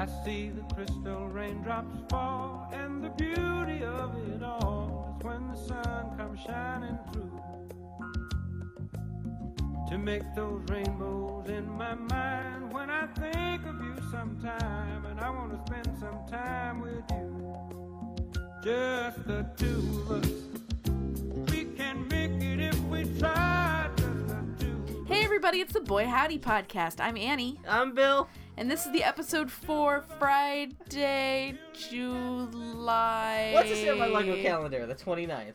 I see the crystal raindrops fall, and the beauty of it all is when the sun comes shining through. To make those rainbows in my mind when I think of you sometime, and I want to spend some time with you. Just the two of us. We can make it if we try, just the two. Hey everybody, it's the Boy Howdy podcast. I'm Annie, I'm Bill. And this is the episode for Friday, July. What's this on my Lego calendar? The 29th.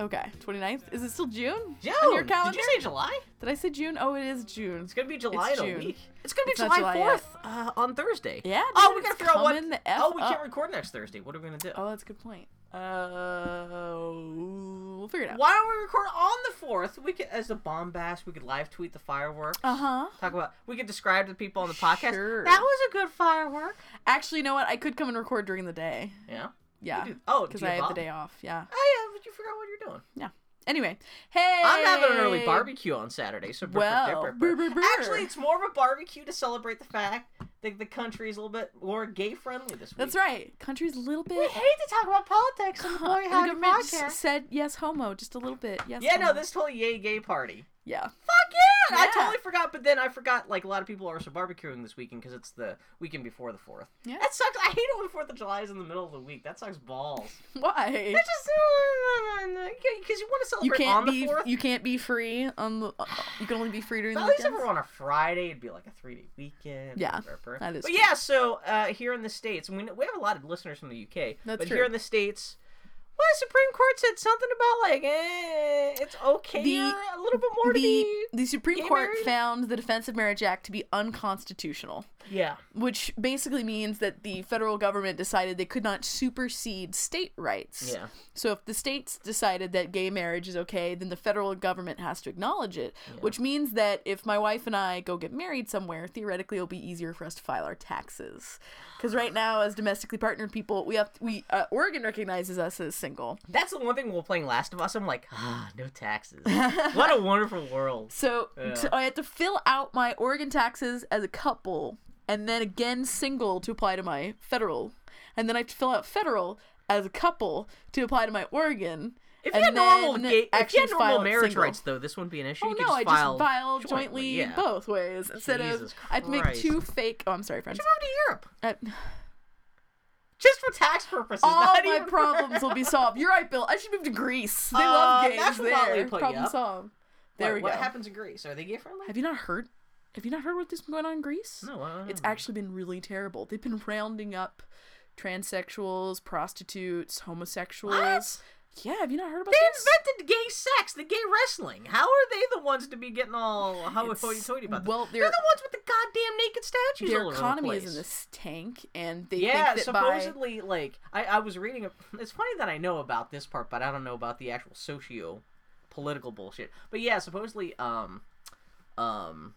Okay, 29th. Is it still June? June. On your calendar? Did you say July? Did I say June? Oh, it is June. It's gonna be July It's in a June. week. It's gonna be It's July 4th uh, on Thursday. Yeah, Oh, dude, we gotta figure out what. oh, we can't record next Thursday. What are we gonna do? Oh, that's a good point. Uh, we'll figure it out. Why don't we record on the fourth? We could, as a bombast, we could live tweet the fireworks. Uh huh. Talk about. We could describe to people on the podcast. Sure. That was a good firework. Actually, you know what? I could come and record during the day. Yeah. Yeah. do- oh, because do you I have the day off. Yeah. Oh yeah, but you forgot what you're doing. Yeah. Anyway, hey. I'm having an early barbecue on Saturday, so brr, Well, brr, brr, brr. brr, brr, brr. actually, it's more of a barbecue to celebrate the fact that the country is a little bit more gay friendly this week. That's right. Country's a little bit. We hate to talk about politics on the Boy The Howdy podcast. said yes, homo, just a little bit. Yes. yeah, no, homo. this whole yay gay party. Yeah. Fuck yeah! I totally forgot, but then I forgot. Like a lot of people are also barbecuing this weekend because it's the weekend before the fourth. Yeah. that sucks. I hate it when Fourth of July is in the middle of the week. That sucks balls. Why? It's just because you want to celebrate You on can't the be. fourth. You can't be free on the. uh, you can only be free during the. At least if we're on a Friday, it'd be like a three day weekend. Yeah, that is But true. yeah, so uh, here in the states, and we we have a lot of listeners from the UK. That's but true. here in the states, well, the Supreme Court said something about like, eh, it's okay The- a little bit more to the be. the Supreme Court married? found the Defense of Marriage Act to be unconstitutional, Yeah. which basically means that the federal government decided they could not supersede state rights. Yeah. So if the states decided that gay marriage is okay, then the federal government has to acknowledge it, which means that if my wife and I go get married somewhere, theoretically it'll be easier for us to file our taxes. Because right now, as domestically partnered people, we have we uh, Oregon recognizes us as single. That's the one thing while playing Last of Us. I'm like, ah, no taxes. what a wonderful world. So Yeah. t- I had to fill out my Oregon taxes as a couple, and then again single to apply to my federal, and then I have to fill out federal as a couple to apply to my Oregon. If you had normal, gay, if you had normal marriage single. rights, though, this wouldn't be an issue. Oh you could no, I just just file jointly, jointly, yeah. both ways instead Jesus of I'd make two fake. Oh, I'm sorry, friends. Move to Europe. Uh, Just for tax purposes. all not my for- problems will be solved. You're right, Bill. I should move to Greece. They Uh, love gays that's there. Problem solved. There What- we what happens in Greece? Are they gay friendly? Have you not heard? Have you not heard what's been going on in Greece? No, I don't It's actually been really terrible. They've been rounding up transsexuals, prostitutes, homosexuals. Yeah, have you not heard about They this? invented gay sex, the gay wrestling. How are they the ones to be getting all hoity-toity about this? well, they're, they're- the ones with the goddamn naked statues Their the economy place. is in this tank, and they Yeah, think that by supposedly, like I, I was reading. A, it's funny that I know about this part, but I don't know about the actual socio political bullshit. But yeah, supposedly, um, um,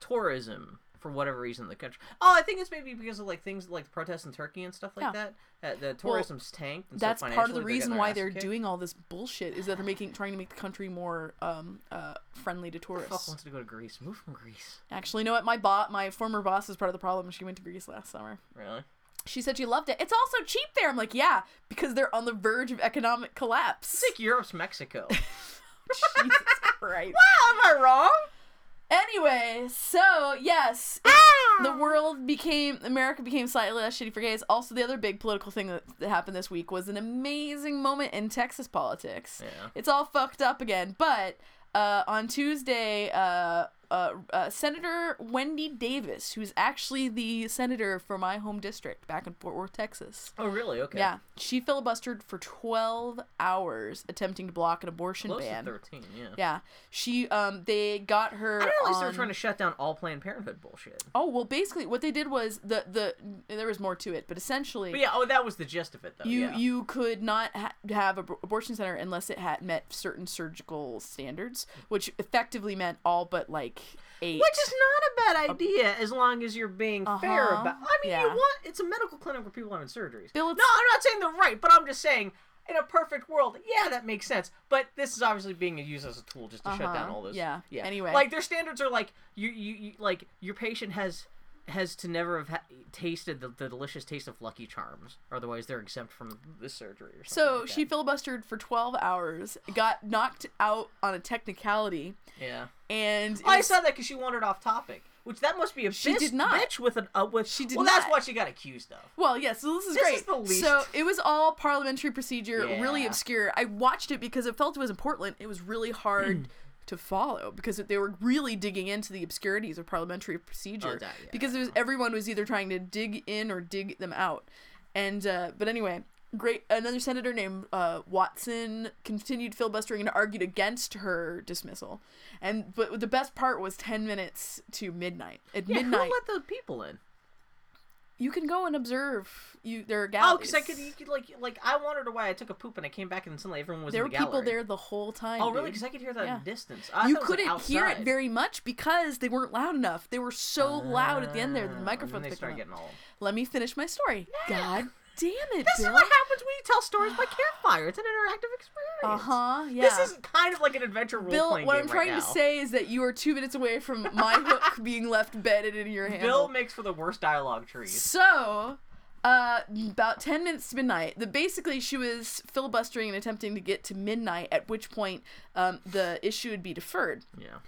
tourism for whatever reason in the country. Oh, I think it's maybe because of like things like protests in Turkey and stuff like Yeah. that. Uh, the tourism's tanked. And stuff like that. that's so part of the reason why they're kicked. doing all this bullshit is that they're making trying to make the country more um uh friendly to Fuck tourists. wants to go to Greece. Move from Greece. Actually, you know what? My bot, my former boss, is part of the problem. She went to Greece last summer. Really? She said she loved it. It's also cheap there. I'm like, yeah, because they're on the verge of economic collapse. It's like Europe's Mexico. Jesus Christ. wow, am I wrong? Anyway, so yes, Ah! the world became America became slightly less shitty for gays. Also, the other big political thing that, that happened this week was an amazing moment in Texas politics. Yeah. It's all fucked up again, but uh, on Tuesday, uh, uh, uh, Senator Wendy Davis, who's actually the senator for my home district back in Fort Worth, Texas. Oh, really? Okay. Yeah, she filibustered for 12 hours attempting to block an abortion Close ban. to 13, yeah. Yeah, she um they got her. I didn't realize they were trying to shut down all Planned Parenthood bullshit. Oh well, basically what they did was the the there was more to it, but essentially But yeah, oh, that was the gist of it, though. you yeah. you could not ha- have an abortion center unless it had met certain surgical standards, which effectively meant all but like eight. Which is not a bad idea as long as you're being fair Uh-huh. about. I mean, Yeah. you want it's a medical clinic where people are having surgeries. Bill, no, I'm not saying they're right, but I'm just saying in a perfect world, yeah, that makes sense. But this is obviously being used as a tool just to shut Uh-huh. down all those. Yeah. Yeah. Anyway. like their standards are like you, you, you like your patient has has to never have ha- tasted the, the delicious taste of Lucky Charms, otherwise they're exempt from this surgery or something. So like she filibustered for 12 hours, got knocked out on a technicality, yeah. and it I saw that because she wandered off topic, which that must be a She bitch, did not. bitch with an uh, with. She did well, that's not. what she got accused of. Well, yeah, so this is This great. is the least- So it was all parliamentary procedure, really obscure. I watched it because it felt it was in Portland. It was really hard to follow because they were really digging into the obscurities of parliamentary procedure. Oh, yeah, because it was everyone was either trying to dig in or dig them out. And uh, but anyway, great. Another senator named uh, Watson continued filibustering and argued against her dismissal. And but the best part was ten minutes to midnight. At Yeah, midnight, who let the people in? You can go and observe. You there are Oh, because I could, you could like, like I wandered away. I took a poop and I came back and suddenly everyone was there in were the people gallery. there the whole time. Oh, really? dude. Because I could hear that Yeah. distance. I you thought it was, like, couldn't hear it outside. very much because they weren't loud enough. They were so loud at the end there. That the Ah, microphones and then they picked start them up. getting all. Let me finish my story. God damn it, This is what happens when you tell stories by campfire. It's an interactive experience. Uh huh. Yeah. This is kind of like an adventure role Bill. playing What I'm trying to say is that you are two minutes away from my hook being left bedded in your hand. Bill makes for the worst dialogue trees. So, uh, about 10 minutes to midnight, the basically she was filibustering and attempting to get to midnight, at which point um, the issue would be deferred. Yeah.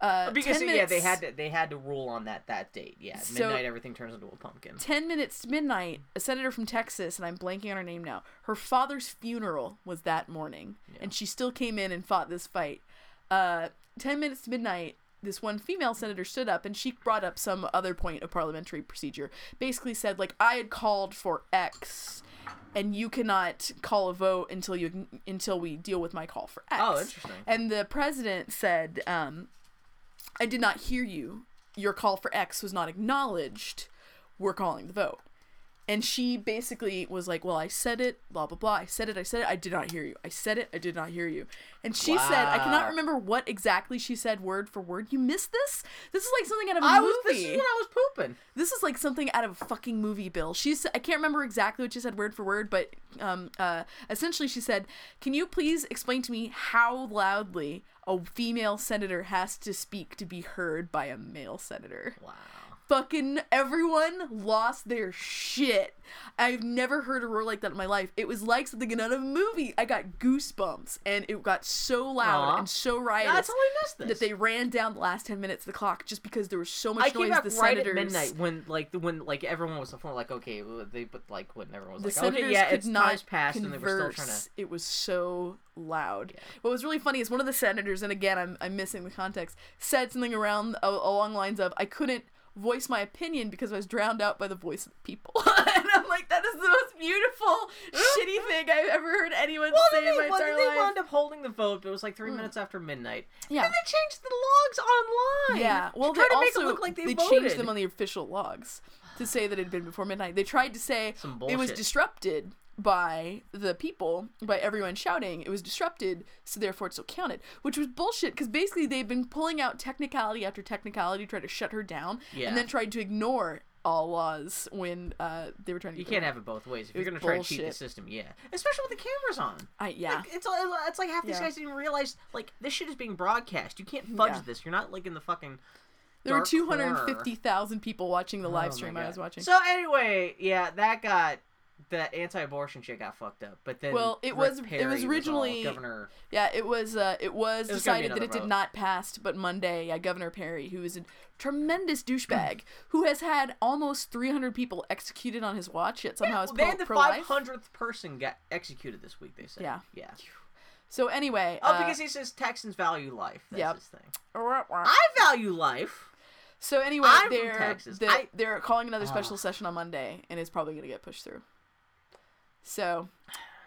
Uh, Because 10 yeah, they had to they had to rule on that that date. Yeah, So- midnight everything turns into a pumpkin. 10 minutes to midnight, a senator from Texas, and I'm blanking on her name now, her father's funeral was that morning, and she still came in and fought this fight. Uh, 10 minutes to midnight, this one female senator stood up and she brought up some other point of parliamentary procedure. Basically said, like, I had called for X. And you cannot call a vote until you until we deal with my call for X. Oh, interesting. And the president said, um, I did not hear you. Your call for X was not acknowledged. We're calling the vote. And she basically was like, Well, I said it, blah, blah, blah. I said it, I said it, I did not hear you. I said it, I did not hear you. And she said, I cannot remember what exactly she said word for word. You missed this? This is like something out of a I movie. was this is when I was pooping. This is like something out of a fucking movie, Bill. She's I can't remember exactly what she said word for word, but um uh essentially she said, "Can you please explain to me how loudly a female senator has to speak to be heard by a male senator?" Wow. Fucking everyone lost their shit. I've never heard a roar like that in my life. It was like something out of a movie. I got goosebumps, and it got so loud Aw. and so riotous That's how I missed this. that they ran down the last ten minutes of the clock just because there was so much I noise. came back the right senators at midnight when like the- when like everyone was like okay they but like when everyone was the like senators okay yeah it's not passed and they were still converse. trying to It was so loud. What was really funny is one of the senators, and again, I'm, I'm missing the context, said something around uh, along lines of, "I couldn't voice my opinion because I was drowned out by the voice of the people." and I'm like, that is the most beautiful, shitty thing I've ever heard anyone well say in my well, entire then they life. wound up holding the vote but it was like three hmm. minutes after midnight Yeah. and they changed the logs online Yeah, well, they try to make also it look like they, changed voted. them on the official logs to say that it had been before midnight. They tried to say it was disrupted by the people, by everyone shouting. It was disrupted, so therefore it still counted, which was bullshit. Because basically they've been pulling out technicality after technicality, to try to shut her down, Yeah. and then tried to ignore all laws when uh, they were trying to. you can't her- have it both ways if It you're gonna try to cheat the system yeah especially with the cameras on I yeah. Like, it's it's like half these Yeah. guys didn't realize like this shit is being broadcast. You can't fudge Yeah. this. You're not like in the fucking. There were two hundred corner. people watching the Oh live my stream I was watching. So anyway, yeah, that got that anti-abortion shit got fucked up. But then Well, it Rick was- it was all originally- governor. Yeah, it was. Uh, it was It was decided that it did not pass, but Monday, yeah, Governor Perry, who is a tremendous douchebag, who has had almost 300 people executed on his watch, yet somehow is they pro, had the pro-life. five hundredth person got executed this week. They said. Yeah. Yeah. So anyway, Oh, uh, because he says Texans value life. That's Yep. his thing. uh, I value life. so anyway, I'm they're Texas. they're, I- they're calling another special Ah. session on Monday, and it's probably gonna get pushed through. So,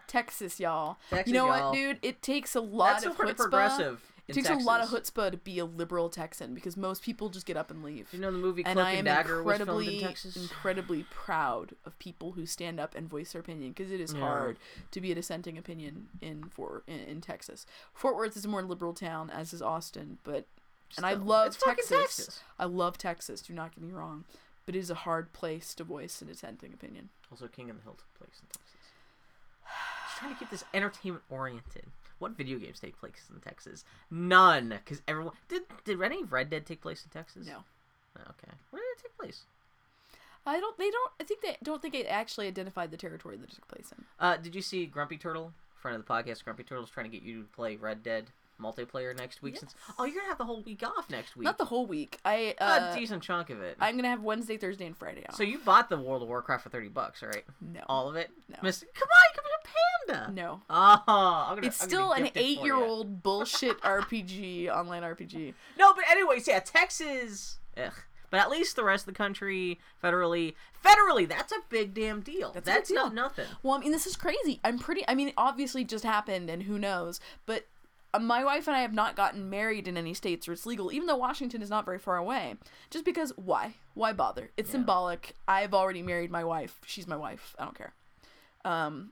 Texas, y'all. Texas, you know y'all. what, dude? It takes a lot That's of chutzpah. progressive. It takes a lot of Texas. chutzpah to be a liberal Texan because most people just get up and leave. You know the movie and Cloak and am Dagger was filmed incredibly, in Texas? incredibly proud of people who stand up and voice their opinion because it is Yeah. hard to be a dissenting opinion in for in, in Texas. Fort Worth is a more liberal town, as is Austin, but and I love Texas. Texas. I love Texas. Do not get me wrong, but it is a hard place to voice a dissenting opinion. Also, King of the Hill took place in Texas. Trying to keep this entertainment oriented. What video games take place in Texas? None, because everyone did. Did any Red Dead take place in Texas? No, Oh, Okay, where did it take place? I don't. They don't. I think they don't think it actually identified the territory that it took place in. Uh, did you see Grumpy Turtle, friend of the podcast? Grumpy Turtle's trying to get you to play Red Dead multiplayer next week. Since oh, you're gonna have the whole week off next week. Not the whole week. I. a Uh, decent chunk of it. I'm gonna have Wednesday, Thursday, and Friday off. So you bought the World of Warcraft for thirty bucks, right? no. All of it? No. Miss, come on, you can be a panda. no. Oh, gonna, It's I'm still an gift it for you. eight-year-old bullshit RPG, online RPG. No, but anyways, yeah, Texas. Ugh. But at least the rest of the country, federally, federally, that's a big damn deal. That's That's, a big not deal. nothing. Well, I mean, this is crazy. I'm pretty. I mean, it obviously just happened, and who knows? But uh, my wife and I have not gotten married in any states where it's legal, even though Washington is not very far away. Just because, why? Why bother? It's symbolic. I've already married my wife. She's my wife. I don't care. Um,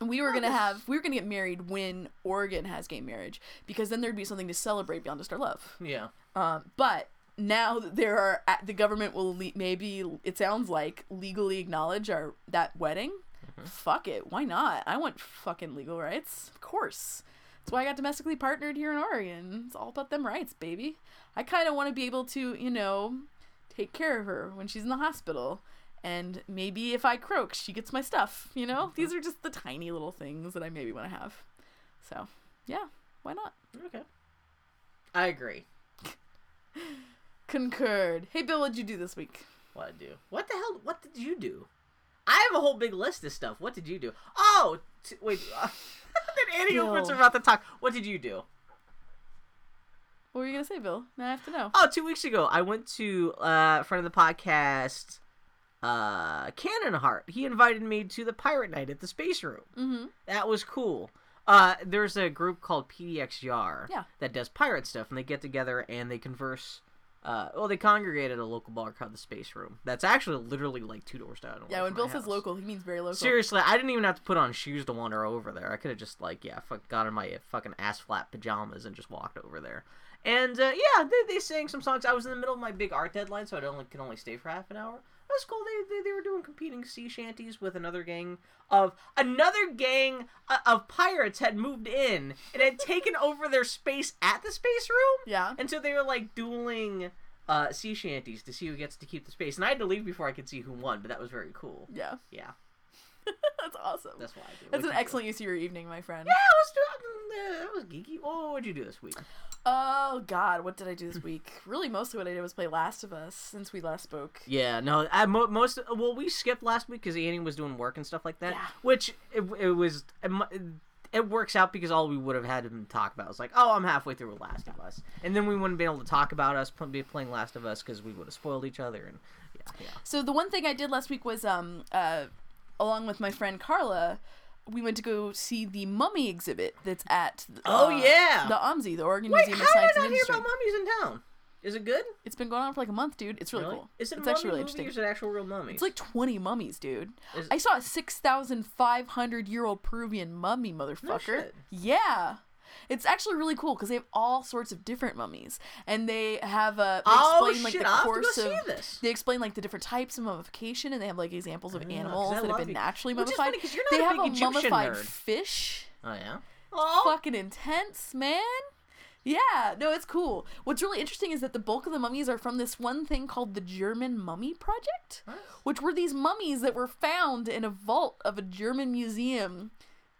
we were gonna have we were gonna get married when Oregon has gay marriage because then there'd be something to celebrate beyond just our love. Yeah. Um, but now there are the government will le- maybe it sounds like legally acknowledge our that wedding. Fuck it, why not? I want fucking legal rights, of course. That's why I got domestically partnered here in Oregon. It's all about them rights, baby. I kind of want to be able to, you know, take care of her when she's in the hospital. And maybe if I croak, she gets my stuff. You know, these are just the tiny little things that I maybe want to have. So, yeah, why not? Okay. I agree. Concurred. Hey, Bill, what'd you do this week? What I do? What the hell? What did you do? I have a whole big list of stuff. What did you do? Oh, t- wait. Uh, then Annie opens her mouth to talk. What did you do? What were you gonna say, Bill? Now I have to know. Oh, two weeks ago, I went to uh, friend of the podcast, uh, Cannon Heart. He invited me to the pirate night at the Space Room. Mm-hmm. That was cool. Uh, there's a group called PDX Yar Yeah. that does pirate stuff, and they get together and they converse. Uh, well, they congregate at a local bar called the Space Room. That's actually literally like two doors down. Yeah, when Bill my says local, he means very local. Seriously, I didn't even have to put on shoes to wander over there. I could have just like yeah, fuck, got in my fucking ass flat pajamas and just walked over there. And uh, yeah, they, they sang some songs. I was in the middle of my big art deadline, so I only could only stay for half an hour. That was cool. They, they, they were doing competing sea shanties with another gang of another gang uh, of pirates had moved in and had taken over their space at the space room. Yeah. And so they were like dueling uh, sea shanties to see who gets to keep the space. And I had to leave before I could see who won, but that was very cool. Yeah. Yeah, That's awesome. that's why I do. That's What'd an you excellent use of your evening, my friend. Yeah, I was doing. Uh, that was geeky. Oh, what'd you do this week? Oh God, what did I do this week? Really, mostly what I did was play Last of Us since we last spoke. Yeah, no, I, mo- most well, we skipped last week because Annie was doing work and stuff like that. Yeah. Which it, it was. It, mu- it works out because all we would have had him talk about was like, oh, I'm halfway through with Last of Us, and then we wouldn't be able to talk about us pl- be playing Last of Us because we would have spoiled each other, and yeah, yeah. So the one thing I did last week was, um, uh, along with my friend Carla, we went to go see the Mummy exhibit that's at. Oh, uh, yeah. the OMSI, the Oregon Wait, Museum how of did I Science not and hear about mummies in town? Is it good? It's been going on for like a month, dude. It's really, cool. Is it it's actually really interesting. is it actual real mummies? It's like 20 mummies, dude. Is- I saw a 6,500 year old Peruvian mummy, motherfucker. shit. yeah. It's actually really cool because they have all sorts of different mummies, and they have uh, they Oh, explain like shit, the I'll have to course go see of this. they explain like the different types of mummification, and they have like examples of animals I that have been it. naturally Which is mummified. funny 'cause you're not they a have a mummified nerd. fish. oh yeah. Oh, Fucking intense, man. Yeah, no, it's cool. What's really interesting is that the bulk of the mummies are from this one thing called the German Mummy Project, which were these mummies that were found in a vault of a German museum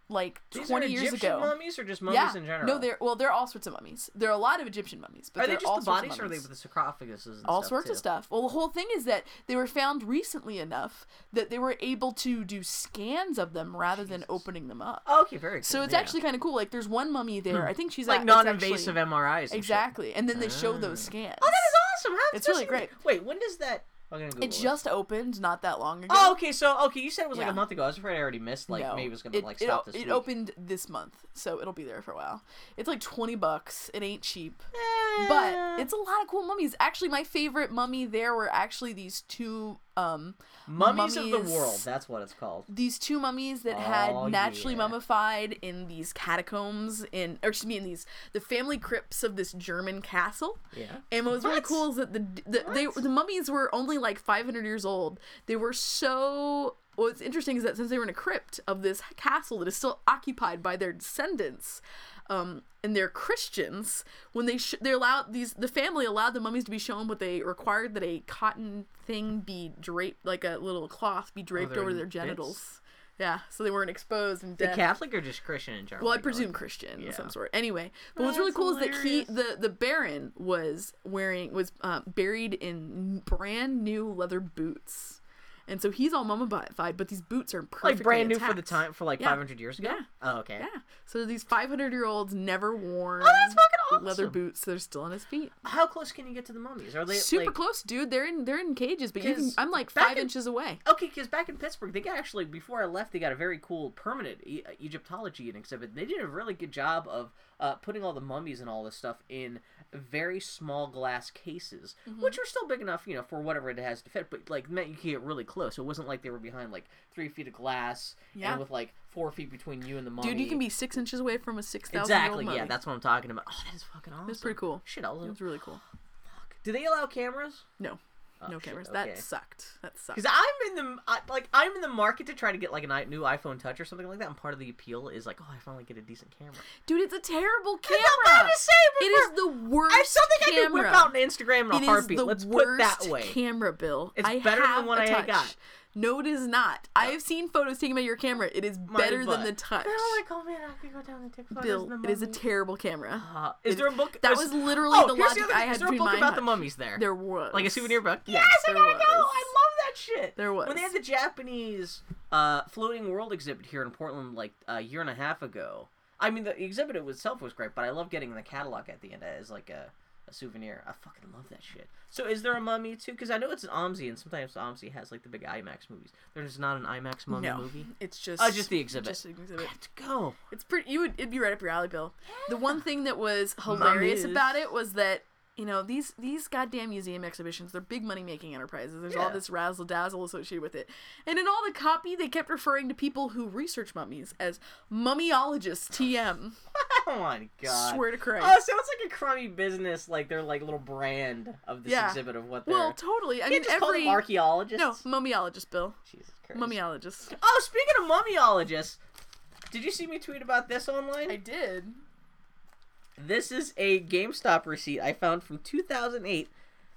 like These 20 are years Egyptian ago. mummies or just mummies yeah. in general? No, they're well, there are all sorts of mummies. There are a lot of Egyptian mummies, but Are they they're just all the bodies, or are they with the sarcophaguses and all sorts too? of stuff. Well, the whole thing is that they were found recently enough that they were able to do scans of them rather than opening them up. Oh, okay, very cool. So it's yeah. actually kind of cool. Like there's one mummy there. Hmm. I think she's like at- non-invasive actually- MRIs. and shit. Exactly, and then they show those ah. scans. Oh, that is awesome! How It's really great. Wait, when does that? I'm gonna It just opened not that long ago. Oh, okay. So, okay, you said it was like a month ago. I was afraid I already missed. Like No, maybe it was gonna it, like stop o- this it week. opened this month, so it'll be there for a while. It's like twenty bucks. It ain't cheap, Eh. but it's a lot of cool mummies. Actually, my favorite mummy there were actually these two um mummies, of the world. That's what it's called. these two mummies that had Oh, naturally yeah. mummified in these catacombs in or excuse me in these the family crypts of this German castle. Yeah. And what was really cool is that the the, they, the mummies were only like 500 years old. They were so what's interesting is that since they were in a crypt of this castle that is still occupied by their descendants, um, and they're Christians. When they sh- they allowed these the family allowed the mummies to be shown, but they required that a cotton thing be draped, like a little cloth, be draped they're over their genitals. Yeah, so they weren't exposed and The. Catholic or just Christian in general? Well, I presume like- Christian Yeah. of some sort. Anyway, but what's really That's cool is that he, the the Baron, was wearing was uh, buried in brand new leather boots, and so he's all mummified, but these boots are perfectly Like brand new for the time for like Yeah. 500 years ago. Yeah. Oh, okay. Yeah, so these 500 year olds never worn Oh, that's fucking awesome. leather boots. They're still on his feet. How close can you get to the mummies? Are they Super like, close, dude. They're in they're in cages, but you can, I'm like five in- inches away. Okay, because back in Pittsburgh, they got actually before I left, they got a very cool permanent e- Egyptology exhibit. They did a really good job of uh, putting all the mummies and all this stuff in very small glass cases, Mm-hmm. which were still big enough, you know, for whatever it has to fit. But like meant you could get really close. It wasn't like they were behind like three feet of glass Yeah. and with like four feet between you and the mummy. Dude, you can be six inches away from a six thousand exactly. Yeah, that's what I'm talking about. Oh, that is fucking awesome. It's pretty cool. Shit, I was really cool. fuck. Do they allow cameras? No, Oh, no cameras. okay. That sucked. That sucked. Because I'm in the I, like I'm in the market to try to get like a new iPhone Touch or something like that. And part of the appeal is like, oh, I finally get a decent camera. Dude, it's a terrible I'm camera. not about to say, but It is the worst I have something I camera. could whip out on Instagram in a It heartbeat. Let's put that way. camera, Bill. It's I better than what I touch. got. No, it is not. I have seen photos taken by your camera. It is My better butt. than the touch. They're all like, oh man, I could go down and take photos. Bill, of the it is a terrible camera. Uh, is there a book? That is- was literally oh, the here's logic other I thing. had Is there a book my about the mummies there? There was like a souvenir book. Yes, Yes, I gotta go. I love that shit. There was. when they had the Japanese uh, floating world exhibit here in Portland like a year and a half ago. I mean, the exhibit itself was great, but I love getting the catalog at the end as like a, a souvenir. I fucking love that shit. So, is there a mummy too? Because I know it's an OMSI, and sometimes OMSI has like the big IMAX movies. There's not an IMAX mummy no, movie. it's just Oh, just the exhibit. Just an exhibit. Let's go. It's pretty. You would. It'd be right up your alley, Bill. The one thing that was hilarious Mummies. about it was that you know these these goddamn museum exhibitions. They're big money making enterprises. There's all this razzle dazzle associated with it, and in all the copy, they kept referring to people who research mummies as mummyologists TM. Oh my god. Swear to Christ. Oh, it sounds like a crummy business, like they're like little brand of this Yeah. exhibit of what they're. well, totally. I you mean, can't just call every them archaeologists. no mummiologist, Bill. Jesus Christ. Mummiologist. Oh, speaking of mummyologists did you see me tweet about this online? I did. This is a GameStop receipt I found from 2008.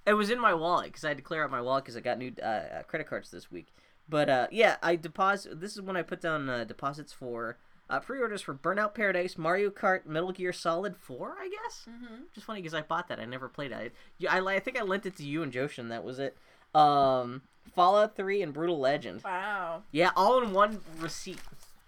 It was in my wallet because I had to clear out my wallet because I got new uh, uh, credit cards this week. But uh, yeah, I deposit. This is when I put down uh, deposits for uh, pre-orders for Burnout Paradise, Mario Kart, Metal Gear Solid 4, I guess. Mm-hmm. Just funny because I bought that. I never played it. I, I, I think I lent it to you and Joshin. That was it. Um, Fallout 3 and Brutal Legend. Wow. Yeah, all in one receipt.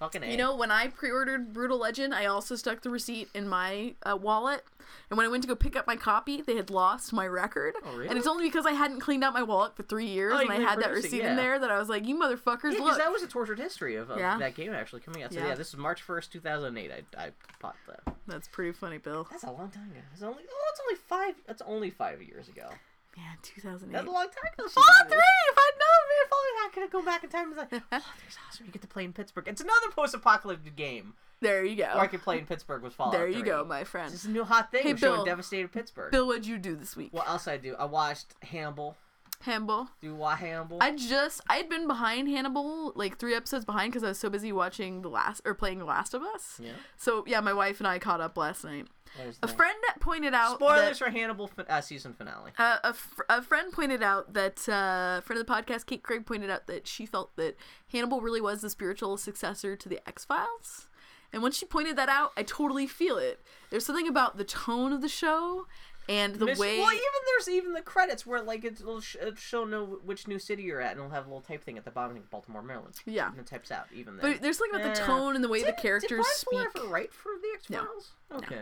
Fucking A. You know, when I pre-ordered Brutal Legend, I also stuck the receipt in my uh, wallet. And when I went to go pick up my copy, they had lost my record. Oh, really? And it's only because I hadn't cleaned out my wallet for three years Oh, and I had that receipt yeah. in there that I was like, you motherfuckers, Yeah, because look. that was a tortured history of, of Yeah. that game actually coming out. So Yeah. yeah, this is March first, two thousand eight. I I bought that. That's pretty funny, Bill. That's a long time ago. It's only oh, it's only five. That's only five years ago. Man, 2008. That's a long time ago. Fallout Three. If I'd known, man, only I could go back in time. and be like, oh, there's awesome. You get to play in Pittsburgh. It's another post-apocalyptic game There you go. where I could play in Pittsburgh with Fallout. there you 3. go, my friend. It's a new hot thing. Hey, We're showing Bill. devastated Pittsburgh. Bill, what'd you do this week? What else I do? I watched Hannibal. Hannibal. Do why Hannibal? I just I'd been behind Hannibal like three episodes behind because I was so busy watching the last or playing The Last of Us. Yeah. So yeah, my wife and I caught up last night. A friend pointed out Spoilers that, for Hannibal fin- uh, season finale. uh, a, fr- a friend pointed out that uh, friend of the podcast, Kate Craig, pointed out that she felt that Hannibal really was the spiritual successor to the X Files. And when she pointed that out, I totally feel it. There's something about the tone of the show and the way. Well, even there's even the credits where like it'll, sh- it'll show know which new city you're at, and it'll have a little type thing at the bottom, like Baltimore, Maryland. Yeah. and it types out even then. but there's something about the tone and the way the Did- characters did Bryan speak. Fuller ever write for the X Files? No. Okay. No.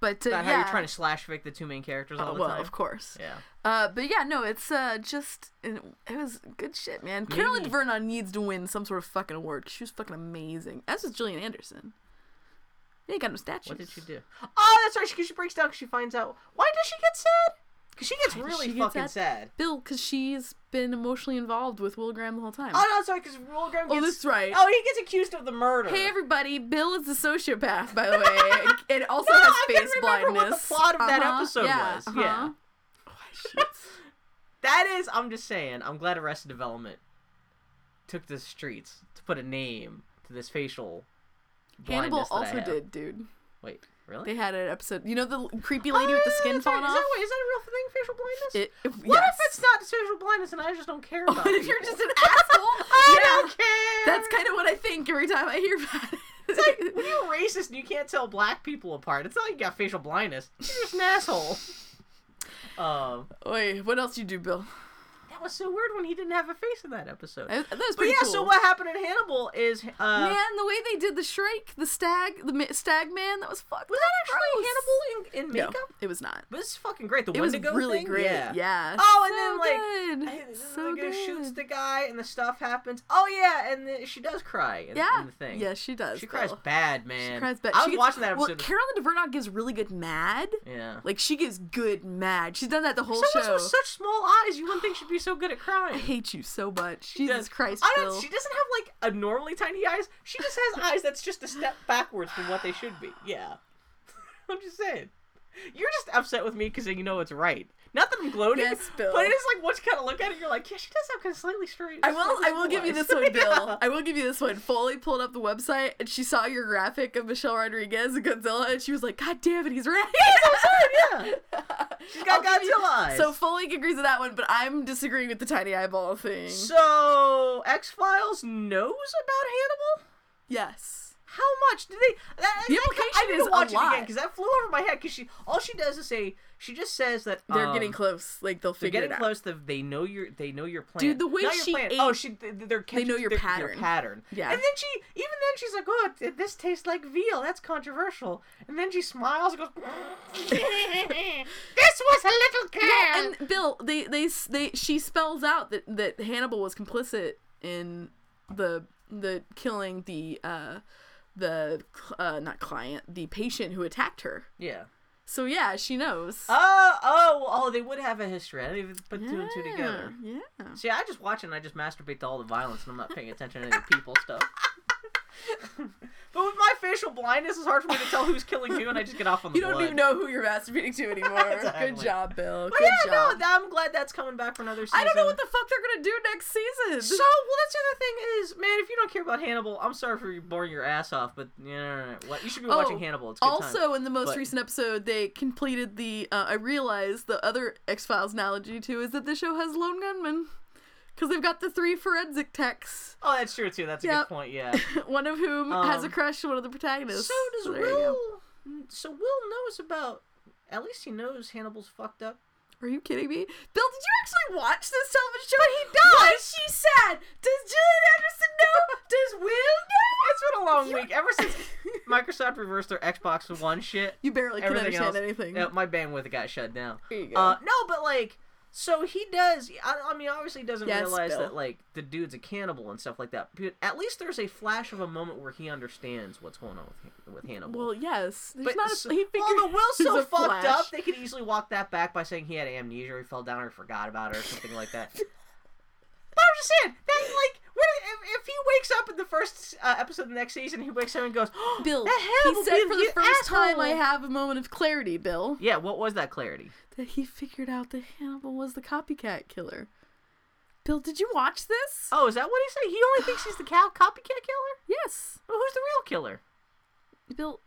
But uh, About yeah. how you're trying to slash fic the two main characters all Oh, the well, time. of course. Yeah. Uh, but yeah, no, it's uh, just it, was good shit, man. Carolyn Maybe- Vernon needs to win some sort of fucking award. she was fucking amazing. As was Gillian Anderson. They ain't got no statues. What did she do? Oh, that's right. She, she breaks down because she finds out. Why does she get sad? Because she gets really she fucking sad? sad. Bill, because she's been emotionally involved with Will Graham the whole time. Oh no, sorry. Because Will Graham Oh, that's right. Oh, he gets accused of the murder. Hey everybody, Bill is a sociopath, by the way. and, and also No, has I face couldn't remember what the plot of that Uh-huh, episode yeah, was. uh-huh. Yeah. Oh, shit. That is, I'm just saying, I'm glad Arrested Development took the streets to put a name to this facial Hannibal blindness that also did, dude. Wait, really? They had an episode. You know the creepy lady with the Oh, skin that's right. falling Is off. that, wait, is that a real thing? Facial blindness? It, it, what yes. if it's not facial blindness and I just don't care about it? if you're just an asshole? I yeah, don't care. that's kind of what I think every time I hear about it. It's like when you're racist and you can't tell black people apart. It's not like you got facial blindness. You're just an asshole. Um, Wait, what else do you do, Bill? Was so weird when he didn't have a face in that episode. That was But pretty yeah, cool. so what happened in Hannibal is uh, Man, the way they did the Shrike, the stag, the stag man, that was fucked. was that actually gross. Hannibal in, in No, makeup? it was not. But this is fucking great. The It was really thing? great. Yeah. Yeah. Oh, and So then like good. So the Wendigo shoots the guy and the stuff happens. Oh yeah, and the, she does cry in, yeah. in the thing. Yeah, she does. She cries bad, man. She cries bad. I was gets- watching that Well, episode. Carolyn Dhavernas gives really good mad. yeah. Like she gives good mad. She's done that the whole Someone show. with such small eyes, you wouldn't think she'd be so good at crying. I hate you so much. She Jesus does- Christ, I don't, she doesn't have like a normally tiny eyes. She just has eyes that's just a step backwards from what they should be. Yeah. I'm just saying. You're just upset with me because you know it's right. Not that I'm gloating, Yes, Bill. but it's like once you kind of look at it, you're like, yeah, she does have kind of slightly straight. I will. I will give you this one, Bill. Yeah. I will give you this one. Foley pulled up the website and she saw your graphic of Michelle Rodriguez and Godzilla, and she was like, "God damn it, he's right." yeah. She's got I'll Godzilla eyes. So Foley agrees with that one, but I'm disagreeing with the tiny eyeball thing. So X Files knows about Hannibal. yes. How much did they? That, The I- I, implication need is to a watch it again lot. because that flew over my head. Because she, all she does is say, she just says that They're um, getting close. Like they'll They're figure getting it out. close. They know your. They know your plan. Dude, the way Not she ate- Oh, she. they- They're catching, know your pattern. Your pattern. Yeah. And then she, even then, she's like, "Oh, it- this tastes like veal. That's controversial." And then she smiles and goes, "This was a little girl." And Bill, they they they she spells out that that Hannibal was complicit in the the killing the uh the uh not client the patient who attacked her. yeah. So yeah, she knows. Oh, oh, oh! They would have a history. I didn't even put two and two together. Yeah. See, I just watch it and I just masturbate to all the violence and I'm not paying attention to any the people stuff. but with my facial blindness, it's hard for me to tell who's killing who, and I just get off on the You don't blood. even know who you're masturbating to anymore. Exactly. Good job, Bill. But Good yeah, job. no, I'm glad that's coming back for another season. I don't know what the fuck they're gonna do next season. So, well, that's the other thing is, man, if you don't care about Hannibal, I'm sorry for you boring your ass off, but you know, what you should be watching Oh, Hannibal. It's also, time. in the most But- recent episode, they completed the. Uh, I realized the other X Files analogy too is that the show has lone gunmen, because they've got the three forensic techs, Oh, that's true too. That's a Yep. good point. Yeah. one of whom has a Um, crush on one of the protagonists. so does go. Will. So Will knows about. At least he knows Hannibal's fucked up. Are you kidding me, Bill? Did you actually watch this television show? But he does. Is she said! Does Gillian Anderson know? Does Will know? It's been a long week. Ever since Microsoft reversed their Xbox One shit, You barely can understand else, anything. my bandwidth got shut down. There you go. Uh, no, but like, so he does. I, I mean, obviously, he doesn't Yes, realize Bill. that like the dude's a cannibal and stuff like that. But at least there's a flash of a moment where he understands what's going on with with Hannibal. well, yes. But not a, so- he figured well, the Will's so fucked flash. up. They could easily walk that back by saying he had amnesia, or he fell down, or forgot about it, or something like that. But I'm just saying that, like, if, if he wakes up in the first uh, episode of the next season, he wakes up and goes, oh, Bill, he said for the first time I have a moment of clarity, Bill, Yeah, what was that clarity? that he figured out that Hannibal was the copycat killer. Bill, did you watch this? Oh, is that what he said? He only thinks he's the cow copycat killer. Yes. Well, who's the real killer? Bill,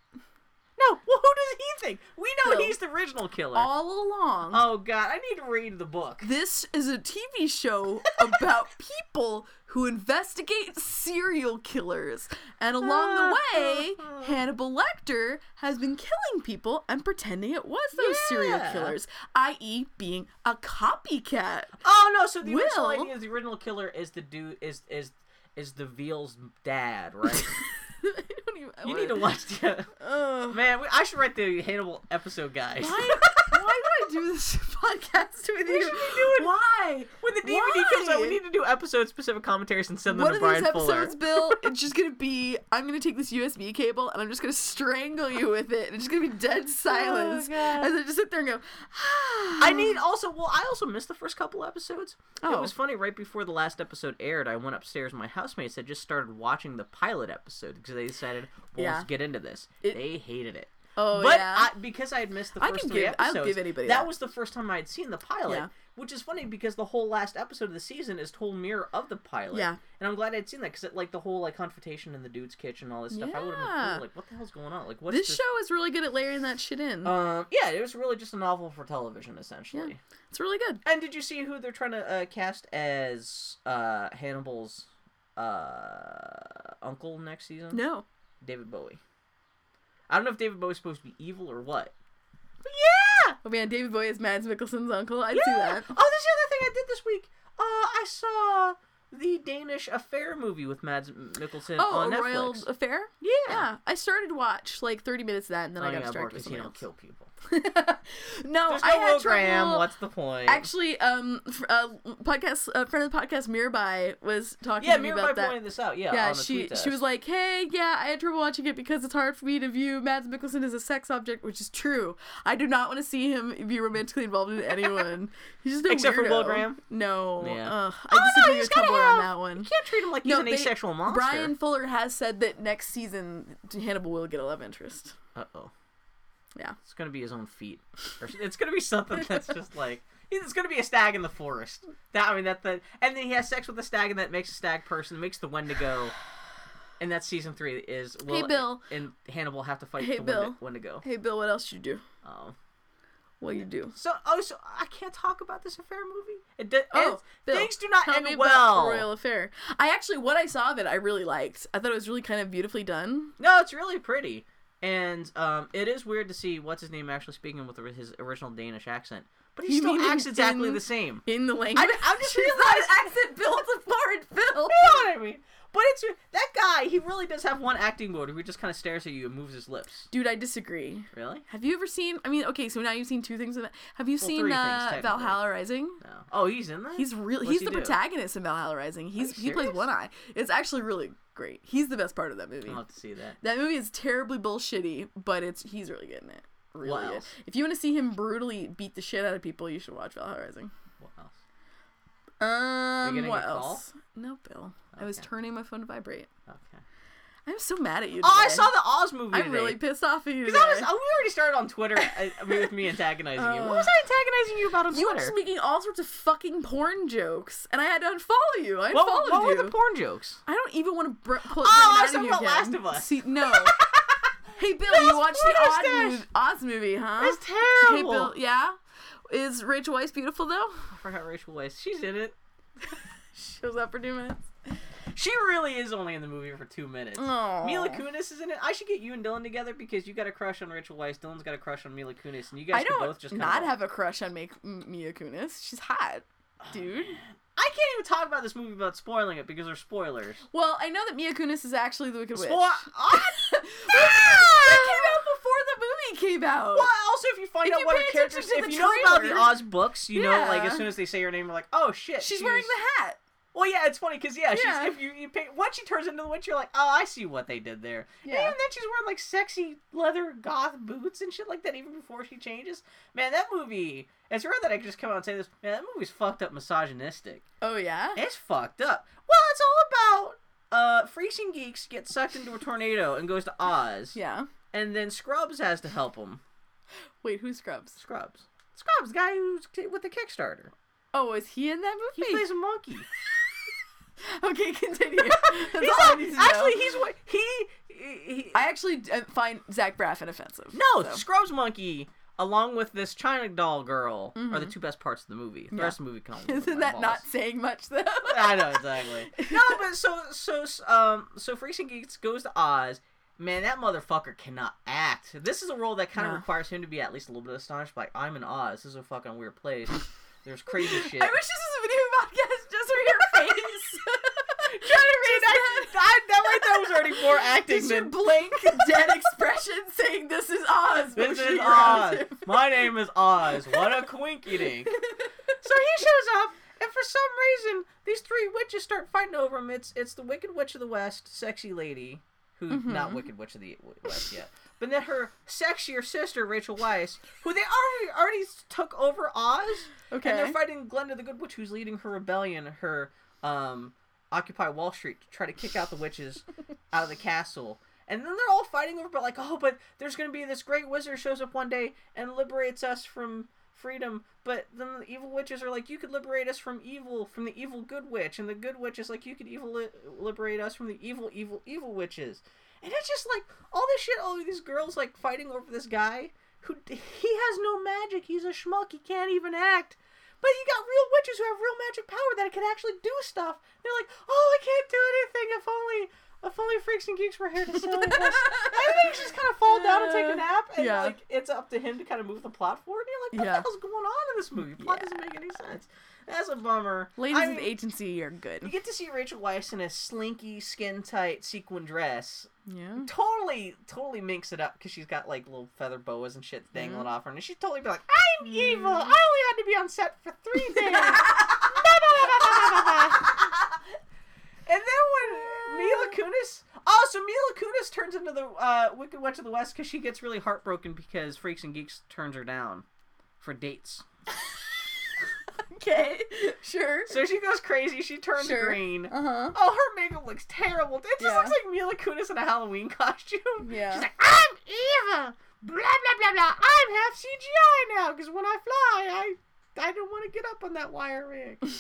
No, well, who does he think? We know Bill, he's the original killer. all along, Oh God, I need to read the book. this is a TV show about people who investigate serial killers. And along the way, Hannibal Lecter has been killing people and pretending it was those serial killers, i.e., being a copycat. Oh no, so the original idea is the original killer is the dude is is is the Veal's dad, right? I don't even, you need to watch the Ugh. man. we- I should write the Hannibal episode, guys. Why, why do I do this podcast with you? should be doing- Why? When the DVD comes out, we need to do episode specific commentaries and send them One to of these Bryan Fuller. episodes, Bill, it's just gonna be I'm gonna take this USB cable and I'm just gonna strangle you with it. And it's just gonna be dead oh, silence. Oh, God. As I just sit there and go, ah. I need also. Well, I also missed the first couple episodes. It Oh. was funny. Right before the last episode aired, I went upstairs. My housemates had just started watching the pilot episode because they decided, well, Yeah. let's get into this. It- they hated it. Oh, but yeah. I, because I had missed the I first can three give- I'll episodes, give anybody that that. was the first time I had seen the pilot. Yeah. Which is funny because the whole last episode of the season is total mirror of the pilot. Yeah. And I'm glad I'd seen that because like the whole like confrontation in the dude's kitchen and all this stuff, I would have been Yeah. Like, what the hell's going on? Like, what's This show is really good at layering that shit in. Um, yeah, it was really just a novel for television, essentially. it's really good. And did you see who they're trying to uh, cast as uh, Hannibal's uh, uncle next season? No. David Bowie. I don't know if David Bowie's supposed to be evil or what. Yeah! Oh man, David Bowie is Mads Mikkelsen's uncle. I'd yeah! see that. Oh, that's the other thing I did this week. Uh, I saw the Danish Affair movie with Mads Mikkelsen Oh, on Netflix. royal affair. Yeah. Yeah, I started to watch like 30 minutes of that, and then Oh, I got yeah, distracted Mark, with 'cause you something don't kill people. no, There's I had Graham. trouble. What's the point? Actually, um, f- uh, podcast a friend of the podcast, Mirabai, was talking yeah, to me Mirabai about that. pointed this out. Yeah, yeah, on she she was like, "Hey, yeah, I had trouble watching it because it's hard for me to view Mads Mikkelsen as a sex object, which is true. I do not want to see him be romantically involved in anyone. He's just a Except for weirdo. Will Graham? No, Yeah. Oh, I no, disagree he's with Tumblr have- on that one. You can't treat him like he's No, an they- asexual monster. Bryan Fuller has said that next season Hannibal will get a love interest. Uh oh. Yeah. It's gonna be his own feet, or it's gonna be something that's just like it's gonna be a stag in the forest. That I mean that the and then he has sex with a stag and that makes a stag person, makes the Wendigo. And that's season three. Is will Bill. and Hannibal have to fight Hey, the Bill. Wendigo. Hey, Bill, what else should you do? Oh. What you do? So oh so I can't talk about this affair movie. It do, Oh, it's- Bill, things do not end me well. royal affair. I actually, what I saw of it, I really liked. I thought it was really kind of beautifully done. No, it's really pretty, and um, it is weird to see what's his name actually speaking with his original Danish accent, but he You still in- acts exactly in- the same. in the language. I'm just She's realizing- not accent builds a foreign film. You know what I mean? But it's that guy. He really does have one acting mode where he just kind of stares at you and moves his lips. Dude, I disagree. Really? Have you ever seen? I mean, okay, so now you've seen two things of. Have you seen three things, uh. Valhalla Rising? No. Oh, he's in that. He's really What's he's he the do? protagonist in Valhalla Rising. He's he plays? One Eye. It's actually really great. He's the best part of that movie. I'll have to see that. That movie is terribly bullshitty, but it's he's really good in it. Really What good. else? If you want to see him brutally beat the shit out of people, you should watch Valhalla Rising. What? Um, what else? No, Bill. I was turning my phone to vibrate. Okay. I'm so mad at you. Oh, I saw the Oz movie. I'm today. really pissed off at you. Because I was, oh, we already started on Twitter uh, with me antagonizing you. What Uh, was I antagonizing you about on You were Twitter? just making all sorts of fucking porn jokes, and I had to unfollow you. I what, unfollowed what you. were the porn jokes? I don't even want to br- put. Oh, I was bring talking it out of you about again. Last of Us. See, no. hey Bill, you watched the Oz Oz movie, huh? It's terrible. Hey Bill, yeah. Is Rachel Weisz beautiful though? I forgot Rachel Weisz. She's in it. She shows up for two minutes. She really is only in the movie for two minutes. Aw. Mila Kunis is in it. I should get you and Dylan together because you got a crush on Rachel Weisz. Dylan's got a crush on Mila Kunis, and you guys I don't both just not have a crush on Make- M- Mia Kunis. She's hot, dude. I can't even talk about this movie without spoiling it because they're spoilers. Well, I know that Mia Kunis is actually the Wicked Witch. Spoil. Ah! that came out movie came out. Well, also if you find If out you what her characters, if you know about the Oz books, you know, like as soon as they say her name, you're like, oh shit, she's wearing the hat. Well, yeah, it's funny because yeah, Yeah. she's if you, you pay, once she turns into the witch, you're like, oh, I see what they did there. Yeah. And then, she's wearing like sexy leather goth boots and shit like that. Even before she changes, man, that movie. It's rare that I can just come out and say this. Man, that movie's fucked up, misogynistic. Oh yeah. It's fucked up. Well, it's all about uh, Freaks and Geeks get sucked into a tornado and goes to Oz, Yeah. And then Scrubs has to help him. Wait, who's Scrubs? Scrubs. Scrubs, guy who's with the Kickstarter. Oh, is he in that movie? He plays a monkey. okay, continue. He's all I need to know. actually, he's what he. he, he I actually uh, find Zach Braff offensive. no, so. Scrubs monkey. Along with this China doll girl are the two best parts of the movie. The Mm-hmm. Yeah. rest of the movie only Isn't that not saying much though? I know exactly. no, but so so um so Freaks and Geeks goes to Oz. Man, that motherfucker cannot act. This is a role that kind of Yeah. requires him to be at least a little bit astonished. Like I'm in Oz. This is a fucking weird place. There's crazy shit. I wish this was a video podcast just for your face. Trying to read that, that, that right there was already more acting Just than blank, dead expression saying this is Oz. this is Oz. My name is Oz. What a quinky dink. So he shows up, and for some reason, these three witches start fighting over him. It's it's the Wicked Witch of the West, sexy lady, who Mm-hmm. not Wicked Witch of the West yet, but then her sexier sister Rachel Weisz, who they already already took over Oz. Okay. And they're fighting Glinda the Good Witch, who's leading her rebellion, her um, Occupy Wall Street, to try to kick out the witches out of the castle. And then they're all fighting over, but like, oh, but there's gonna be this great wizard shows up one day and liberates us from freedom. But then the evil witches are like, you could liberate us from evil, from the evil good witch, and the good witch is like, you could evil li- liberate us from the evil, evil, evil witches. And it's just like all this shit, all these girls like fighting over this guy who he has no magic. He's a schmuck. He can't even act. But you got real witches who have real magic power that can actually do stuff. They're like, oh, I can't do anything. If only, if only freaks and geeks were here to us. and they just kind of fall down and take a nap, and Yeah. like it's up to him to kind of move the plot forward. And you're like, what Yeah. the hell's going on in this movie? Plot doesn't make any sense. That's a bummer. Ladies I of mean, the agency are good. You get to see Rachel Weisz in a slinky, skin tight sequin dress. Yeah. Totally, totally minks it up because she's got like little feather boas and shit dangling Mm-hmm. off her, and she's totally be like, "I'm evil. I only had to be on set for three days." Da, da, da, da, da, da, da. and then when Mila Kunis, oh, so Mila Kunis turns into the uh, Wicked Witch of the West because she gets really heartbroken because Freaks and Geeks turns her down for dates. Okay. Sure. So she goes crazy. She turns Sure. green. Uh huh. Oh, her makeup looks terrible. It just Yeah. looks like Mila Kunis in a Halloween costume. Yeah. She's like, I'm Eva. Blah blah blah blah. I'm half CGI now because when I fly, I I don't want to get up on that wire rig. and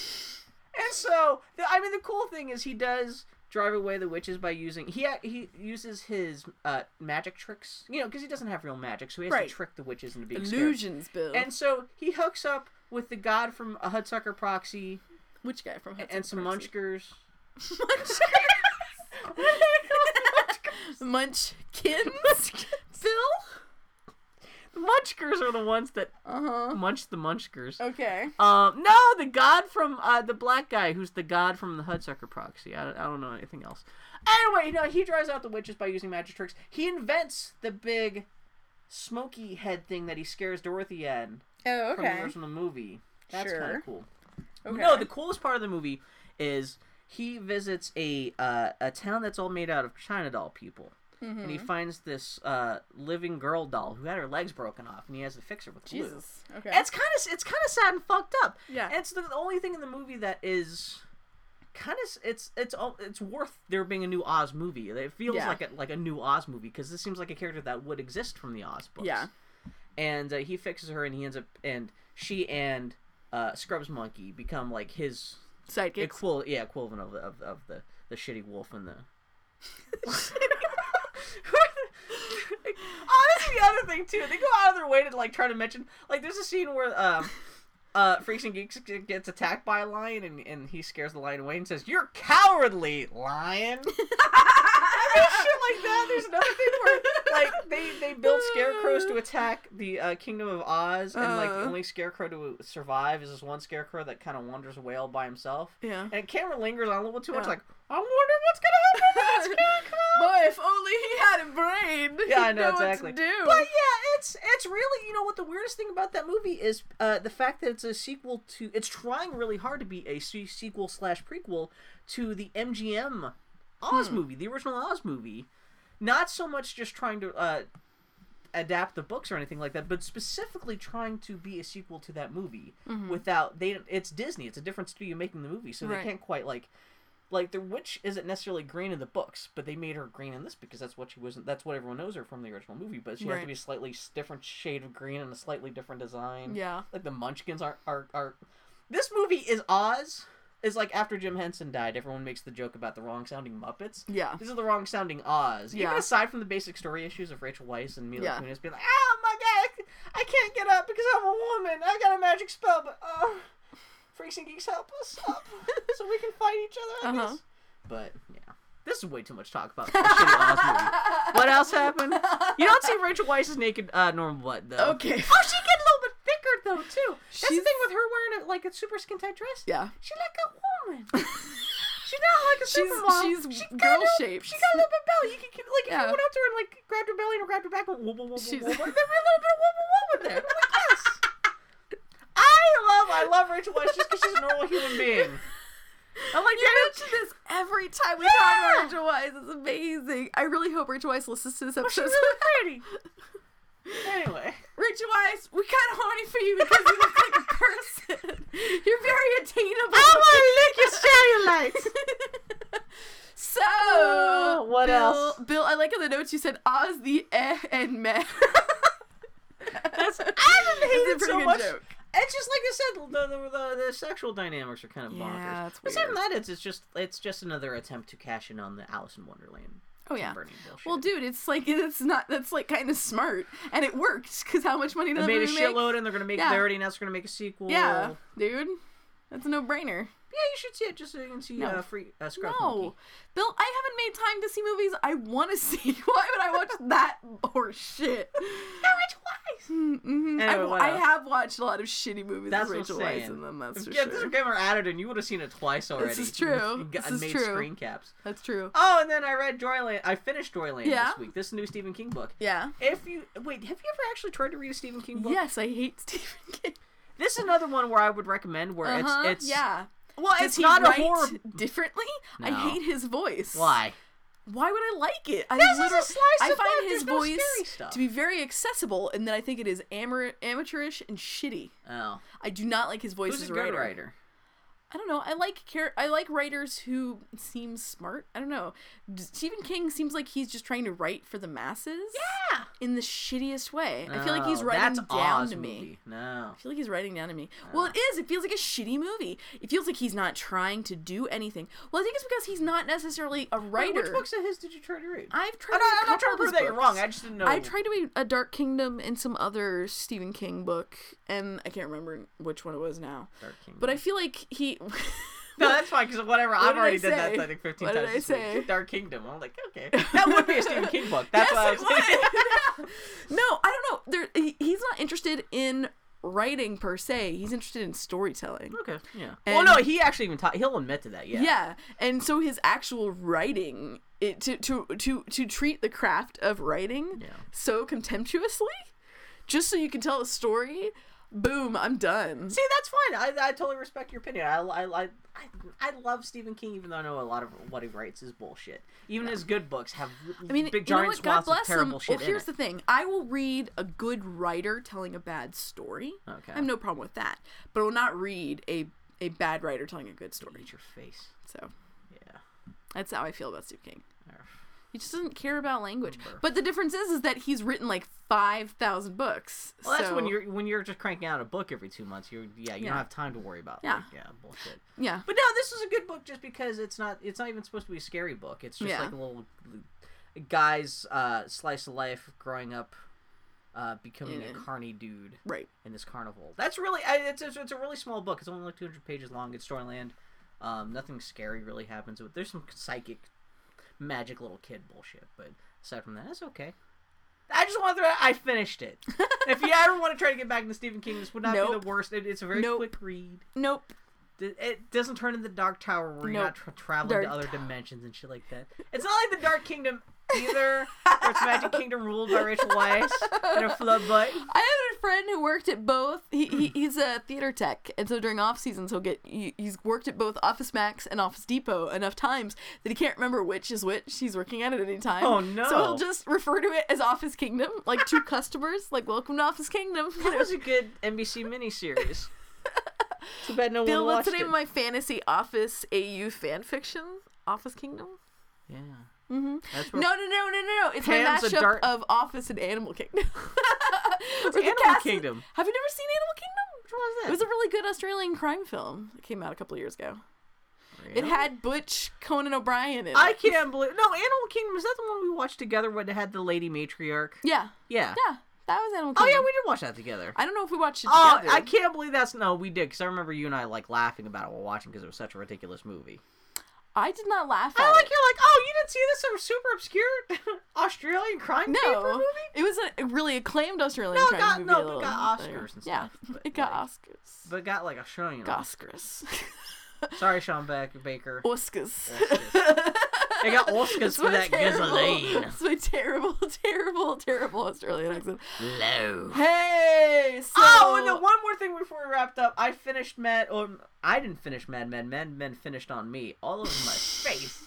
so, the, I mean, the cool thing is he does drive away the witches by using he he uses his uh, magic tricks. You know, because he doesn't have real magic, so he has Right. to trick the witches into being. Illusions, Bill. And so he hooks up with the god from a Hudsucker Proxy Which guy from and some munchkers. Munchkins? Bill? Munchkers are the ones that Uh huh. munch the Munchkers. Okay. Um, no, the god from uh, the black guy, who's the god from the Hudsucker Proxy. I, don't- I don't know anything else. Anyway, no, he drives out the witches by using magic tricks. He invents the big smoky head thing that he scares Dorothy in Oh, okay. from the original movie. That's kind of cool. Okay. No, the coolest part of the movie is he visits a uh, a town that's all made out of China doll people. And Mm-hmm. he finds this uh, living girl doll who had her legs broken off, and he has to fix her with glue. Jesus. Okay. It's kind of it's kind of sad and fucked up. Yeah. And it's the, only thing in the movie that is kind of it's it's all it's worth there being a new Oz movie. It feels Yeah. like a like a new Oz movie because this seems like a character that would exist from the Oz books. Yeah. And uh, he fixes her, and he ends up and she and uh, Scrubs Monkey become like his Sidekicks. equal yeah equivalent of the of, of the the shitty wolf and the. oh, this is the other thing too. They go out of their way to like try to mention like there's a scene where um uh Freaks and Geeks gets attacked by a lion and, and he scares the lion away and says, "You're cowardly, lion." Shit like that. There's another thing where like they they build scarecrows to attack the uh, Kingdom of Oz, and like the Uh. only scarecrow to survive is this one scarecrow that kind of wanders away all by himself. Yeah. And camera lingers on a little too much, Yeah. like a brain. Yeah, I know, what to exactly. do. But yeah, it's it's really you know what the weirdest thing about that movie is uh, the fact that it's a sequel to it's trying really hard to be a sequel slash prequel to the MGM Oz movie, the original Oz movie. Not so much just trying to uh, adapt the books or anything like that, but specifically trying to be a sequel to that movie. Without they, it's Disney. It's a different studio making the movie, so Right. they can't quite like like the witch isn't necessarily green in the books, but they made her green in this because that's what she wasn't. That's what everyone knows her from the original movie. But she has to be a slightly different shade of green and a slightly different design. Yeah. like the Munchkins are are are. This movie is Oz. Is like after Jim Henson died, everyone makes the joke about the wrong sounding Muppets. Yeah. This is the wrong sounding Oz. Even Yeah. aside from the basic story issues of Rachel Weisz and Mila Yeah. Kunis being like, "Oh my god, I can't get up because I'm a woman. I got a magic spell, but uh, freaks and geeks help us up so we can fight each other." I Uh-huh. guess. But yeah, this is way too much talk about the shitty Oz movie. What else happened? You don't see Rachel Weisz's naked uh, normal butt though. Okay. Oh, she get a little bit thicker though too. That's the thing with her wearing a, like a super skin tight dress. Yeah. She's like a woman. She's not like a She's- supermodel. she's She got girl a little- shaped. She got a little bit of belly. You can like if Yeah. you went up to her and like grabbed her belly and grabbed her back, She's- whoop, There'd be a little bit of in there. I'm like, yes. I love I love Rachel Weisz just because she's a normal human being. I'm like, You mention this every time we Yeah. talk about Rachel Weisz. It's amazing. I really hope Rachel Weisz listens to this she's episode. really pretty. Anyway, Rachel Weisz, we kind of horny for you because you look like a person. You're very attainable. I want to lick your cellulite. so, Oh, what Bill, else? Bill, I like in the notes you said Oz the eh and meh. That's I haven't hated pretty so good much. joke. It's just like I said, the the, the, the sexual dynamics are kind of bonkers. Yeah, it's Aside from weird. that, it's, it's just it's just another attempt to cash in on the Alice in Wonderland. Oh yeah. Well, dude, it's like it's not. That's like kind of smart, and it worked because how much money did they made a movie make? shitload, and they're gonna make Yeah. thirty, and that's gonna make a sequel. Yeah, dude, that's a no-brainer. Yeah, you should see it just so you can see No. uh, free uh, Scruff No, Monkey. Bill, I haven't made time to see movies I want to see. Why would I watch that horse shit? Mm-hmm. I, Anyway, what I have watched a lot of shitty movies That's with what Rachel I'm Weisz saying. in them. That's If for yeah, sure. this game were added, and you would have seen it twice already. This is true. You got- This is made true. screen caps. That's true. Oh, and then I read Joyland. I finished Joyland Yeah? this week. This new Stephen King book. Yeah. If you wait, have you ever actually tried to read a Stephen King book? Yes, I hate Stephen King. This is another one where I would recommend where Uh-huh, it's it's yeah. Well, Does it's he not a write horror. differently. I hate his voice. Why? Why would I like it? I This is a slice I of find life. his There's no voice to be very accessible, and then I think it is amateurish and shitty. Oh, I do not like his voice who's as a a good writer. writer? I don't know. I like char- I like writers who seem smart. I don't know. Stephen King seems like he's just trying to write for the masses. Yeah. In the shittiest way. I feel like he's oh, writing that's down Oz to me. movie. No. I feel like he's writing down to me. Well, it is. It feels like a shitty movie. It feels like he's not trying to do anything. Well, I think it's because he's not necessarily a Wait, writer. which books of his did you try to read? I've tried. I'm to not, read a I'm not trying to prove that you're wrong. I just didn't know. I tried to read A Dark Kingdom and some other Stephen King book, and I can't remember which one it was now. Dark Kingdom. But I feel like he. No, that's fine because whatever. What I've did already I did that? I think 15 What did times. I this week. say? Dark Kingdom. I'm like, okay, that would be a Stephen King book. That's what I was yes, thinking. no, I don't know. There, he, he's not interested in writing per se. He's interested in storytelling. Okay, yeah. And- well, no, he actually even ta- he'll admit to that. Yeah. Yeah, and so his actual writing, it to to to to treat the craft of writing Yeah. so contemptuously, just so you can tell a story. Boom, I'm done. See, that's fine. I, I totally respect your opinion. I, I, I, I, love Stephen King, even though I know a lot of what he writes is bullshit. Even his good books have I mean, big you know giant? God swaths of bless him. terrible shit Well, here's in the it. thing: I will read a good writer telling a bad story. Okay. I have no problem with that, but I will not read a a bad writer telling a good story. Eat your face. So Yeah. that's how I feel about Stephen King. Arf. He just doesn't care about language. But the difference is, is that he's written like five thousand books. Well, that's when you're when you're just cranking out a book every two months. You're yeah, you Yeah. don't have time to worry about Yeah. like, yeah bullshit. yeah. But no, this is a good book just because it's not it's not even supposed to be a scary book. It's just Yeah. like a little guy's uh, slice of life growing up, uh, becoming In a carny dude Right. in this carnival. That's really I, it's, it's it's a really small book. It's only like 200 pages long. It's Storyland. Um, nothing scary really happens. But there's some psychic, magic little kid bullshit. But aside from that, it's okay. I just want to. I finished it. if you ever want to try to get back into Stephen King, this would not be the worst. It, it's a very Nope. quick read. Nope. It- doesn't turn into the Dark Tower where you're not tra- traveling to other Tower. dimensions and shit like that. It's not like the Dark Kingdom either, where it's Magic Kingdom ruled by Rachel Weisz and a flood butt. I friend who worked at both. He, he he's a theater tech, and so during off seasons he'll get he, he's worked at both Office Max and Office Depot enough times that he can't remember which is which he's working at at any time. Oh, no. So he'll just refer to it as Office Kingdom, like to customers, like "Welcome to Office Kingdom." That was a good NBC miniseries. Too bad no Bill, one what's the watched name it. of my fantasy Office AU fan fiction? Office Kingdom. Yeah. Mm-hmm. No, no, no, no, no, no. It's Pam's a mashup dark- of Office and Animal Kingdom. The Animal cast- Kingdom? Have you never seen Animal Kingdom? Which one was that? It was a really good Australian crime film. It came out a couple of years ago. It had Butch Conan O'Brien in it. I can't believe. No, Animal Kingdom. Is that the one we watched together when it had the lady matriarch? Yeah, Yeah. yeah, that was Animal Oh Kingdom. yeah, we did watch that together. I don't know if we watched it Oh, together. I can't believe that's no. We did because I remember you and I like laughing about it while watching because it was such a ridiculous movie. I did not laugh at I like it. you're like, oh, you didn't see this some super obscure Australian crime paper No, movie? it was a really acclaimed Australian No, it crime got- movie. no, it little- got Oscars and Yeah, stuff, but, it got like- Oscars. But got like Australian. Got Oscars. Sorry, Sean Beck- Baker. Oscars. They got Oscars That's for my that terrible, gasoline. That's my terrible, terrible, terrible Australian accent. Low. Hey, so Oh, and then one more thing before we wrapped up. I finished Mad. Or I didn't finish Mad Men. Mad Men finished on me, all over my face.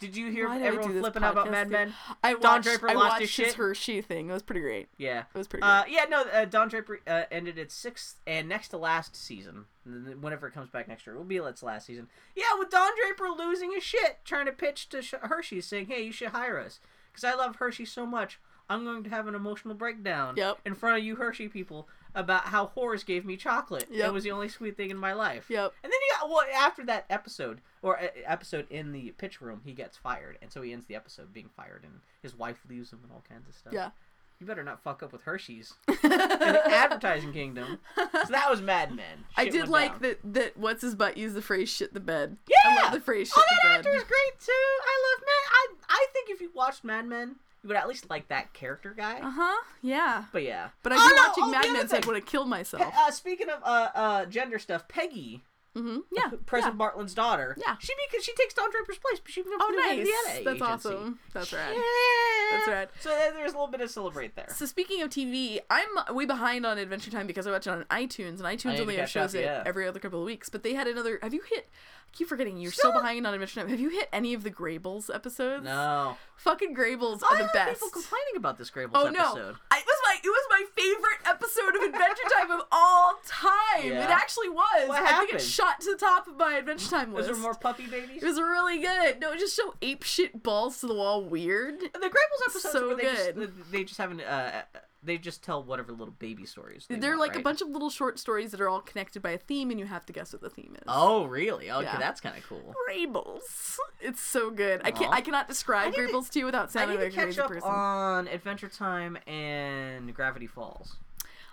Did you hear Why everyone flipping out about Mad? Men? I Don watched, Draper I lost watched his his shit? Hershey thing. It was pretty great. Yeah. It was pretty Uh, yeah, no. Uh, Don Draper uh, ended its sixth and next to last season. Whenever it comes back next year, it will be its last season. Yeah, with Don Draper losing his shit, trying to pitch to Hershey, saying, "Hey, you should hire us." because I love Hershey so much. I'm going to have an emotional breakdown Yep. in front of you Hershey people about how Horace gave me chocolate. Yep. It was the only sweet thing in my life. Yep. And then he got well after that episode or uh, episode in the pitch room, he gets fired, and so he ends the episode being fired, and his wife leaves him and all kinds of stuff. Yeah. You better not fuck up with Hershey's in the advertising kingdom. So that was Mad Men. I did like down. that. That what's his butt used the phrase "shit the bed." Yeah, I love the phrase "shit Oh, that bed." actor is great too. I love Mad. I I think if you watched Mad Men, you would at least like that character guy. Uh huh. Yeah. But yeah. But I Oh, do no, watching oh, the Mad Men, so I would have killed myself. Uh, speaking of uh, uh, gender stuff, Peggy, Mm-hmm. Yeah. President Bartlet's daughter, Yeah. she because she takes Don Draper's place, but she becomes Oh, the head of nice. That's agency. awesome. That's right. Yeah. That's right. So there's a little bit of celebrate there. So speaking of TV, I'm way behind on Adventure Time because I watch it on iTunes, and iTunes only catch up, shows it yeah. every other couple of weeks. But they had another. Have you hit? I keep forgetting you're Still- so behind on Adventure Time. Have you hit any of the Graybles episodes? No, Fucking Graybles I are the heard best. people complaining about this Grayble Oh episode. no! I, it was my it was my favorite episode of Adventure Time of all time. Yeah. It actually was. What I think happened? it shot to the top of my Adventure Time Was list. there more puppy babies? It was really good. No, it just so ape shit balls to the wall weird. The Grayble episodes So good. just they just haven't uh they just tell whatever little baby stories. They They're want, like a bunch of little short stories that are all connected by a theme, and you have to guess what the theme is. Oh really? Okay, Yeah. that's kind of cool. Graybles. It's so good. I can't. I cannot describe I to- to you without sounding like a catch crazy up person. on Adventure Time and Gravity Falls.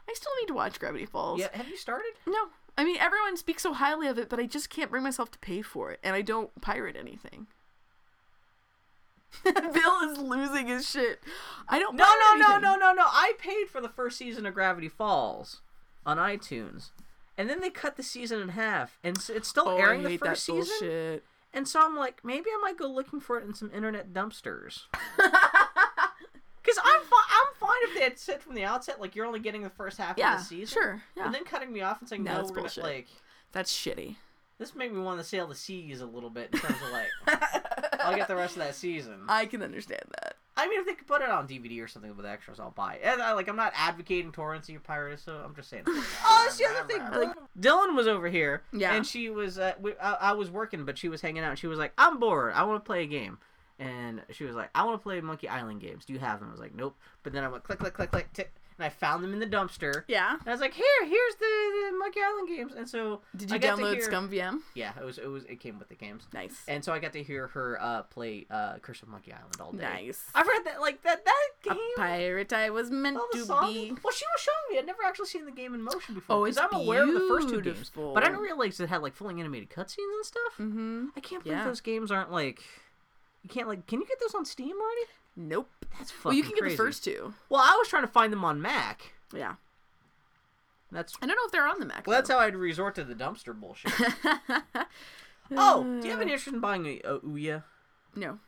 I still need to watch Gravity Falls. Yeah, have you started? No. I mean, everyone speaks so highly of it, but I just can't bring myself to pay for it, and I don't pirate anything. Bill is losing his shit. I don't. No, no, no, anything. no, no, no. I paid for the first season of Gravity Falls on iTunes, and then they cut the season in half, and it's still Oh, airing I the first that season. bullshit. And so I'm like, maybe I might go looking for it in some internet dumpsters. Because I'm fine. I'm fine if they had said from the outset, like you're only getting the first half Yeah, of the season. sure. Yeah, And then cutting me off and saying, No, no, that's we're gonna like. that's shitty. This made me want to sail the seas a little bit in terms of like, I'll get the rest of that season. I can understand that. I mean, if they could put it on DVD or something with extras, I'll buy it. And, uh, like, I'm not advocating torrents or pirates, so I'm just saying. oh, that's the other thing. Like, Dylan was over here, Yeah. and she was. Uh, we, I, I was working, but she was hanging out. and She was like, "I'm bored. I want to play a game." And she was like, "I want to play Monkey Island games. Do you have them?" I was like, "Nope." But then I went click, click, click, click, tick, and I found them in the dumpster. Yeah. And I was like, "Here, here's the, the Monkey Island games." And so Did I you download hear- ScummVM? Yeah, it was. It was. It came with the games. Nice. And so I got to hear her uh, play uh, Curse of Monkey Island all day. Nice. I've read that like that that A game. pirate I was meant to songs- be. Well, she was showing me. I'd never actually seen the game in motion before. Oh, it's I'm aware of the first two games, but I didn't realize it had like fully animated cutscenes and stuff. Mm-hmm. I can't believe Yeah. those games aren't like. You can't like. Can you get those on Steam already? Nope. That's fucking Well, you can get crazy. the first two. Well, I was trying to find them on Mac. Yeah. That's I don't know if they're on the Mac. well, that's how I'd resort to the dumpster bullshit. oh, do you have any interest in buying a, a Ouya? no.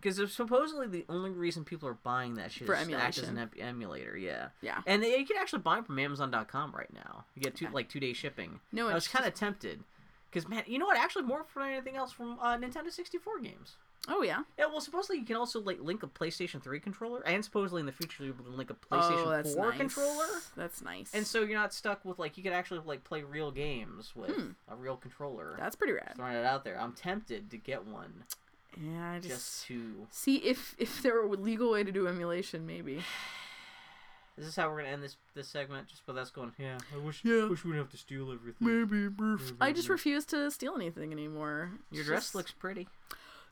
Because it's supposedly the only reason people are buying that shit For is to act as an emulation. em- emulator. Yeah. Yeah. And they, you can actually buy them from Amazon.com right now. You get two Okay. like two day shipping. No, I was kind of tempted, because man, you know what? Actually, more for anything else from uh, Nintendo 64 games. Oh yeah. Yeah, well, supposedly you can also like link a PlayStation 3 controller, and supposedly in the future you'll be able to link a PlayStation oh, that's 4 nice. controller. That's nice. And so you're not stuck with like you could actually like play real games with Hmm. a real controller. that's pretty rad. Throwing it out there, I'm tempted to get one Yeah, I just, just to. see if if there were a legal way to do emulation, maybe. This Is this how we're gonna end this this segment? Just with us going, yeah. I wish, Yeah. wish we wouldn't have to steal everything. Maybe. I just refuse to steal anything anymore. Your It's dress looks pretty.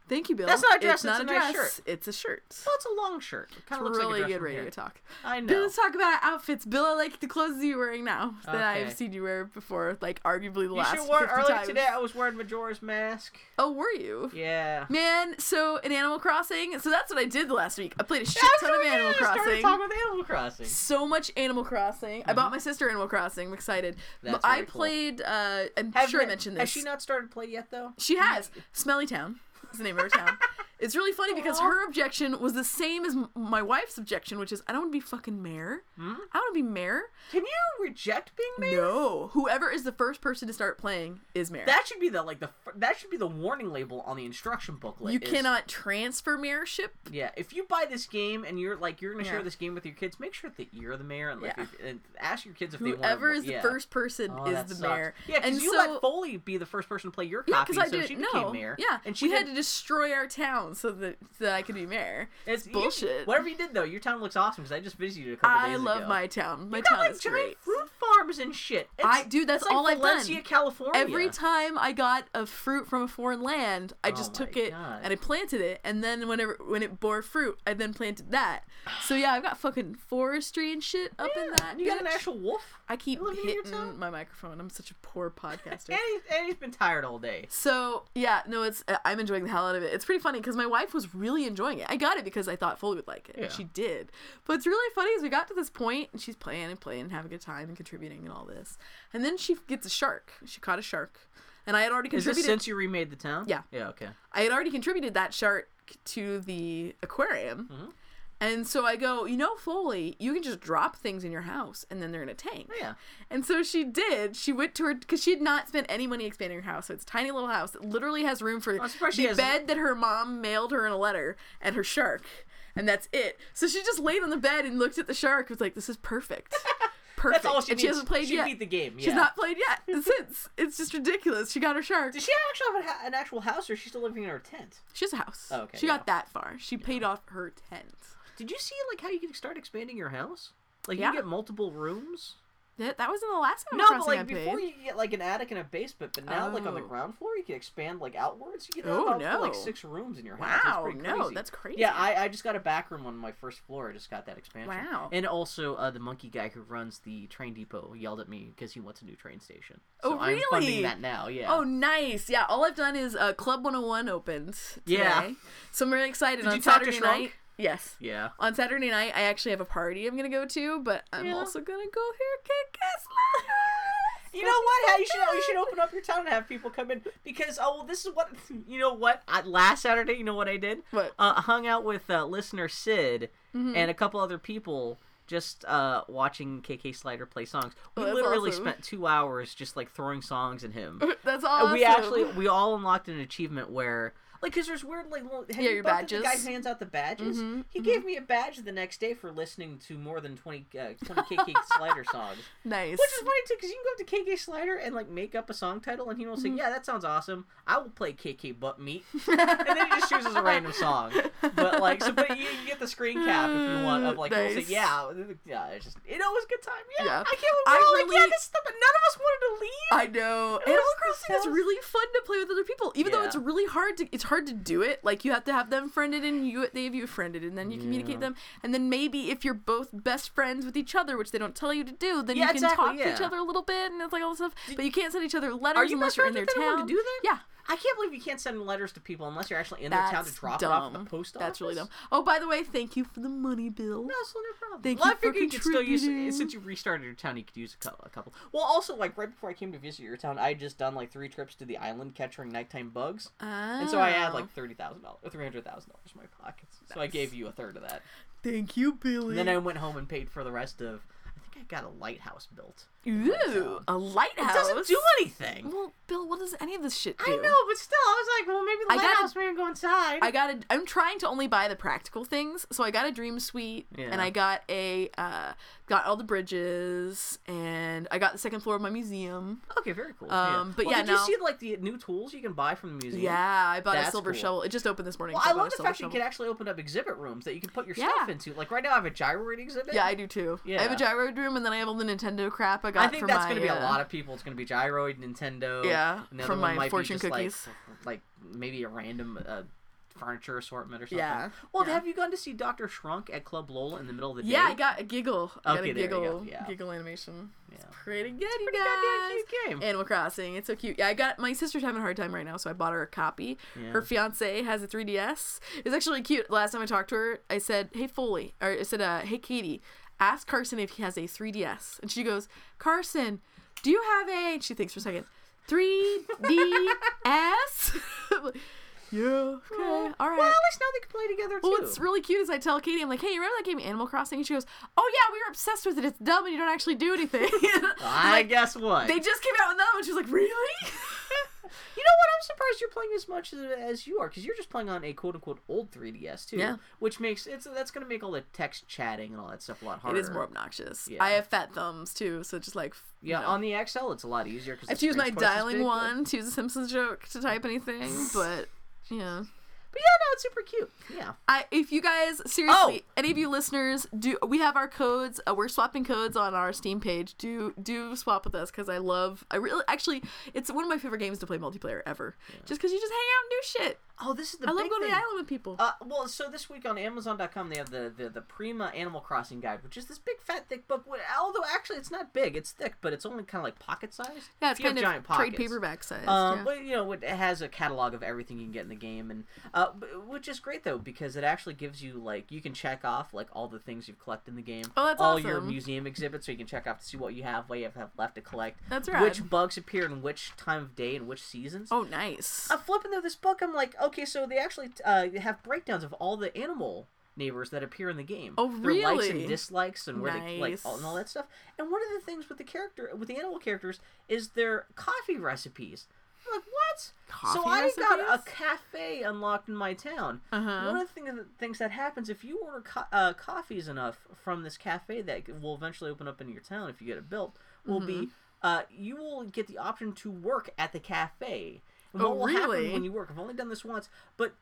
Thank you, Bill. That's not a dress, It's not a nice dress. shirt. It's a shirt. Well, it's a long shirt. It It's kind of looks really like a dress good radio here. talk. I Bill, know. let's talk about outfits. Bill, I like the clothes you're wearing now that I've seen you wear before, like arguably the You last should wear earlier times. today. I was wearing Majora's Mask. Oh, were you? Yeah. Man, so in Animal Crossing, so that's what I did last week. I played a shit That's ton of Animal I started Crossing. talking about Animal Crossing. So much Animal Crossing. I bought my sister Animal Crossing. I'm excited. That's But I very cool. played. Uh, I'm Have sure I mentioned this. Has she not started play yet though? She has. Smelly Town is the name of her town. It's really funny because her objection was the same as m- my wife's objection, which is I don't want to be fucking mayor. Hmm? I want to be mayor. Can you reject being mayor? No. Whoever is the first person to start playing is mayor. That should be the like the fir- that should be the warning label on the instruction booklet. you is- cannot transfer mayorship. Yeah, if you buy this game and you're like you're gonna Yeah. share this game with your kids, make sure that you're the mayor and like Yeah. if, and ask your kids if they want. Whoever is the first person Oh, is the mayor. Yeah, because and you so, let Foley be the first person to play your Yeah, copy, because I so didn't she know. became mayor. Yeah, and she we had had to destroy our town so that so that I could be mayor. It's you- bullshit. whatever you did though, your town looks awesome because I just visited you a couple I days ago. I love my town. My You got, town like, is great. fruit farms and shit. It's, I dude, that's it's like all I've Valencia, done. California. Every time I got a fruit from a foreign land, I Oh just my took it God. and I planted it, and then whenever when it bore fruit, I then planted that. So yeah, I've got fucking forestry and shit up in that. You got an actual wolf. I keep hitting my microphone. I'm such a poor podcaster. And he's, and he's been tired all day. So yeah, no, it's I'm enjoying the hell out of it. It's pretty funny because my wife was really enjoying it. I got it because I thought Foley would like it, Yeah. and she did. But it's really funny as we got to this point, and she's playing and playing, and having a good time, and contributing and all this, and then she gets a shark. She caught a shark, and I had already Is this contributed. since you remade the town? Yeah. Yeah. Okay. I had already contributed that shark to the aquarium. Mhm. And so I go, you know, Foley, you can just drop things in your house and then they're in a tank. Oh, yeah. And so she did. She went to her because she had not spent any money expanding her house. So it's a tiny little house that literally has room for I'm surprised she the has- bed that her mom mailed her in a letter and her shark, and that's it. So she just laid on the bed and looked at the shark. Was like, "This is perfect, perfect." That's all she and she needs. hasn't played she yet. beat the game. Yeah. She's not played yet since. It's just ridiculous. She got her shark. Does she actually have a an actual house, or is she still living in her tent? She has a house. Oh, okay, she yeah. got that far. She paid off her tent. Did you see like how you can start expanding your house? Like Yeah. you get multiple rooms. That, that was in the last one. No, but like before you get like an attic and a basement, but now like on the Oh. ground floor you can expand like outwards. You can Oh, to, like six rooms in your house. Wow, pretty no, crazy. that's crazy. Yeah, I, I just got a back room on my first floor. I just got that expansion. Wow. And also, uh, the monkey guy who runs the train depot yelled at me because he wants a new train station. Oh, So I'm funding really? that now. Yeah. Oh, nice. Yeah, all I've done is uh, Club 101 opened today. Yeah. So I'm really excited. Did on you talk Saturday night. Yes. Yeah. On Saturday night, I actually have a party I'm gonna go to, but I'm Yeah. also gonna go here Kick Ass You know what? How you should you should open up your town and have people come in because oh well, this is what you know what I, last Saturday you know what I did What? uh, hung out with uh, listener Sid Mm-hmm. and a couple other people just uh, watching KK Slider play songs. We Oh, literally awesome. spent two hours just like throwing songs at him. That's awesome. We actually we all unlocked an achievement where like because there's weird like little, have Yeah, you your The guy hands out the badges. Mhm, He gave me a badge the next day for listening to more than 20, uh, 20 KK Slider songs. nice. Which is funny too, because you can go up to KK Slider and like make up a song title, and he will say, Mm-hmm. "Yeah, that sounds awesome. I will play KK Butt Meat," and then he just chooses a random song. But like, so but you, you get the screen cap if you want of like, he'll Nice. say, "Yeah, yeah." It's just it always a good time. Yeah, Yeah. I can't believe I all like, "Yeah, this stuff," none of us wanted to leave. I know. Animal was- Crossing is really fun to play with other people, even though it's really hard to. It's hard to do it. Like you have to have them friended, and you they have you friended, and then you communicate Yeah. them, and then maybe if you're both best friends with each other, which they don't tell you to do, then Yeah, you can exactly, talk to each yeah. other a little bit, and it's like all this stuff. but you can't send each other letters Are you unless best you're in friends their with anyone town. to do that? Yeah. I can't believe you can't send letters to people unless you're actually in their That's town to drop dumb. it off at the post office. That's really dumb. Oh, by the way, thank you for the money bill. No, so no problem. Thank well, you I figured for you could still use contributing. since you restarted your town. You could use a couple. Well, also like right before I came to visit your town, I had just done like three trips to the island catching nighttime bugs, and so I had Oh. like thirty thousand dollars, three hundred thousand dollars in my pockets. So I gave you a third of that. Thank you, Billy. And then I went home and paid for the rest of. I think I got a lighthouse built. Ooh, a lighthouse. It doesn't do anything. Well, Bill, what does any of this shit do? I know, but still, I was like, well, maybe the I gotta- lighthouse man go inside. I got a. I'm trying to only buy the practical things, so I got a dream suite, Yeah. and I got a uh, got all the bridges, and I got the second floor of my museum. Okay, very cool. Um, yeah. but Well, yeah, did you see like the new tools you can buy from the museum? Yeah, I bought a silver cool. shovel. It just opened this morning. Well, so I bought love the fact that you can actually open up exhibit rooms that you can put your Yeah. stuff into. Like right now, I have a gyro rig exhibit. Yeah, I do too. Yeah, I have a gyro room, and then I have all the Nintendo crap I got. I think that's my, going to be a uh, lot of people. It's going to be gyroid, Nintendo. Yeah, another from one my might be fortune just, cookies. Like, maybe a random uh, furniture assortment or something. Yeah, Well, yeah. have you gone to see Doctor Shrunk at Club LOL in the middle of the day? Yeah, I got a giggle. I got Okay, a there you go, yeah. Giggle animation. Yeah. Pretty good, you Pretty guys. goddamn cute game. Animal Crossing. It's so cute. Yeah, I got my sister's having a hard time right now, so I bought her a copy. Yeah. Her fiance has a 3DS. It's actually cute. Last time I talked to her, I said, "Hey Foley," or I said, uh, "Hey Katie, ask Carson if he has a 3DS." And she goes, "Carson, do you have a?" she thinks for a second. 3DS. Yeah. Okay. All right. Well, at least now they can play together too. Well, what's really cute is I tell Katie, I'm like, hey, you remember that game Animal Crossing? And she goes, oh yeah, we were obsessed with it. It's dumb and you don't actually do anything. I like, guess what? they just came out with that one. She was like, really? You know what? I'm surprised you're playing as much as, as you are, because you're just playing on a quote unquote old 3DS too. Yeah. Which makes it's that's gonna make all the text chatting and all that stuff a lot harder. It is more obnoxious. Yeah. I have fat thumbs too, so just like you Yeah, know. on the XL it's a lot easier because I have to use my dialing one to use a Simpsons joke to type anything, but yeah. But yeah, no, it's super cute. Yeah. I, if you guys seriously, Oh! any of you listeners, do we have our codes? Uh, we're swapping codes on our Steam page. Do do swap with us because I love. I really actually, it's one of my favorite games to play multiplayer ever. Just because you just hang out and do shit. Oh, this is the I love going to the island with people. Uh, well, so this week on Amazon.com they have the, the the Prima Animal Crossing guide, which is this big fat thick book. Although actually it's not big, it's thick, but it's only kind of like pocket sized. yeah, it's you kind of giant trade paperback size. Um, yeah. but you know, it has a catalog of everything you can get in the game, and uh, which is great though because it actually gives you like you can check off like all the things you've collected in the game. Oh, that's all your museum exhibits, so you can check off to see what you have, what you have left to collect. That's rad. Which bugs appear in which time of day and which seasons. oh, nice. I'm flipping through this book. I'm like, okay, so they actually uh, have breakdowns of all the animal neighbors that appear in the game. Oh, Their likes and dislikes and where they like all, and all that stuff. And one of the things with the character with the animal characters is their coffee recipes. I'm like, what? so Coffee I got a cafe unlocked in my town. Uh-huh. One of the thing, things that happens if you order co- uh, coffees enough from this cafe that will eventually open up in your town if you get it built, will be Mm-hmm. uh, you will get the option to work at the cafe. And Oh, what will happen when you work? I've only done this once, but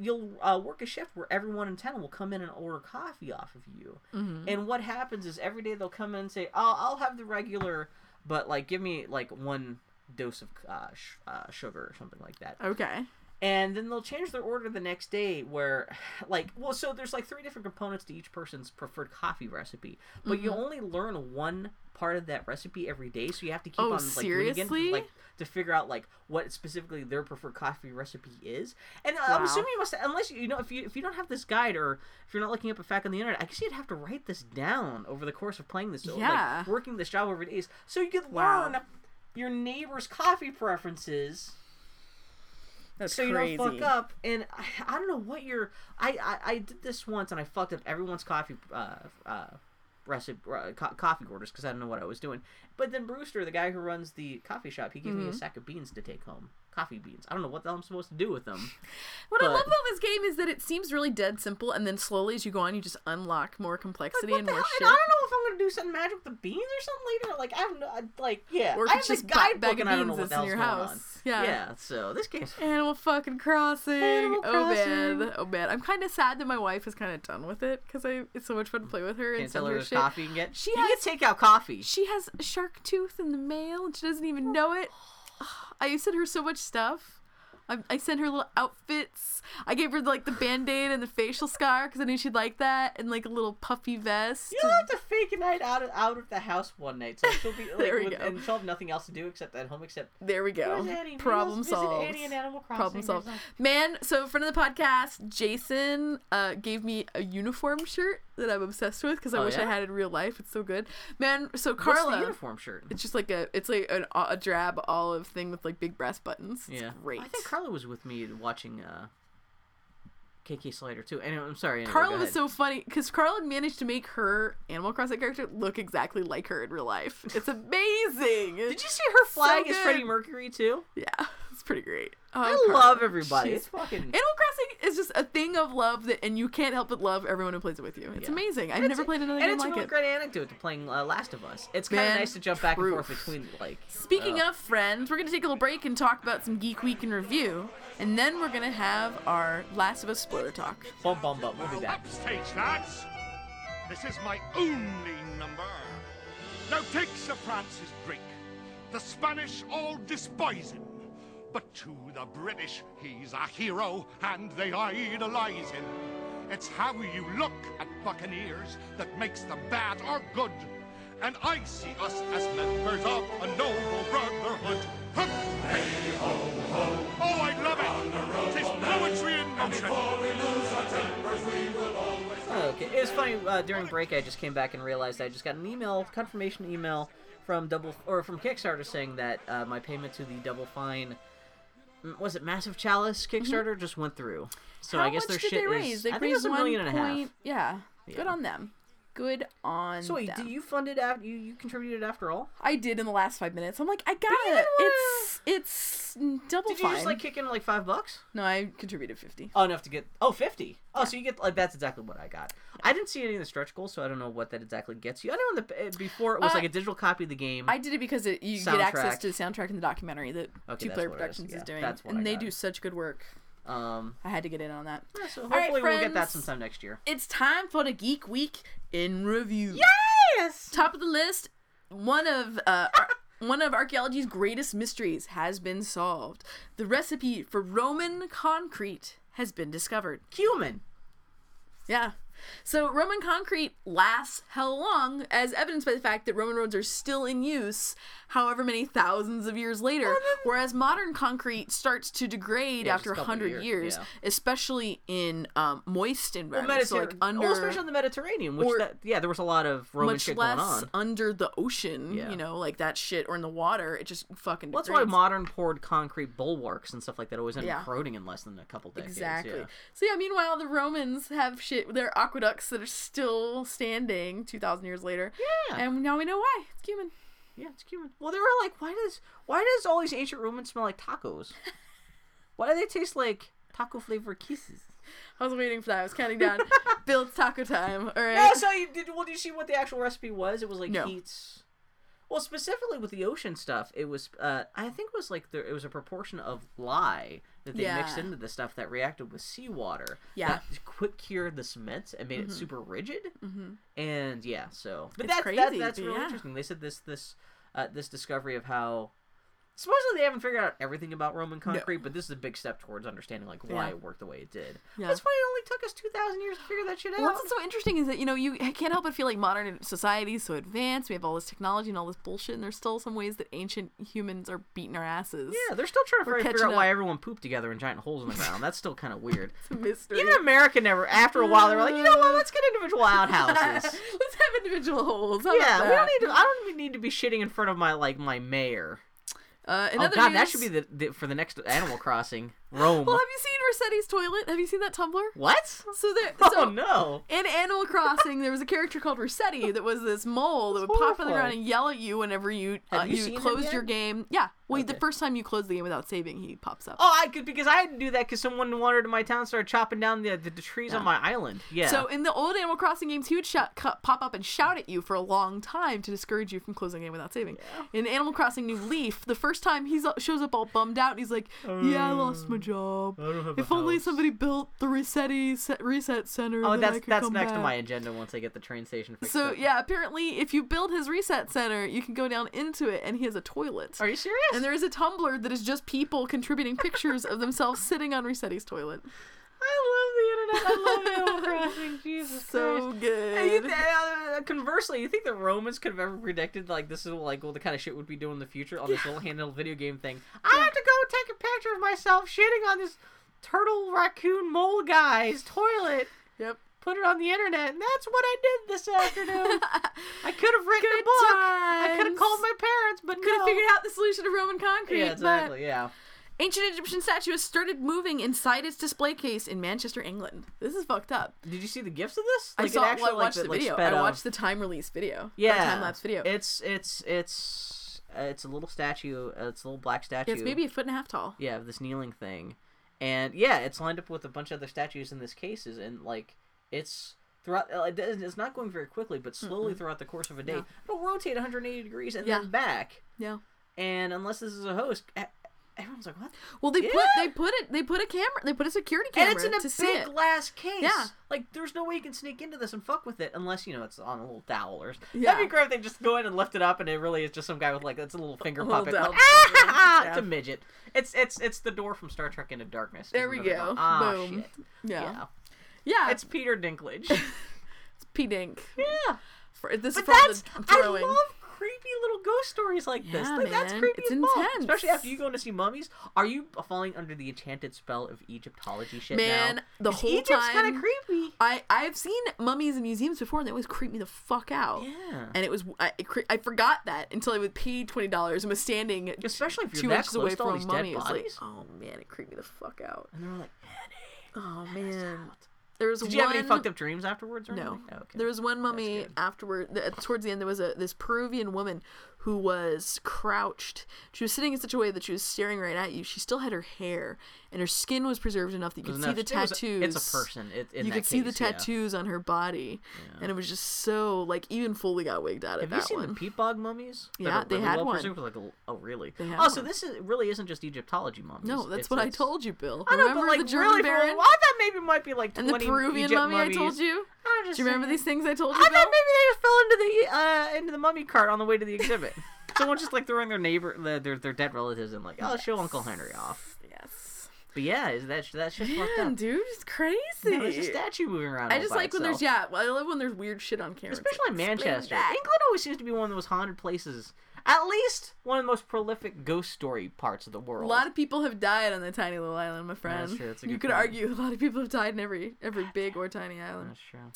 you'll uh, work a shift where everyone in town will come in and order coffee off of you. Mm-hmm. And what happens is every day they'll come in and say, "Oh, I'll have the regular, but like give me like one dose of uh, sh- uh, sugar or something like that." okay. and then they'll change their order the next day where like well so there's like three different components to each person's preferred coffee recipe but you Mm-hmm. only learn one part of that recipe every day so you have to keep Oh, on like reading again, like to figure out like what specifically their preferred coffee recipe is and uh, i'm assuming you must unless you you know if you if you don't have this guide or if you're not looking up a fact on the internet i guess you'd have to write this down over the course of playing this Yeah. like working this job over days so you could Wow. learn your neighbor's coffee preferences That's so crazy. you don't fuck up. And I, I don't know what your I, I I did this once and I fucked up everyone's coffee uh uh recipe uh, co- coffee orders because I don't know what I was doing. But then Brewster, the guy who runs the coffee shop, he gave me a Mm-hmm. sack of beans to take home. Coffee beans. I don't know what the hell I'm supposed to do with them. What I love about this game is that it seems really dead simple, and then slowly as you go on, you just unlock more complexity What and more hell? shit. And I don't know if I'm gonna do something magic with the beans or something later. Like I have no, like yeah. Or if I have this ba- guidebook and I don't know what the in hell's your going house. on. Yeah. Yeah. So this game's Animal fucking Crossing. Animal Oh man, oh man. I'm kind of sad that my wife is kind of done with it because I it's so much fun to play with her and can't send tell her her shit. coffee can get. She you has- can get takeout coffee. She has a shark tooth in the mail and she doesn't even know it. I sent her so much stuff. I, I sent her little outfits. I gave her like the band aid and the facial scar because I knew she'd like that, and like a little puffy vest. You'll have to fake a night out of, out of the house one night, so she'll be like, There we with- go. and she'll have nothing else to do except at home except There we go. Annie? Problem solved. Annie in Animal Problem Crossing or solved. Man, so friend of the podcast, Jason, uh, gave me a uniform shirt that I'm obsessed with because I Oh, wish I had it in real life. It's so good. Man, so Carla. uniform shirt? It's just like a, it's like an, a drab olive thing with like big brass buttons. It's yeah, great. I think Carla was with me watching uh, KK Slider too. Anyway, I'm sorry. Anyway, Carla was so funny because Carla managed to make her Animal Crossing character look exactly like her in real life. It's amazing. Did you see her flag So as Freddie. Mercury too? Yeah, it's pretty great. Oh, I Carla. love everybody. She's- It's fucking. Animal Crossing is just a thing of love that, and you can't help but love everyone who plays it with you. It's Yeah. amazing. I've And never it's- played another and game it's like a really it. great anecdote to playing uh, Last of Us. It's kind of nice to jump back and forth between like. Speaking uh, of friends, we're gonna take a little break and talk about some Geek Week in review, and then we're gonna have our Last of Us spoiler talk. bum bum bum. We'll be back. Upstage, lads! This is my only number. Now take Sir Francis Drake. The Spanish all despise him. But to the British, he's a hero and they idolize him. It's how you look at Buccaneers that makes them bad or good. And I see us as members of a noble brotherhood. Hey, ho, ho. Oh, I love it! Tis poetry in motion. Okay, it was funny. Uh, during break, I just came back and realized I just got an email, confirmation email from Double or from Kickstarter saying that uh, my payment to the Double Fine, was it Massive Chalice Kickstarter, just went through. So Mm-hmm. How I guess their shit they is. They I think it was a million and a half. point- Yeah. Good on them. Good on So wait, them. did you fund it after you, you contributed after all? I did in the last five minutes. I'm like, I got you it. wanna- It's it's double Did you fine. just like kick in like five bucks? no, I contributed fifty. Oh, enough to get oh 50. Oh, so you get like that's exactly what I got. I didn't see any of the stretch goals, so I don't know what that exactly gets you. I know in the uh, before it was Uh, like a digital copy of the game. I did it because it, you get access to the soundtrack in the documentary that Okay, Two Player is. Productions is, Yeah, doing, that's what and they do such good work. Um, I had to get in on that. yeah, so All right, hopefully we'll get that sometime next year. It's time for the Geek Week in review. Yes. Top of the list, one of uh, ar- one of archaeology's greatest mysteries has been solved. The recipe for Roman concrete has been discovered. Cumin. Yeah. So Roman concrete lasts how long, as evidenced by the fact that Roman roads are still in use, however many thousands of years later. Whereas modern concrete starts to degrade Yeah, after a hundred years, yeah. especially in um, moist Well, environments, so like under well, especially on the Mediterranean, which or- that, yeah, there was a lot of Roman much shit less going on. under the ocean. Yeah. You know, like that shit, or in the water. It just fucking. Well, that's why modern poured concrete bulwarks and stuff like that always end up corroding in less than a couple decades. Exactly. So yeah, meanwhile the Romans have shit their aqueducts that are still standing two thousand years later. Yeah. And now we know why. It's cumin. Yeah, it's cumin. Well, they were like, why does why does all these ancient Romans smell like tacos? why do they taste like taco flavored kisses? I was waiting for that. I was counting down. It's taco time. All right. No, so you did. Well, did you see what the actual recipe was? It was like No. heats. Well, specifically with the ocean stuff, it was. Uh, I think it was like there. It was a proportion of lye that they mixed into the stuff that reacted with seawater. Yeah. That quick cured the cement and made it super rigid. Mm-hmm. And yeah, so. But It's that's crazy, That, that's really yeah. interesting. They said this this uh, this discovery of how. Supposedly they haven't figured out everything about Roman concrete, but this is a big step towards understanding like why Yeah. it worked the way it did. Yeah. That's why it only took us two thousand years to figure that shit out. Well, what's so interesting is that you know you can't help but feel like modern society is so advanced. We have all this technology and all this bullshit, and there's still some ways that ancient humans are beating our asses. Yeah, they're still trying to figure out why everyone pooped together in giant holes in the ground. That's still kind of weird. It's a mystery. Even America never. After a while, they were like, you know what? Let's get individual outhouses. Let's have individual holes. How yeah, we don't need to. I don't even need to be shitting in front of my like my mayor. Uh, Oh god, that should be the, the for the next Animal Crossing. Rome. Well, have you seen Resetti's toilet? Have you seen that Tumblr? what? So there. Oh no. In Animal Crossing, there was a character called Resetti that was this mole that would pop on the ground and yell at you whenever you uh, you you, closed your game. Yeah, well, the first time you close the game without saving, he pops up. Oh, I could because I had to do that because someone wandered to my town and started chopping down the, the, the trees on my island. Yeah. So in the old Animal Crossing games, he would shout, cu- pop up and shout at you for a long time to discourage you from closing the game without saving. In Animal Crossing New Leaf, the first time he shows up all bummed out, and he's like, "Yeah, I lost my job. don't have if a only house." somebody built the Resetti se- reset center, oh, then I that's could that's come next to my agenda once I get the train station fixed. So up. yeah, apparently, if you build his reset center, you can go down into it, and he has a toilet. Are you serious? And there is a Tumblr that is just people contributing pictures of themselves sitting on Resetti's toilet. I love the internet. I love Animal Crossing. Jesus So Christ. You good. th- uh, conversely, you think the Romans could have ever predicted like this is like what the kind of shit would be doing in the future on this little handheld video game thing? I have to go take a picture of myself shitting on this turtle raccoon mole guy's toilet. Yep. Put it on the internet, and that's what I did this afternoon. I could have written Good a book. I could have called my parents, but Could have no. figured out the solution to Roman concrete. Yeah, but exactly. Yeah. Ancient Egyptian statue has started moving inside its display case in Manchester, England. This is fucked up. Did you see the gifts of this? I Like, it actually, well, I like, watched the- the like, video. I watched the time release video. Yeah, time lapse video. It's it's it's uh, it's a little statue. Uh, it's a little black statue. it's maybe a foot and a half tall. yeah, this kneeling thing, and yeah, it's lined up with a bunch of other statues in this cases, and like it's throughout. uh, It's not going very quickly, but slowly throughout the course of a day, Yeah. it'll rotate 180 degrees and Yeah. then back. Yeah. And unless this is a host, everyone's like, "What?" Well, they put they put it they put a camera they put a security And camera it's in a big glass case. Yeah. Like, there's no way you can sneak into this and fuck with it unless, you know, it's on a little dowel or something. Yeah. That'd be great if they just go in and lift it up and it really is just some guy with, like, that's a little finger little puppet. dowel. Like, ah! Yeah. It's a midget. It's it's it's the door from Star Trek Into Darkness. There we go. Ah, Boom. shit. Yeah. Yeah. Yeah. It's Peter Dinklage. It's P Dink. yeah. For, this But is for that's, the I love creepy little ghost stories like this. Yeah, Like, that's man. creepy It's as intense. Especially after you going to see mummies. Are you falling under the enchanted spell of Egyptology shit Man, now? the 'Cause whole Egypt's kind time- of creepy. I I've seen mummies in museums before, and they always creep me the fuck out. Yeah. And it was I, it cre- I forgot that until I would pay twenty dollars and was standing Especially if you're two that inches close away to all from a these dead mummy. It was like, bodies. oh man, it creeped me the fuck out. And they're like, Oh man, there was Did one. you have any fucked up dreams afterwards? Or No. Oh, okay. there was one mummy afterward. towards the end, there was a this Peruvian woman who was crouched. She was sitting in such a way that she was staring right at you. She still had her hair, and her skin was preserved enough that you could see Enough- the it a- tattoos. it's a person. It, in you could see the case, yeah. tattoos on her body, and it was just so like even Foley got wigged out of it. Have you seen one. the peat bog mummies? Yeah, they had well one. preserved? Like, a- oh, really? They had oh, so this is really isn't just Egyptology mummies. no, that's It's- what I told you, Bill. I know, Remember but like the German really, for- well, I thought maybe it might be like and the 20 Peruvian Egypt mummy I told you? Just Do you remember these things I told you? I thought maybe they just fell into the uh, into the mummy cart on the way to the exhibit. Someone just like throwing their neighbor, their, their their dead relatives, and like, oh, show Uncle Henry off. But yeah, is that that's just fucked Man, up? dude, it's crazy. No, there's a statue moving around. I just like when there's yeah. I love when there's weird shit on camera. Especially in Manchester. England always seems to be one of the most haunted places. At least one of the most prolific ghost story parts of the world. A lot of people have died on the tiny little island, my friend. true, that's a you could point. argue a lot of people have died in every every big or tiny island. That's true.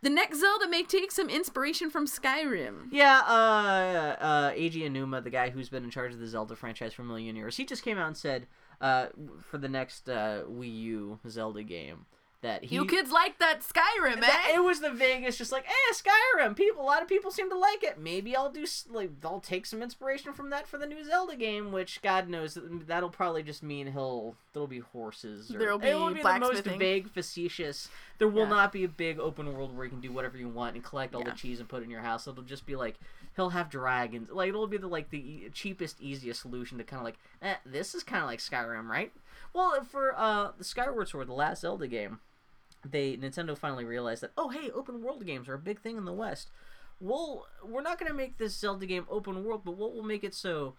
The next Zelda may take some inspiration from Skyrim. Yeah, uh, uh, Eiji Aonuma, the guy who's been in charge of the Zelda franchise for a million years, he just came out and said, uh, for the next uh, Wii U Zelda game, that he. You kids like that Skyrim, that, eh? it was the Vegas, just like, eh, Skyrim. People, a lot of people seem to like it. Maybe I'll do, like, I'll take some inspiration from that for the new Zelda game. Which God knows, that'll probably just mean he'll there'll be horses. Or, There'll be be the most vague, facetious. There will Yeah. not be a big open world where you can do whatever you want and collect all Yeah. the cheese and put it in your house. It'll just be like he'll have dragons. Like it'll be the like the cheapest, easiest solution to kind of like, eh, this is kind of like Skyrim, right? Well, for uh, the Skyward Sword, the last Zelda game, they Nintendo finally realized that oh hey, open world games are a big thing in the West. We'll we're not gonna make this Zelda game open world, but what will make it so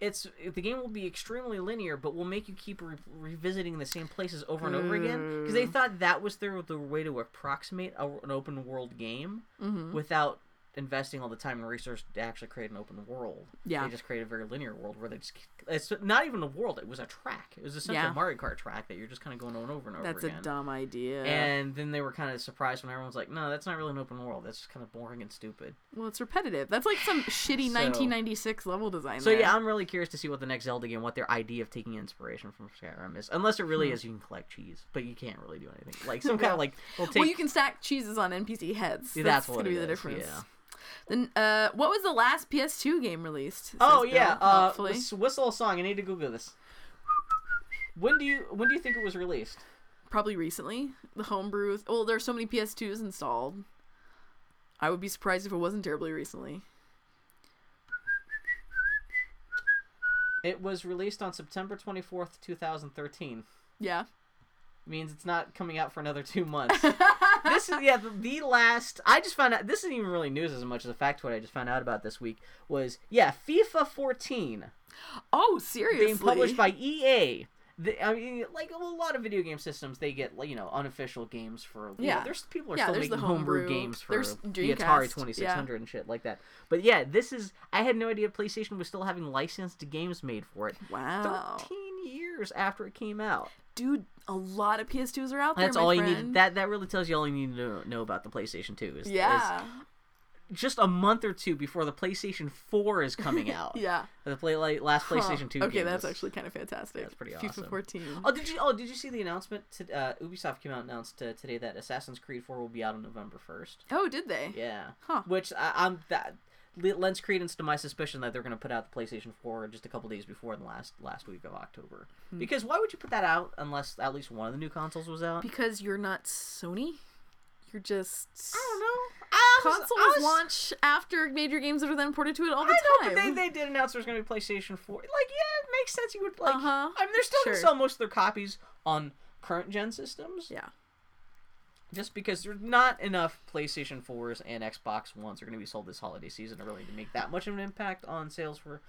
it's the game will be extremely linear, but will make you keep re- revisiting the same places over and over again because they thought that was their the way to approximate a, an open world game Mm-hmm. without investing all the time and resource to actually create an open world. Yeah. they just created a very linear world where they just it's not even a world; it was a track. It was essentially Yeah. a Mario Kart track that you're just kind of going on over and over That's again. a dumb idea. And then they were kind of surprised when everyone's like, "No, that's not really an open world. That's just kind of boring and stupid." well, it's repetitive. That's like some shitty So- 1996 level design. So there. yeah, I'm really curious to see what the next Zelda game, what their idea of taking inspiration from Skyrim is. Unless it really hmm. is, you can collect cheese, but you can't really do anything. Like some kind of like, we'll take. well, you can stack cheeses on NPC heads. Yeah, that's, that's gonna it be the difference. yeah. Then, uh, what was the last PS2 game released? oh says yeah, Bill, uh, hopefully. whistle a song. I need to Google this. When do you when do you think it was released? probably recently. The homebrew. Well, there's so many PS2s installed. I would be surprised if it wasn't terribly recently. It was released on September 24th, 2013. Yeah. means it's not coming out for another two months. this is yeah the, the last. I just found out. This isn't even really news as much as a factoid I just found out about this week was yeah FIFA 14 Oh, seriously? being published by EA. The, I mean, like a lot of video game systems, they get like you know unofficial games for Yeah. know, there's people are Yeah, still there's the making homebrew homebrew, games for there's the Atari 2600 and shit like that. But yeah, this is I had no idea PlayStation was still having licensed games made for it. Wow. 13 years after it came out. Dude, a lot of PS2s are out there. That's all you need. That that really tells you all you need to know, know about the PlayStation 2 is, is Yeah. Just a month or two before the PlayStation 4 is coming out. Yeah. The play like last Huh. PlayStation 2 Okay, that's is- actually kind of fantastic. That's pretty FIFA awesome. 14. Oh, did you? Oh, did you see the announcement? To, uh, Ubisoft came out and announced uh, today that Assassin's Creed 4 will be out on November 1st. Oh, did they? Yeah. Huh. Which I, I'm that lends credence to my suspicion that they're going to put out the PlayStation 4 just a couple days before the last last week of October. Hmm. Because why would you put that out unless at least one of the new consoles was out? Because you're not Sony. You're just. I don't know. I was- Consoles I was- launch after major games that are then ported to it all the I know, time. but they, they did announce there's going to be PlayStation 4. Like, yeah, it makes sense. You would like. Uh-huh. I mean, they're still going to sell most of their copies on current gen systems. Yeah. Just because there's not enough PlayStation 4s and Xbox Ones are going to be sold this holiday season to really to make that much of an impact on sales for.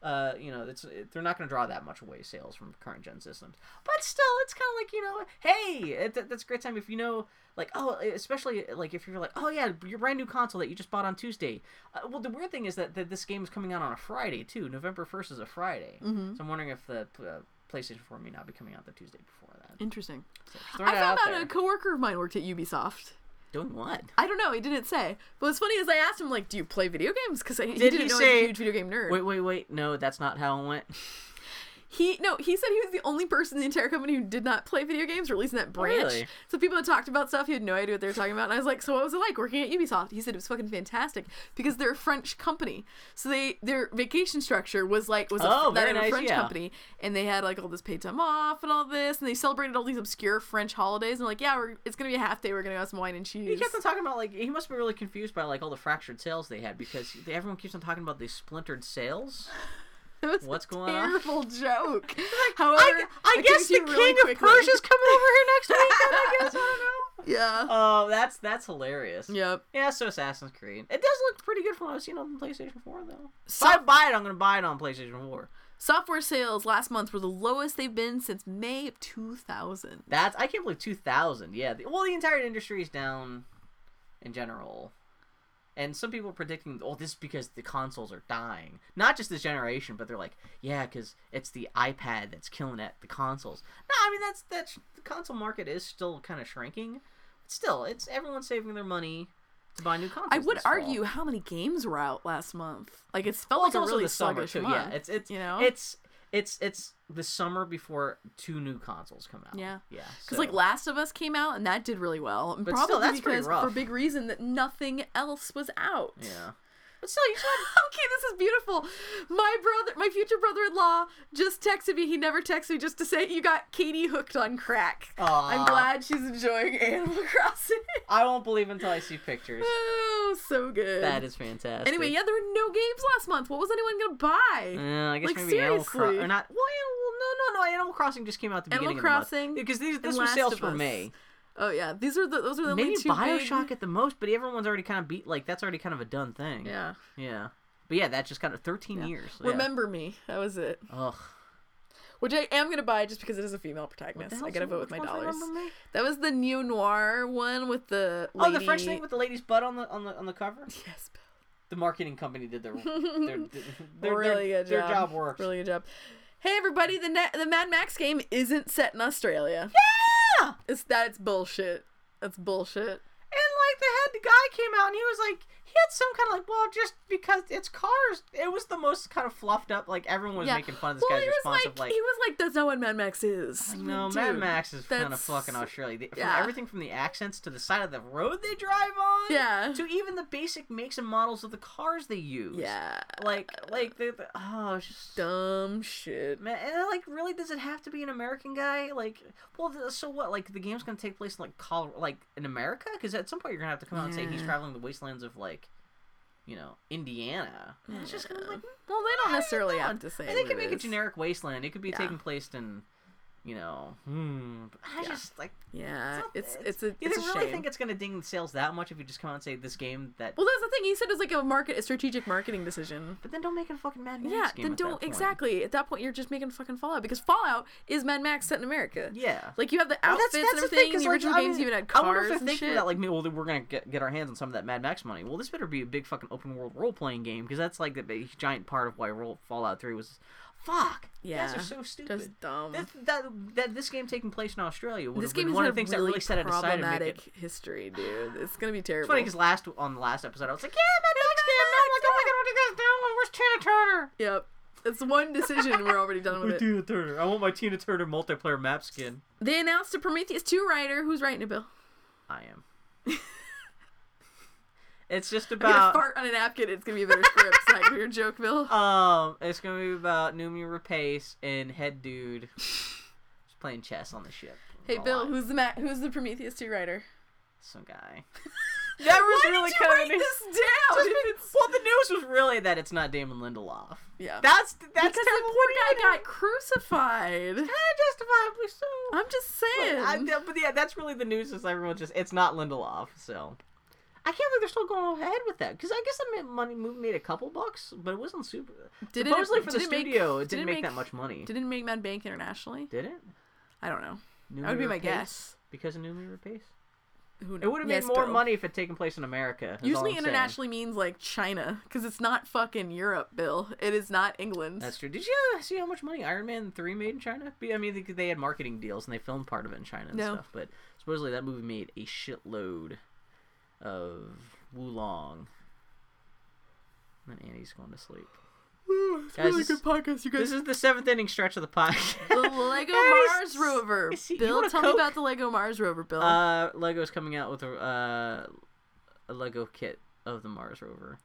Uh, you know, it's it, they're not going to draw that much away sales from current gen systems, but still, it's kind of like you know, hey, it, that's a great time if you know, like, oh, especially like if you're like, oh yeah, your brand new console that you just bought on Tuesday. Uh, well, the weird thing is that, that this game is coming out on a Friday too. November first is a Friday, Mm-hmm. so I'm wondering if the uh, PlayStation 4 may not be coming out the Tuesday before that. Interesting. So I found out out a coworker of mine worked at Ubisoft. Doing what? I don't know. He didn't say. But what's funny is I asked him like, "Do you play video games?" Because he Did didn't he know I was say- a huge video game nerd. Wait, wait, wait. No, that's not how it went. He no, he said he was the only person in the entire company who did not play video games, or at least in that oh, branch. Really? So people had talked about stuff, he had no idea what they were talking about. And I was like, So what was it like working at Ubisoft? He said it was fucking fantastic because they're a French company. So they their vacation structure was like was a, Oh, that very of a French yeah. company. And they had like all this paid time off and all this, and they celebrated all these obscure French holidays and like, yeah, we're, it's gonna be a half day, we're gonna have some wine and cheese. He kept on talking about like he must be really confused by like all the fractured sales they had because they, everyone keeps on talking about these splintered sales. What's going on? terrible joke. However, I, I guess the really king of quickly- Persia's coming over here next week. I guess I don't know. Yeah. Oh, that's that's hilarious. Yep. Yeah, so Assassin's Creed. It does look pretty good from what I've seen on PlayStation 4 though. If I buy it, I'm gonna buy it on PlayStation 4. Software sales last month were the lowest they've been since May of 2000. That's I can't believe 2000. Yeah, the, well, the entire industry is down in general, and some people are predicting, oh, this is because the consoles are dying. Not just this generation, but they're like, yeah, because it's the iPad that's killing at the consoles. No, I mean that's that's the console market is still kind of shrinking. But Still, it's everyone saving their money to buy new consoles. I would this fall. argue how many games were out last month. Like it's felt Well, like it's a really summer sluggish too. month. Yeah, it's it's you know it's it's it's the summer before two new consoles come out. Yeah. yeah. because so- like Last of Us came out and that did really well, and But probably still, that's because for big reason that nothing else was out. yeah, but still, you said okay, this is beautiful. My brother, my future brother-in-law, just texted me. He never texted me just to say you got Katie hooked on crack. I'm glad she's enjoying Animal Crossing. I won't believe until I see pictures. oh, so good. That is fantastic. Anyway, yeah, there were no games last month. What was anyone gonna buy? Uh, I guess Like, maybe Animal Crossing seriously. or not. Well, no, no, no. Animal Crossing just came out at the Animal beginning of the month. because these this was sales for. May. Oh yeah, these are the those are the Maybe only two Bioshock big. at the most, but everyone's already kind of beat. Like that's already kind of a done thing. Yeah. yeah. But yeah, that's just kind of 13 years. yeah. Remember me. That was it. Ugh. Which I am gonna buy just because it is a female protagonist. I gotta vote with my dollars. That was the neo noir one with the Oh, the lady- French thing with the lady's butt on the on the on the cover. yes, The marketing company did their their, their, their, really their, good their job. job works. Really good job. Hey everybody, the na- the Mad Max game isn't set in Australia. Yeah. It's that's bullshit. That's bullshit. And like the head the guy came out and he was like he had some kind of like well just because it's cars it was the most kind of fluffed up like everyone was yeah. making fun of this well, guy's response like, of like he was like, "That's not what Mad Max is." no Dude, Mad Max is kind of fucking Australia The- from yeah. everything from the accents to the side of the road they drive on Yeah. to even the basic makes and models of the cars they use Yeah. like like the, the oh just Dumb shit. Man, and like, really, does it have to be an American guy? Like, well, th- so what? Like, the game's gonna take place in like Colorado, like in America? Because at some point you're gonna have to come out and say he's traveling the wastelands of like, you know, Indiana. And It's just gonna be like, Well, they don't necessarily have to say. and they what can it make a generic wasteland. It could be Yeah. taking place in, you know, hmm. I Yeah. just like. Yeah, not- it's it's a You it's a really shame. think it's gonna ding sales that much if you just come out and say this game that? Well, that's the thing. He said it's like a market, a strategic marketing decision. but then don't make it a fucking Mad Max Yeah, game. then at don't point. exactly. At that point, you're just making fucking Fallout because Fallout is Mad Max set in America. Yeah. Like you have the Well, outfits and the everything. thing, 'cause, the like, original I games mean, even had I wonder cars if they're and thinking shit. that, like, well, we're gonna get, get our hands on some of that Mad Max money. Well, this better be a big fucking open world role playing game because that's like the big, giant part of why roll, Fallout Three was. Fuck. You guys Yeah, are so stupid. just dumb. This, that, that this game taking place in Australia would this game one of the things really that really set it aside and make problematic it. history, dude. It's gonna be It's terrible. funny because last on the last episode I was like, yeah, Mad Max game. I'm like, oh my god, what are you guys doing? Oh, where's Tina Turner? Yep, it's one decision. we're already done with it. Tina Turner. I want my Tina Turner multiplayer map skin. They announced a Prometheus 2 writer. Who's writing it, Bill? I am. it's just I'm gonna about. fart on a napkin. It's gonna be a better script. Is that your joke, Bill? Um, it's gonna be about Noomi Rapace and Head Dude just playing chess on the ship. Hey, Bill. lot. Who's the Ma- Who's the Prometheus 2 writer? some guy? that was Why really did you kind write of this down? Just if be- it's- well, the news was really that it's not Damon Lindelof. Yeah. That's that's because the terrible. poor guy got crucified. gonna do? justifiably so. I'm just But, saying. I, but yeah, that's really the news. Is everyone just it's not Lindelof. So I can't believe they're still going ahead with that because I guess that made money movie made a couple bucks, but it wasn't super. Did it- Supposedly for the did it make- studio, it did didn't it make, make- that much money. Didn't it make Mad Bank internationally? Did it? I don't know. Noomi That would be my Rapace? guess. Because of Noomi Rapace? Who knows? It would have made Yes, more Bill. money if it taken place in America. Usually I'm saying. internationally means like China, because it's not fucking Europe, Bill. It is not England. That's true. Did you see how much money Iron Man three made in China? I mean, they, they had marketing deals and they filmed part of it in China and No. stuff. But supposedly that movie made a shitload of Wulong. And then Annie's going to sleep. It's Guys, really this- good podcast, you guys. This is the seventh inning stretch of the podcast. the Lego Yes. Mars rover. See, you Bill, want a tell me about the Lego Mars rover, Bill. Uh, Lego's coming out with a uh, a Lego kit of the Mars rover.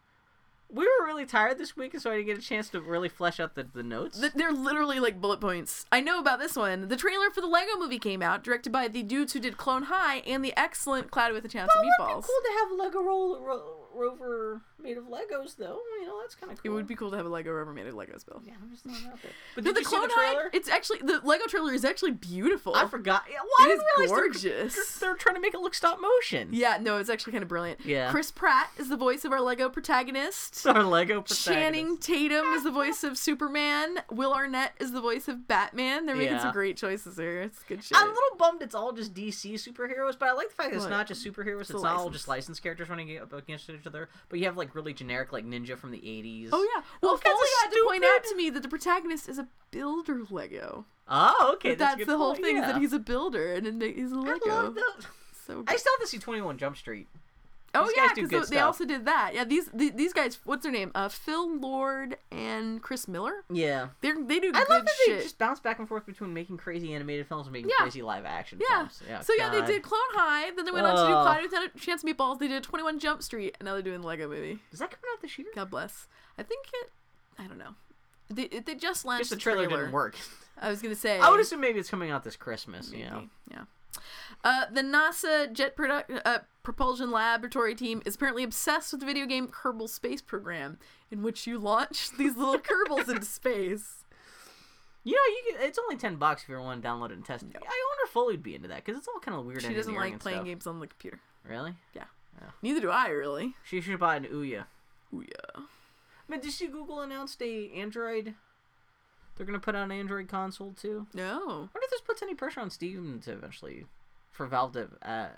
We were really tired this week, so I didn't get a chance to really flesh out the, the notes. Th- They're literally like bullet points. I know about this one. The trailer for the Lego movie came out, directed by the dudes who did Clone High and the excellent Cloudy with a Chance of Well, it'd Meatballs. be cool to have Lego Roll, ro- rover made of Legos, though. You know, that's kind of cool. It would be cool to have a Lego rover made of Legos, Bill. Yeah, I'm just throwing it out there. But No, the you see Clone the trailer? it's actually the Lego trailer is actually beautiful. I forgot. Yeah, well, I It didn't is realize they're- gorgeous. They're, they're trying to make it look stop motion. Yeah, no, it's actually kind of brilliant. Yeah. Chris Pratt is the voice of our Lego protagonist. Our Lego protagonist. Channing Tatum is the voice of Superman. Will Arnett is the voice of Batman. They're making Yeah. some great choices here. It's good shit. I'm a little bummed it's all just DC superheroes, but I like the fact that it's not just superheroes. It's, a not all just licensed characters running up against each other, but you have like really generic like Ninja from the 80s. Oh yeah. Well, kinds Foley had to point out to me that the protagonist is a builder Lego. Oh, okay. That that's, the whole point, thing is that he's a builder and then he's a I Lego. love that. So I good. still have to see 21 Jump Street. Oh these yeah, guys do good because they stuff. also did that. Yeah, these the, these guys. What's their name? Uh, Phil Lord and Chris Miller. Yeah. They they do I good love that shit. they just bounce back and forth between making crazy animated films and making Yeah. crazy live action Yeah. films. Yeah. so yeah, they did Clone High. Then they went on to do Ugh. Cloudy With a Chance of Meatballs. They did Twenty One Jump Street, and now they're doing the Lego Movie. Is that coming out this year? God bless. I think it. I don't know. They, they just launched Guess the trailer, trailer didn't work. I was gonna say. I would assume maybe it's coming out this Christmas. You know. Yeah. Uh, the NASA Jet Produ- uh, Propulsion Laboratory team is apparently obsessed with the video game Kerbal Space Program, in which you launch these little Kerbals into space. You know, you can, it's only ten bucks if you want to download it and test it. I wonder if Foley would be into that because it's all kind of weird. She doesn't like playing stuff. games on the computer. Really? Yeah. Neither do I, really. She should buy an Ouya. Ooh, yeah. I mean, did she Google announced a Android? They're gonna put out an Android console too. No. I wonder if this puts any pressure on Steam to eventually, for Valve to. Uh,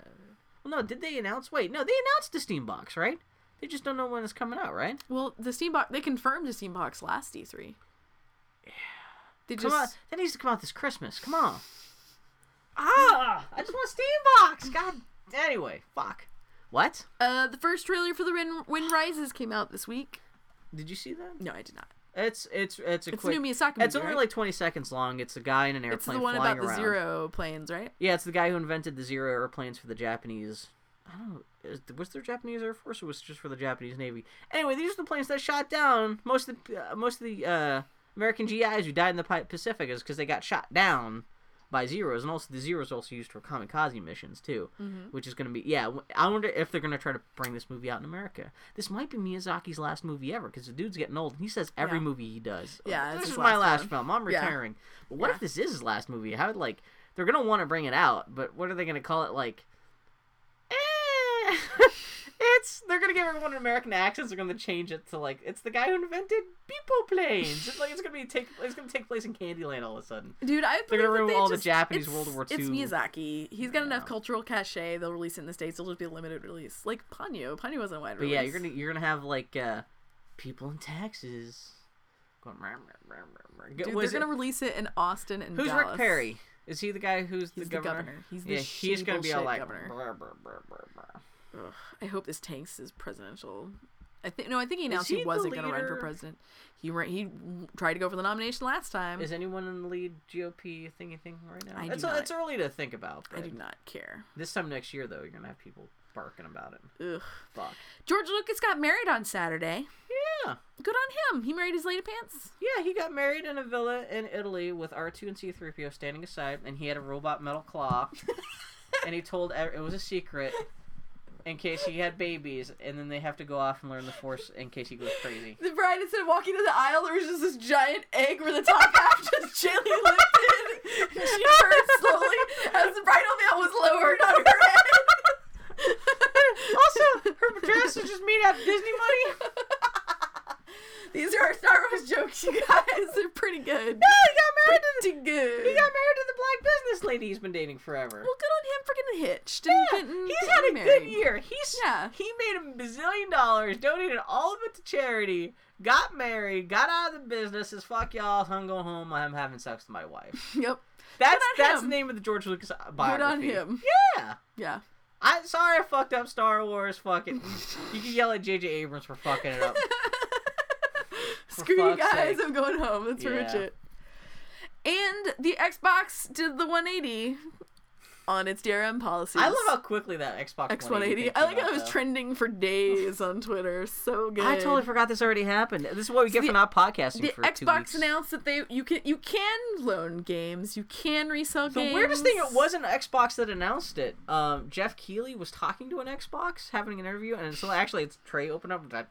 well, no, did they announce? Wait, no, they announced the Steam box, right? They just don't know when it's coming out, right? Well, the Steam box, they confirmed the Steam box last E3. Yeah. They Come just. on, that needs to come out this Christmas. Come on. Ah, I just want a Steam box. God. Anyway, fuck. What? Uh, the first trailer for the Wind, Wind Rises came out this week. Did you see that? No, I did not. It's it's it's a It's quick. the new Miyazaki It's only right? like twenty seconds long. It's a guy in an airplane. It's the one about the around. Zero planes, right? Yeah, it's the guy who invented the Zero airplanes for the Japanese. I don't know. Is, was there Japanese Air Force or was it just for the Japanese Navy? Anyway, these are the planes that shot down most of the uh, most of the uh, American GIs who died in the Pacific is because they got shot down by Zeros, and also the Zeros also used for kamikaze missions too, Mm-hmm. which is going to be yeah. I wonder if they're going to try to bring this movie out in America. This might be Miyazaki's last movie ever because the dude's getting old. and He says every Yeah. movie he does. Yeah, this is my last one. film. I'm Yeah. retiring. But what Yeah. if this is his last movie? How would like they're gonna want to bring it out, but what are they gonna call it? Like, eh. it's they're gonna give everyone an American accents. They're gonna change it to like it's the guy who invented people planes. It's like it's gonna be take it's gonna take place in Candyland all of a sudden. Dude, I They're gonna remove they all the Japanese World War It's Miyazaki. He's got enough cultural cachet. They'll release it in the states. It'll just be a limited release, like Ponyo. Ponyo wasn't a wide But release. yeah, you're gonna you're gonna have like uh, people in Texas. Dude, they're gonna release it in Austin and Who's Dallas. Rick Perry? Is he the guy who's the the governor? governor. He's the yeah, he's gonna be all like. governor. "Brr, brr, brr, brr, brr." Ugh, I hope this tanks his presidential. I think no, I think he announced he he, wasn't gonna run for president. He ran, he tried to go for the nomination last time. Is anyone in the lead GOP thingy thing right now? I do it's, not. it's early to think about. I do not care. This time next year, though, you're gonna have people barking about it. Ugh. Fuck. George Lucas got married on Saturday. Yeah, Good on him. He married his lady pants. yeah. He got married in a villa in Italy with R2 and C3PO standing aside, and he had a robot metal claw, and he told it was a secret. In case he had babies, and then they have to go off and learn the Force in case he goes crazy. The bride instead of walking to the aisle, there was just this giant egg where the top half just gently lifted. And she turned slowly as the bridal veil was lowered on her head. also, her dress is just made out of Disney money. These are our Star Wars jokes, you guys. They're pretty good. Yeah, he got married to Pretty good. he got married to the black business lady he's been dating forever. well, good on him for getting hitched. Yeah, getting, he's getting had a married. good year. He's Yeah. he made a bazillion dollars, donated all of it to charity, got married, got out of the business. As fuck y'all, I'm going home. I'm having sex with my wife. Yep. That's that's him. the name of the George Lucas biography. Good on him. Yeah. Yeah. I sorry I fucked up Star Wars. Fucking, you can yell at J.J. Abrams for fucking it up. Screw you guys, sake. I'm going home. That's pretty much Yeah. it. And the Xbox did the 180 on its DRM policies. I love how quickly that Xbox X180. 180 I like how it was though. trending for days on Twitter. So good. I totally forgot this already happened. This is what we get the- for not podcasting The for two Xbox weeks. announced that they you can you can loan games, you can resell The games. The weirdest thing, it wasn't Xbox that announced it. Um, Geoff Keighley was talking to an Xbox, having an interview, and so actually, it's tray opened up and said,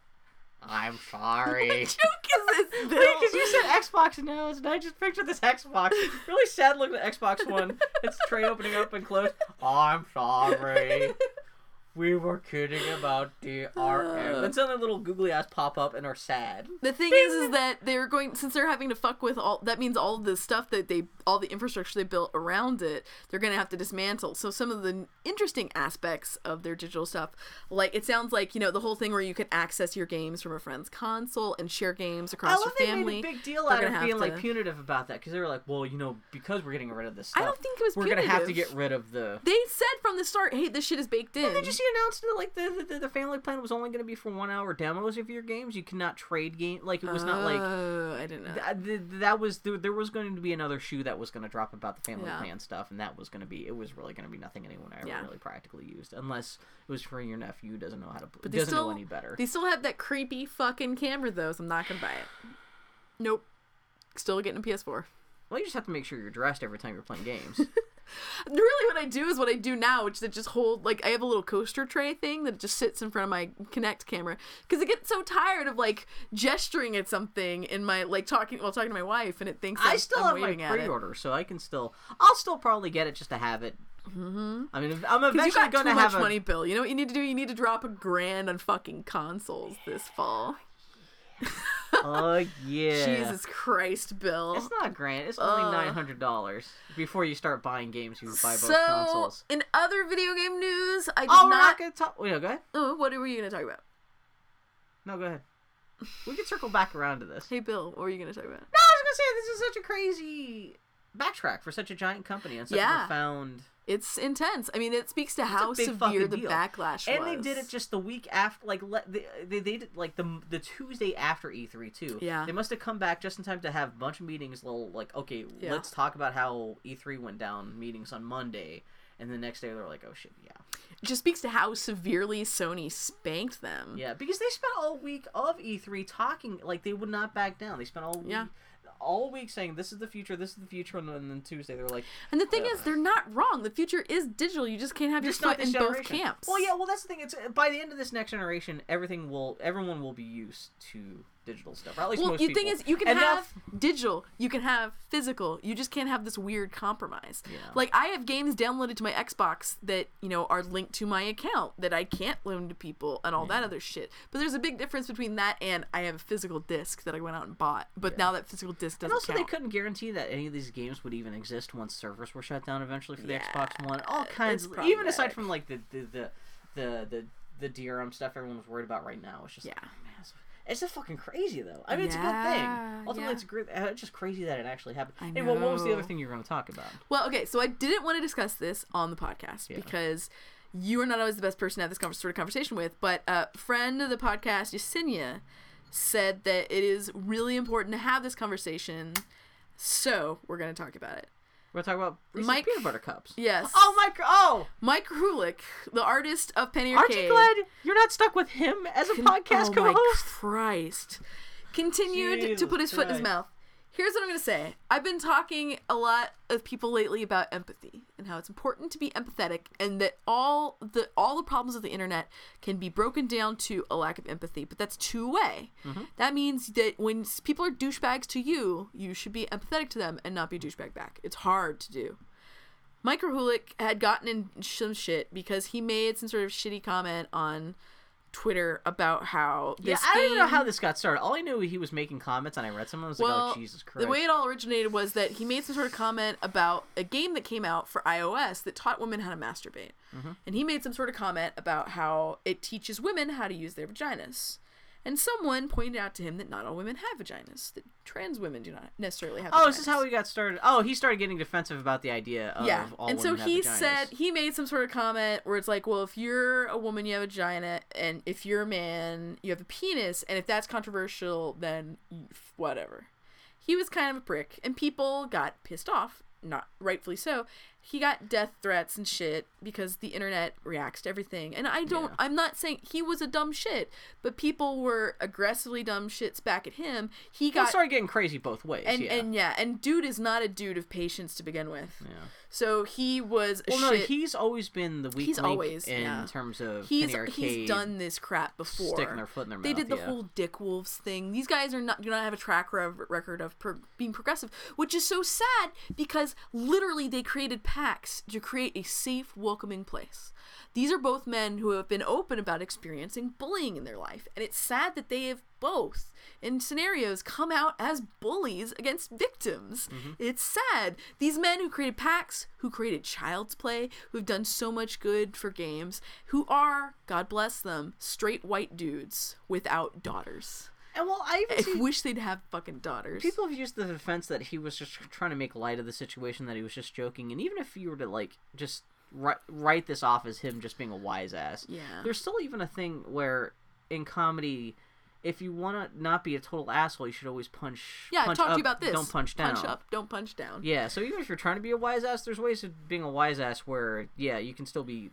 "I'm sorry." What joke is this, Bill? Because you said Xbox announced, and I just pictured this Xbox. Really sad looking Xbox One. It's tray opening up and closed. I'm sorry. We were kidding about the DRM. Then suddenly little googly eyes pop up and are sad. The thing is, is that they're going since they're having to fuck with all. That means all the stuff that they, all the infrastructure they built around it, they're gonna have to dismantle. So some of the interesting aspects of their digital stuff, like it sounds like you know the whole thing where you can access your games from a friend's console and share games I across love your they family. made a big deal out of being have like punitive about that because they were like, well, you know, because we're getting rid of this I don't think it was we're gonna have to get rid of the. They said from the start, "Hey, this shit is baked in." Announced that like the, the the family plan was only going to be for one hour demos of your games? You cannot trade game like it was not like Oh, I didn't know. Th- th- that was there, there was going to be another shoe that was going to drop about the family Yeah. plan stuff and that was going to be it was really going to be nothing anyone ever Yeah. really practically used unless it was for your nephew who doesn't know how to But doesn't still, know any better They still have that creepy fucking camera though, so I'm not gonna buy it. Nope. Still getting a PS4. well you just have to make sure you're dressed every time you're playing games Really, what I do is what I do now, which is just hold like I have a little coaster tray thing that just sits in front of my Kinect camera because I get so tired of like gesturing at something in my like talking while talking to my wife, and it thinks i I'm, still I'm have my pre-order so i can still i'll still probably get it just to have it mm-hmm. i mean i'm eventually going to much have a money, Bill. You know what you need to do? You need to drop a grand on fucking consoles this fall. Oh yeah Jesus Christ, Bill. it's not a grand it's only Uh. $900 before you start buying games you buy both so, consoles in other video game news, I did oh we're not. not gonna talk oh, yeah, go ahead Oh, what were you gonna talk about? no go ahead we can circle back around to this Hey, Bill, what were you gonna talk about? No, I was gonna say this is such a crazy backtrack for such a giant company and such Yeah. a profound. It's intense. I mean, it speaks to how severe the deal. backlash And was. And they did it just the week after, like le- they, they they did like the the Tuesday after E3 too. Yeah. They must have come back just in time to have a bunch of meetings. Little like okay, Yeah. let's talk about how E3 went down. Meetings on Monday, and the next day they're like, oh shit, yeah, It just speaks to how severely Sony spanked them. yeah, because they spent all week of E3 talking like they would not back down. They spent all week, Yeah. All week saying this is the future, this is the future, and then Tuesday they're like. And the thing is, they're not wrong. The future is digital. You just can't have your foot in both camps. Well, yeah, well that's the thing. It's by the end of this next generation, everything will, everyone will be used to digital stuff. Or at least Well, most the people. thing is, you can Enough- have digital, you can have physical. You just can't have this weird compromise. Yeah. Like I have games downloaded to my Xbox that you know are linked to my account that I can't loan to people and all that other shit. But there's a big difference between that and I have a physical disc that I went out and bought. But now that physical disc doesn't And also, count. they couldn't guarantee that any of these games would even exist once servers were shut down eventually for the Yeah, Xbox One. All kinds, of, even aside from like the the the the the, the DRM stuff everyone was worried about right now. It's just Yeah. It's, just fucking crazy though. I mean, it's a good thing. Ultimately, yeah. it's great. uh, It's just crazy that it actually happened. I Hey, well, what was the other thing you were going to talk about? Well, okay, so I didn't want to discuss this on the podcast Yeah. because you are not always the best person to have this sort of conversation with. But a friend of the podcast, Yesenia, said that it is really important to have this conversation. So we're going to talk about it. We're going to talk about Reese's Mike- peanut butter cups. Yes. Oh my! gr- Oh, Mike Krahulik, the artist of Penny Arcade. aren't you glad you're not stuck with him as a podcast oh co-host? Christ. Continued to put his foot in his mouth. Here's what I'm going to say. I've been talking a lot of people lately about empathy and how it's important to be empathetic and that all the all the problems of the internet can be broken down to a lack of empathy, but that's two-way. Mm-hmm. That means that when people are douchebags to you, you should be empathetic to them and not be a douchebag back. It's hard to do. Mike Krahulik had gotten in some shit because he made some sort of shitty comment on Twitter about how Yeah, this I don't even know how this got started. All I knew he was making comments, and I read some. and I was well, like, "Oh Jesus Christ!" the way it all originated was that he made some sort of comment about a game that came out for iOS that taught women how to masturbate, Mm-hmm. and he made some sort of comment about how it teaches women how to use their vaginas. And someone pointed out to him that not all women have vaginas, that trans women do not necessarily have Oh, vaginas. is how we got started? Oh, he started getting defensive about the idea of yeah. all and so women have he vaginas. said he made some sort of comment where it's like, well, if you're a woman, you have a vagina, and if you're a man, you have a penis, and if that's controversial, then whatever. He was kind of a prick, and people got pissed off, not rightfully so. He got death threats and shit because the internet reacts to everything. And I don't, Yeah. I'm not saying he was a dumb shit, but people were aggressively dumb shits back at him. He Well, got started getting crazy both ways. and yeah. and yeah, and dude is not a dude of patience to begin with. yeah. So he was Well, no, shit. he's always been the weak He's link always, in yeah. terms of he's Penny Arcade. he's done this crap before. sticking their foot in their They mouth, did the yeah. whole Dick Wolves thing. These guys are not do not have a track rev- record of pro- being progressive, which is so sad because literally they created PAX to create a safe, welcoming place. These are both men who have been open about experiencing bullying in their life, and it's sad that they have both in scenarios come out as bullies against victims. Mm-hmm. It's sad. These men who created PAX, who created Child's Play, who've done so much good for games, who are, God bless them, straight white dudes without daughters. And well, I even I wish they'd have fucking daughters. people have used the defense that he was just trying to make light of the situation, that he was just joking, and even if you were to like just write, write this off as him just being a wise ass, Yeah. there's still even a thing where in comedy. If you want to not be a total asshole, you should always punch. yeah, punch talked to you about this. Don't punch down. Punch up, don't punch down. Yeah, so even if you're trying to be a wise ass, there's ways of being a wise ass where yeah, you can still be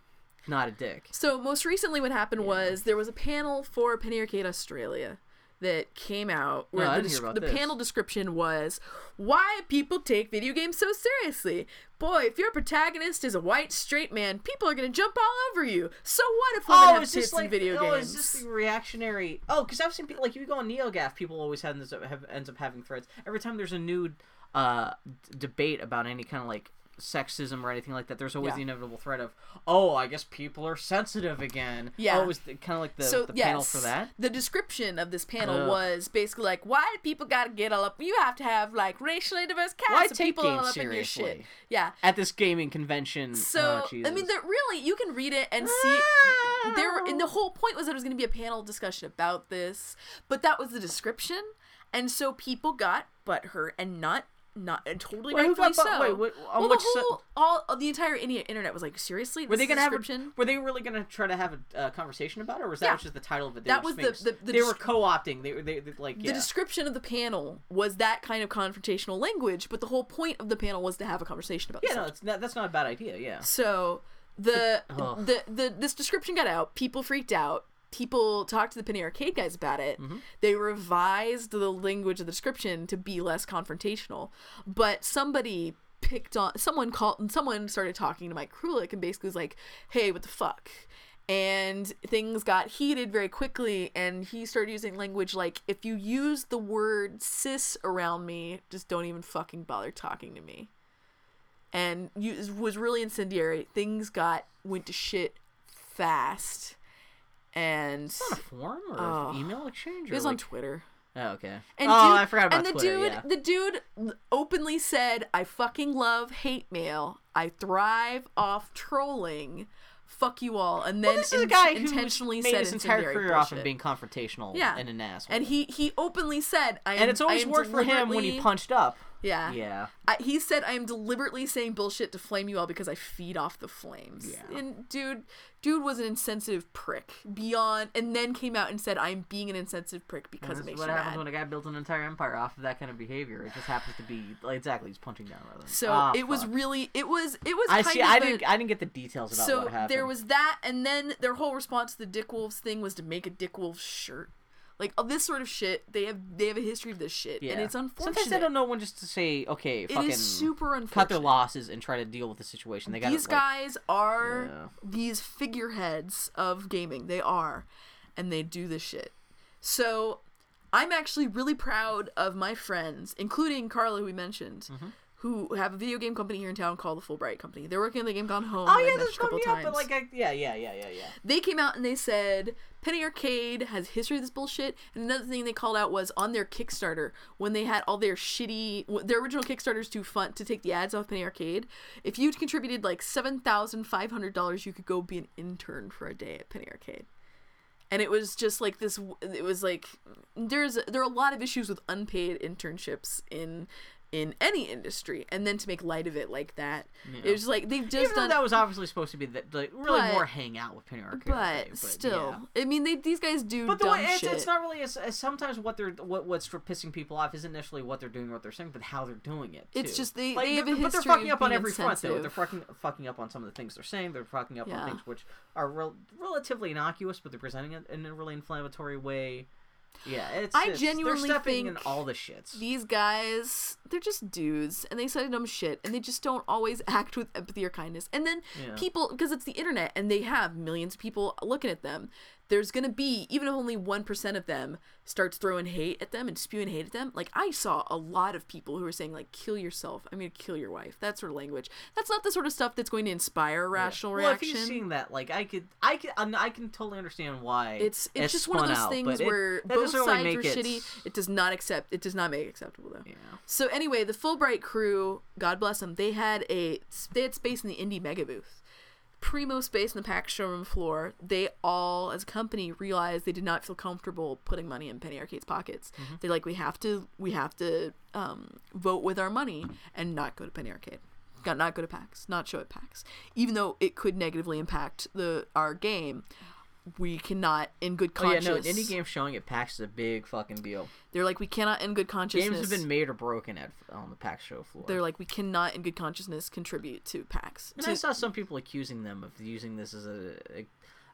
not a dick. So most recently, what happened was there was a panel for Penny Arcade Australia that came out where No, the, didn't hear desc- about the panel description was why people take video games so seriously. Boy, if your protagonist is a white straight man, people are gonna jump all over you. So what if women have it's tits just like in video oh, games? is this the reactionary? Oh, because I've seen people like if you go on NeoGaf, people always have, ends up have, ends up having threads every time there's a new uh d- debate about any kind of like sexism or anything like that. There's always Yeah. the inevitable threat of oh, I guess people are sensitive again. Yeah. oh, it was kind of like the, so the yes, panel for that. the description of this panel Ugh. was basically like, why do people gotta get all up? You have to have like racially diverse cast Why of take people all up in your shit. Yeah, At this gaming convention, uh, So oh, I mean, that really you can read it and see. There and the whole point was that it was going to be a panel discussion about this, but that was the description, and so people got butthurt and not not totally Wait, rightfully so. wait, what- well, the se- whole all the entire Indian internet was like, seriously, Were they gonna have? A, were they really gonna try to have a uh, conversation about it, or was that Yeah. just the title of it? They That was the- the- the they were co-opting. They were they, they like the description of the panel was that kind of confrontational language, but the whole point of the panel was to have a conversation about. yeah, no, not, that's not a bad idea. Yeah. So the Ugh. the the this description got out. People freaked out. People talked to the Penny Arcade guys about it. Mm-hmm. They revised the language of the description to be less confrontational. But somebody picked on someone called and someone started talking to Mike Krahulik and basically was like, "Hey, what the fuck?" And things got heated very quickly, and he started using language like, "If you use the word cis around me, just don't even fucking bother talking to me." and you, was really incendiary. Things got went to shit fast, and on a forum or Oh. email exchange? it Or was on. Twitter. Oh, okay. And oh, dude, I forgot about and the Twitter. dude, yeah. the dude openly said, "I fucking love hate mail. I thrive off trolling. Fuck you all." And then well, this is a in- guy intentionally who made said his entire career off of being confrontational yeah, and an asshole. And he he openly said, "I am." and it's always worked for him when he punched up. Yeah. Yeah. I, he said, "I am deliberately saying bullshit to flame you all because I feed off the flames." Yeah. And dude, dude was an insensitive prick beyond, and then came out and said, "I'm being an insensitive prick because This it is makes what happens mad." when a guy builds an entire empire off of that kind of behavior. It just happens to be like, exactly he's punching down rather. Than, So Ah, it was really, it was, it was. I kind see. Of I a- didn't. I didn't get the details about so what happened. there was that, and then their whole response to the Dick Wolves thing was to make a Dick Wolves shirt. Like all this sort of shit, they have they have a history of this shit, Yeah. and it's unfortunate. Sometimes I don't know when just to say, okay, It fucking is super unfortunate. cut their losses and try to deal with the situation. They got these like, guys are Yeah. these figureheads of gaming. They are, and they do this shit. So I'm actually really proud of my friends, including Karla, who we mentioned, Mm-hmm. Who have a video game company here in town called the Fullbright Company. They're working on the game Gone Home. Oh yeah, this mentioned a couple coming up, but like, I, yeah, yeah, yeah, yeah, yeah. they came out and they said Penny Arcade has history of this bullshit. And another thing they called out was on their Kickstarter when they had all their shitty, their original Kickstarters to fund to take the ads off Penny Arcade. If you contributed like seven thousand five hundred dollars, you could go be an intern for a day at Penny Arcade. and it was just like this. It was like there's there are a lot of issues with unpaid internships in in any industry, and then to make light of it like that, it was like they've just Even though done. that was obviously supposed to be the, like really But- more hang out with Penny Arcade. but, still, I mean, they these guys do But the way it's, it's not really sometimes what they're what what's for pissing people off isn't necessarily what they're doing or what they're saying, but how they're doing it. It's just they- Like, they have a they're- but they're fucking up on every front though. They're fucking fucking up on some of the things they're saying. They're fucking up Yeah. on things which are rel- relatively innocuous, but they're presenting it in a really inflammatory way. Yeah, it's. I just- genuinely they're stepping in think all the shits. these guys they're just dudes and they say dumb shit and they just don't always act with empathy or kindness and then Yeah. people because it's the internet and they have millions of people looking at them there's gonna be even if only 1% of them starts throwing hate at them and spewing hate at them like i saw a lot of people who were saying like kill yourself i'm gonna kill your wife that sort of language that's not the sort of stuff that's going to inspire a rational well, if reaction you're seeing that, like I could, I could, I'm- I can totally understand why it's it's just one of those out, things but it- where both sides make are it- shitty. It does not accept. It does not make it acceptable though. Yeah. So anyway, the Fullbright crew, God bless them, they had a they had space in the indie mega booth. Primo space in the PAX showroom floor. They all, as a company, realized they did not feel comfortable putting money in Penny Arcade's pockets. Mm-hmm. They're like, we have to, we have to um, vote with our money and not go to Penny Arcade, Got not go to PAX, not show at PAX, even though it could negatively impact the our game. We cannot, in good Oh yeah, conscience. no, indie game showing at PAX is a big fucking deal. They're like, we cannot, in good consciousness. Games have been made or broken at on the PAX show floor. They're like, we cannot, in good consciousness, contribute to PAX. and To- I saw some people accusing them of using this as a, a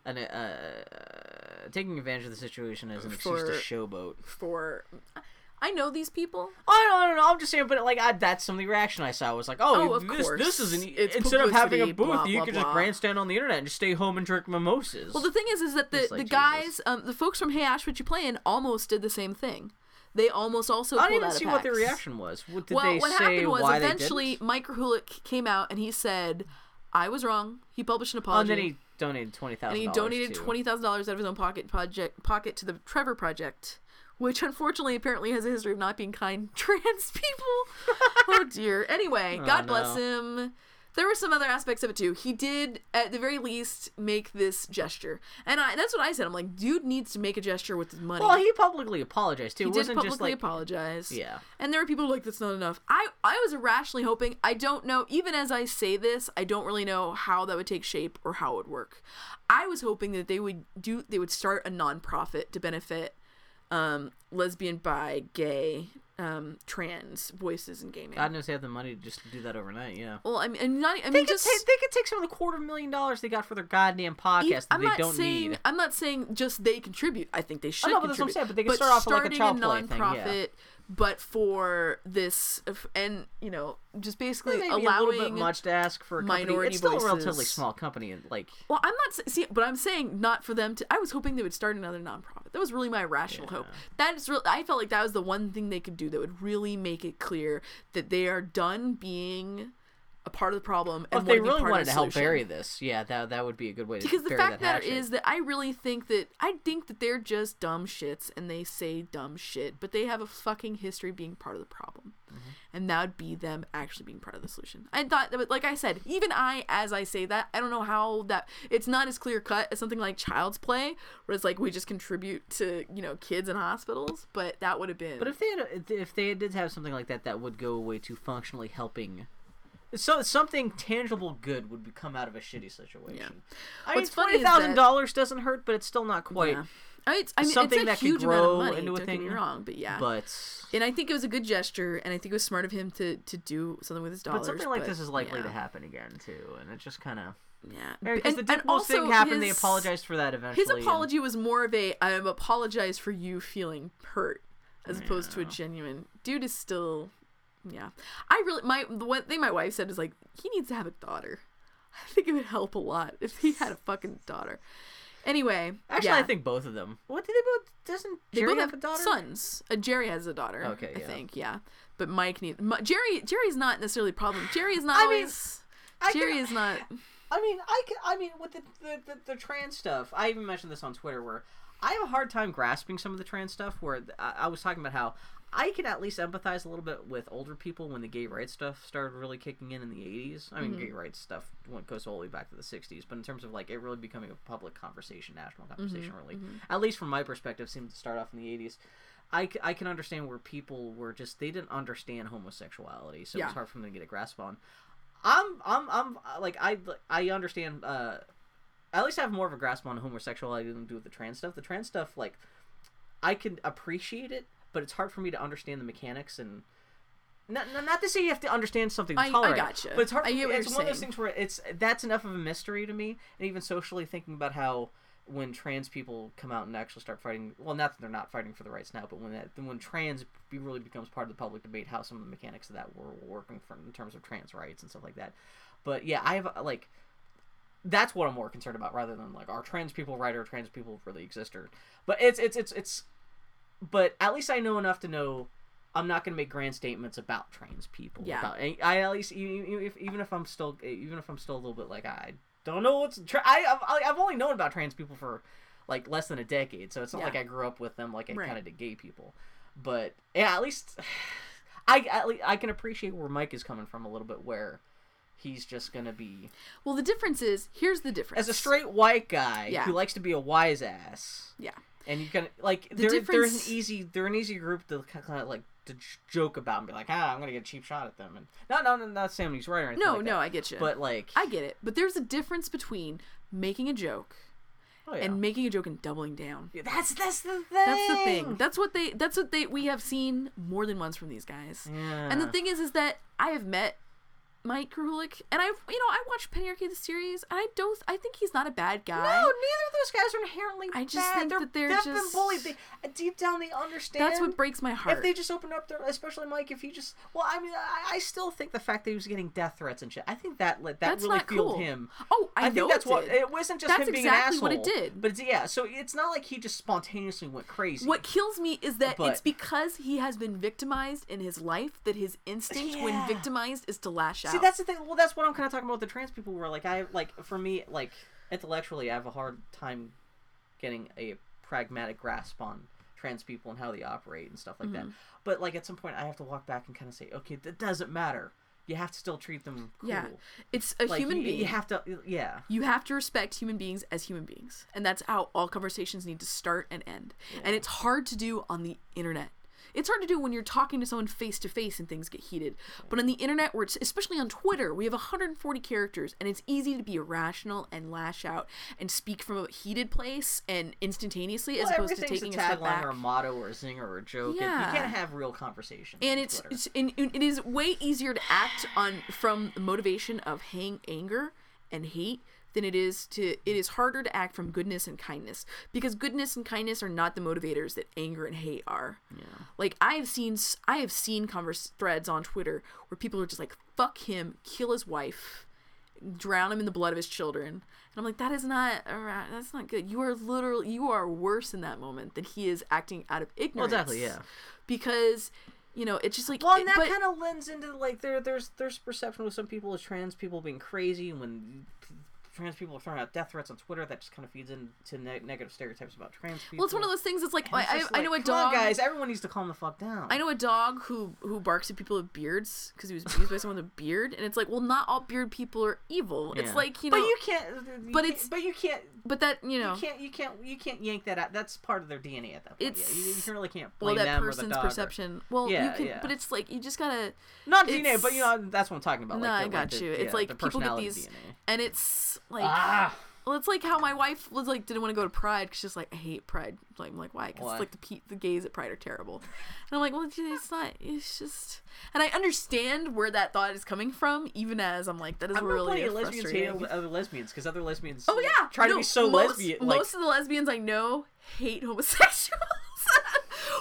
an, uh, taking advantage of the situation as an excuse to showboat. for, I know these people. I don't, I don't know. I'm just saying, but like I, that's some of the reaction I saw. was like, oh, Oh, of this, this is course. an, It's instead of having a booth, blah, you blah, could just grandstand on the internet and just stay home and drink mimosas. Well, the thing is, is that the like the guys, um, the folks from Hey Ash, what you playing, almost did the same thing. They almost also. I didn't see what their PAX. reaction was. What did well, they what say? happened was eventually? Mike Krahulik came out and he said, "I was wrong." He published an Oh, apology. and then he donated twenty thousand. and he donated twenty thousand dollars out of his own pocket project pocket to the Trevor Project, which unfortunately apparently has a history of not being kind trans people. oh dear. Anyway, oh, God bless him. There were some other aspects of it too. He did, at the very least, make this gesture, and I, that's what I said. I'm like, dude needs to make a gesture with his money. Well, he publicly apologized too. He it did wasn't publicly just like apologize. Yeah. And there were people like, that's not enough. I, I was irrationally hoping, I don't know, even as I say this, I don't really know how that would take shape or how it would work. I was hoping that they would do, they would start a nonprofit to benefit um, lesbian, bi, gay, um, trans voices in gaming. God knows they have the money to just do that overnight. Yeah. well, I mean, I'm not, I They mean, could, just. take, they could take some of the quarter million dollars they got for their goddamn podcast Even- that I'm they not don't saying need. I'm not saying just they contribute. I think they should know, but that's what I'm saying, but they could start off with, like, a starting child play thing, yeah. But for this and you know just basically Maybe allowing a little bit much to ask for a company. minority It's still a relatively small company, and like Well, I'm not see, but I'm saying not for them to. I was hoping they would start another nonprofit. That was really my rational hope. That is real. I felt like that was the one thing they could do that would really make it clear that they are done being a part of the problem. And if they really wanted to help bury this, yeah, that that would be a good way to because the fact that is that I really think that I think that they're just dumb shits and they say dumb shit, but they have a fucking history being part of the problem, Mm-hmm. and that would be them actually being part of the solution. I thought that, like I said, even I, as I say that, I don't know how that it's not as clear cut as something like Child's Play, where it's like we just contribute to you know kids in hospitals, but that would have been. But if they had, if they did have something like that, that would go away to functionally helping. So something tangible good would come out of a shitty situation. Yeah. I mean, What's funny twenty thousand that- doesn't hurt, but it's still not quite. yeah. I, it's, I mean, something it's a that could huge amount grow of money. into a don't get thing, wrong, but yeah. But and I think it was a good gesture, and I think it was smart of him to to do something with his dollars. but something like but, this is likely yeah. to happen again too, and it just kind of Yeah, because the and Dick Wolf also thing happened. they apologized for that eventually. His and- apology was more of a "I am apologize for you feeling hurt," as opposed to a genuine. Dude is still, yeah. I really my the one thing my wife said is like he needs to have a daughter. I think it would help a lot if he had a fucking daughter. Anyway, Actually, yeah. I think both of them. What did they both? Doesn't they Jerry both have have a daughter? sons. Uh, Jerry has a daughter. Okay, I yeah. think yeah, but Mike needs Ma- Jerry. Jerry's not necessarily a problem. Jerry is not I mean, always. I Jerry can- is not. I mean, I can, I mean, with the, the, the, the trans stuff, I even mentioned this on Twitter where I have a hard time grasping some of the trans stuff. Where I, I was talking about how I can at least empathize a little bit with older people when the gay rights stuff started really kicking in in the 80s. I mean, Mm-hmm. gay rights stuff went goes all the way back to the 60s, but in terms of like it really becoming a public conversation, national conversation, Mm-hmm. really, at least from my perspective, seemed to start off in the 80s. I, I can understand where people were just they didn't understand homosexuality, so Yeah. was hard for them to get a grasp on. I'm I'm I'm like I I understand. Uh, at least I have more of a grasp on homosexuality than I do with the trans stuff. The trans stuff, like, I can appreciate it, but it's hard for me to understand the mechanics and. Not, not- not to say you have to understand something to I- I tolerate, gotcha. but it's hard. For me, it's one of those things where it's that's enough of a mystery to me, and even socially thinking about how when trans people come out and actually start fighting, well, not that they're not fighting for the rights now, but when that when trans be, really becomes part of the public debate, how some of the mechanics of that were working for in terms of trans rights and stuff like that. But yeah, I have uh, like that's what I'm more concerned about rather than like are trans people right or trans people really exist or but it's it's it's it's but at least I know enough to know I'm not going to make grand statements about trans people. Yeah. About, I, at least if, even if I'm still even if I'm still a little bit like I don't know what's tra- I I've, only known about trans people for like less than a decade, so it's not Yeah. like I grew up with them like I Right. kind of did gay people. But yeah, at least I at least I can appreciate where Mike is coming from a little bit where he's just going to be Well, the difference is here's the difference. as a straight white guy Yeah. who likes to be a wise ass, yeah. And you can like The they're, they're an easy they're an easy group to kind of like to joke about and be like ah I'm gonna get a cheap shot at them and no no no not saying he's right or anything No, like no, that. I get you. but like I get it. But there's a difference between making a joke oh, yeah. and making a joke and doubling down. that's that's the thing That's the thing. That's what they. That's what they. We have seen more than once from these guys. And the thing is, is that I have met Mike Krahulik, and I've you know I watched Penny Arcade the series. And I don't. I think he's not a bad guy. no, neither of those guys are inherently I just bad. think they're, that they're they've been just- bullied. They, deep down, they understand. That's what breaks my heart. If they just opened up their, especially Mike, if he just, well, I mean, I, I still think the fact that he was getting death threats and shit, I think that that That's really fueled cool. him. Oh, I think know that's it what it wasn't just That's him being exactly an what asshole. it did. But it's, yeah, so it's not like he just spontaneously went crazy. What kills me is that But- it's because he has been victimized in his life that his instinct when victimized is to lash out. See, that's the thing. Well, that's what I'm kind of talking about with the trans people. Where like I like for me, like intellectually, I have a hard time getting a pragmatic grasp on trans people and how they operate and stuff like that. Mm-hmm. But like at some point, I have to walk back and kind of say, okay, that doesn't matter. You have to still treat them cool. yeah, it's a Like, human you, being. You have to, yeah. you have to respect human beings as human beings and that's how all conversations need to start and end and it's hard to do on the internet it's hard to do when you're talking to someone face to face and things get heated but on the internet where it's especially on twitter we have 140 characters and it's easy to be irrational and lash out and speak from a heated place and instantaneously as opposed to taking a a step tagline back or a motto or a zinger or a joke. Yeah. You can't have real conversations. and it's, Twitter. it's and it is way easier to act on from the motivation of hang anger and hate than it is to it is harder to act from goodness and kindness because goodness and kindness are not the motivators that anger and hate are. Yeah. Like i have seen I have seen converse threads on twitter where people are just like fuck him kill his wife drown him in the blood of his children. And i'm like that is not that's not good. You are literally you are worse in that moment than he is acting out of ignorance. Exactly, yeah. because you know it's just like Well, and that kind of lends into like there, there's there's perception with some people of trans people being crazy, and when trans people are throwing out death threats on Twitter, that just kind of feeds into ne- negative stereotypes about trans people. well it's one of those things it's like I, it's I, just I know a like, dog guys. Everyone needs to calm the fuck down. I know a dog who who barks at people with beards because he was abused by someone with a beard, and it's like, well, not all beard people are evil. It's like you know, but you can't. you but can't- it's- but you can't. But that you know, You can't. You can't. You can't yank that out. That's part of their DNA at that point. It's- yeah. you, you really can't well, blame that them or the person's dog or- perception. Well, you Yeah, can, yeah. but it's like you just gotta. Not DNA, but you know that's what I'm talking about. No, like I got like the- you. yeah, It's like people get these, DNA. and it's like. Ah. Well, it's like how my wife was like didn't want to go to Pride because she's like I hate Pride. Like I'm like why? Because like the pe- the gays at Pride are terrible, and I'm like well it's not. It's just, and I understand where that thought is coming from, even as I'm like that is I'm really lesbians frustrating. hate other lesbians because other lesbians. Oh yeah, try to be so most, lesbian. Like, Most of the lesbians I know hate homosexuals,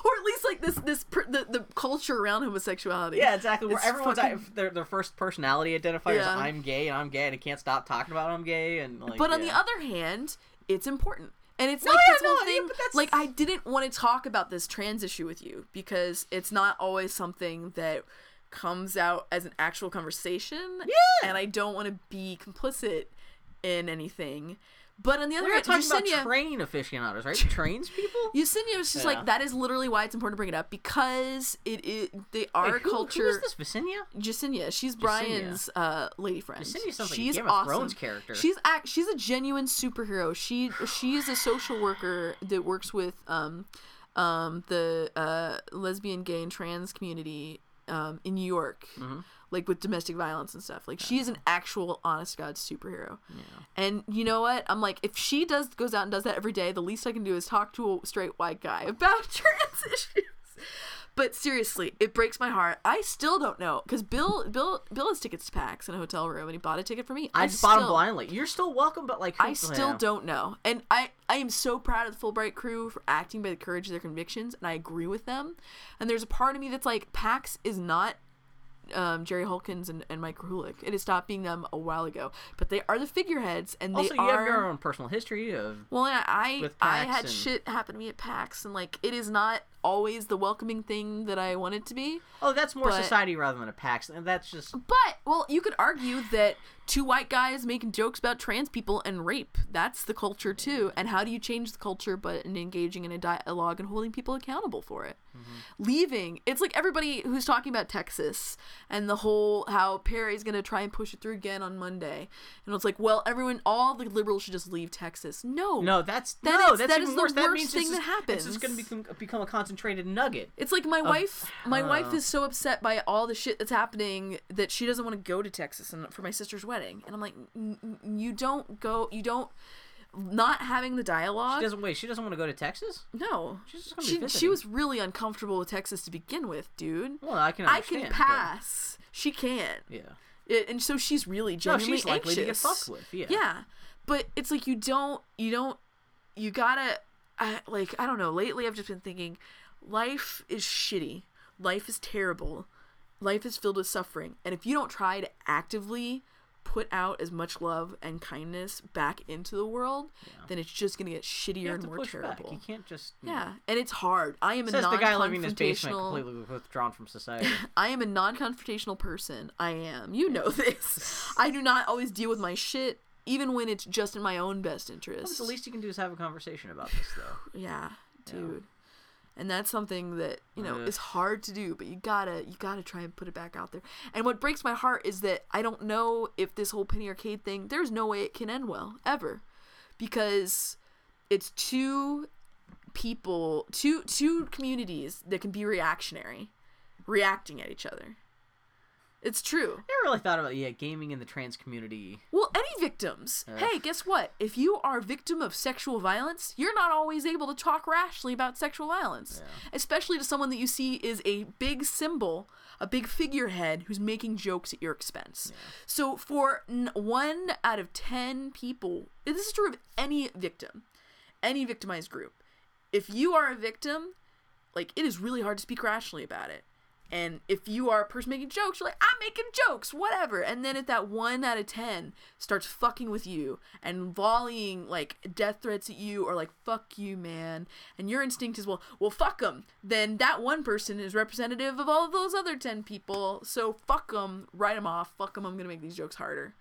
or at least like this this the the culture around homosexuality. yeah, exactly. Where It's everyone's fucking- at, their their first personality identifier is I'm gay and I'm gay and I can't stop talking about I'm gay and like. But on the other hand, it's important. And it's No, like yeah, this whole no, thing. that's- Like I didn't want to talk about this trans issue with you because it's not always something that comes out as an actual conversation. Yeah. And I don't want to be complicit in anything. But on the other We're hand, talking Yesenia, about train aficionados, right? Trains people. Yesenia was just Yeah. like that is literally why it's important to bring it up because it is they are Wait, who, culture. Who is this Vicinia? Yesenia, she's Bryan's uh, lady friend. Yesenia sounds like a she's Game of. Thrones character. She's act. She's a genuine superhero. She she's a social worker that works with um um the uh lesbian, gay, and trans community um in New York. Mm-hmm. Like with domestic violence and stuff. Like she is an actual honest God superhero. And you know what? I'm like, if she does goes out and does that every day, the least I can do is talk to a straight white guy about trans issues. But seriously, it breaks my heart. I still don't know because Bill, Bill, Bill has tickets to PAX in a hotel room, and he bought a ticket for me. I just bought him blindly. You're still welcome, but like I still yeah. don't know, and I I am so proud of the Fullbright crew for acting by the courage of their convictions, and I agree with them. And there's a part of me that's like, PAX is not um, Jerry Holkins and, and Mike Krahulik. It has stopped being them a while ago, but they are the figureheads, and they Also, you are. have your own personal history of. Well, yeah, I I had and- shit happen to me at PAX, and like it is not always the welcoming thing that I want it to be. Oh, that's more But- society rather than a PAX, and that's just. But well, you could argue that two white guys making jokes about trans people and rape that's the culture too. And how do you change the culture but in engaging in a dialogue and holding people accountable for it? Mm-hmm. Leaving it's like everybody who's talking about Texas and the whole how Perry's gonna try and push it through again on Monday, and it's like, well, everyone, all the liberals should just leave Texas. No, No, that's That no, is- that's that is the worse. that worst means thing it's that happens. It's just going to become become a concentrated nugget. It's like my wife. My wife is so upset by all the shit that's happening that she doesn't want to go to Texas and for my sister's wedding. And I'm like, "N- n- you don't go. You don't. Not having the dialogue. She doesn't wait. She doesn't want to go to Texas. no, She's just gonna be she she was really uncomfortable with Texas to begin with, dude. Well, I can. I Understand, can but- pass. She can't. Yeah. It, and so she's really No, genuinely she's likely to get anxious. fucked with. Yeah. Yeah, but it's like you don't, you don't, you gotta, I, like I don't know. Lately, I've just been thinking, life is shitty. Life is terrible. Life is filled with suffering, and if you don't try to actively put out as much love and kindness back into the world, then it's just gonna get shittier You and more terrible. back. You can't just. Yeah, and it's hard. I am a the guy living in his basement, non-confrontational. completely withdrawn from society. I am a non-confrontational person. I am. You know this. I do not always deal with my shit, even when it's just in my own best interest. the least you can do is have a conversation about this, though. Yeah, dude. And that's something that you know Ugh. is hard to do, but you gotta you gotta try and put it back out there. And what breaks my heart is that I don't know if this whole penny arcade thing. There's no way it can end well ever, because it's two people, two two communities that can be reactionary, reacting at each other. It's true. I Never really thought about yeah, gaming in the trans community. Well, any victims. Hey, guess what? If you are a victim of sexual violence, you're not always able to talk rationally about sexual violence, especially to someone that you see is a big symbol, a big figurehead who's making jokes at your expense. So, for n- one out of 10 people, this is true of any victim, any victimized group. If you are a victim, like it is really hard to speak rationally about it. And if you are a person making jokes, you're like, I'm making jokes, whatever. And then if that one out of 10 starts fucking with you and volleying like death threats at you or like, fuck you, man, and your instinct is, well, well, fuck them, then that one person is representative of all of those other 10 people. So fuck them, write them off, fuck them, I'm going to make these jokes harder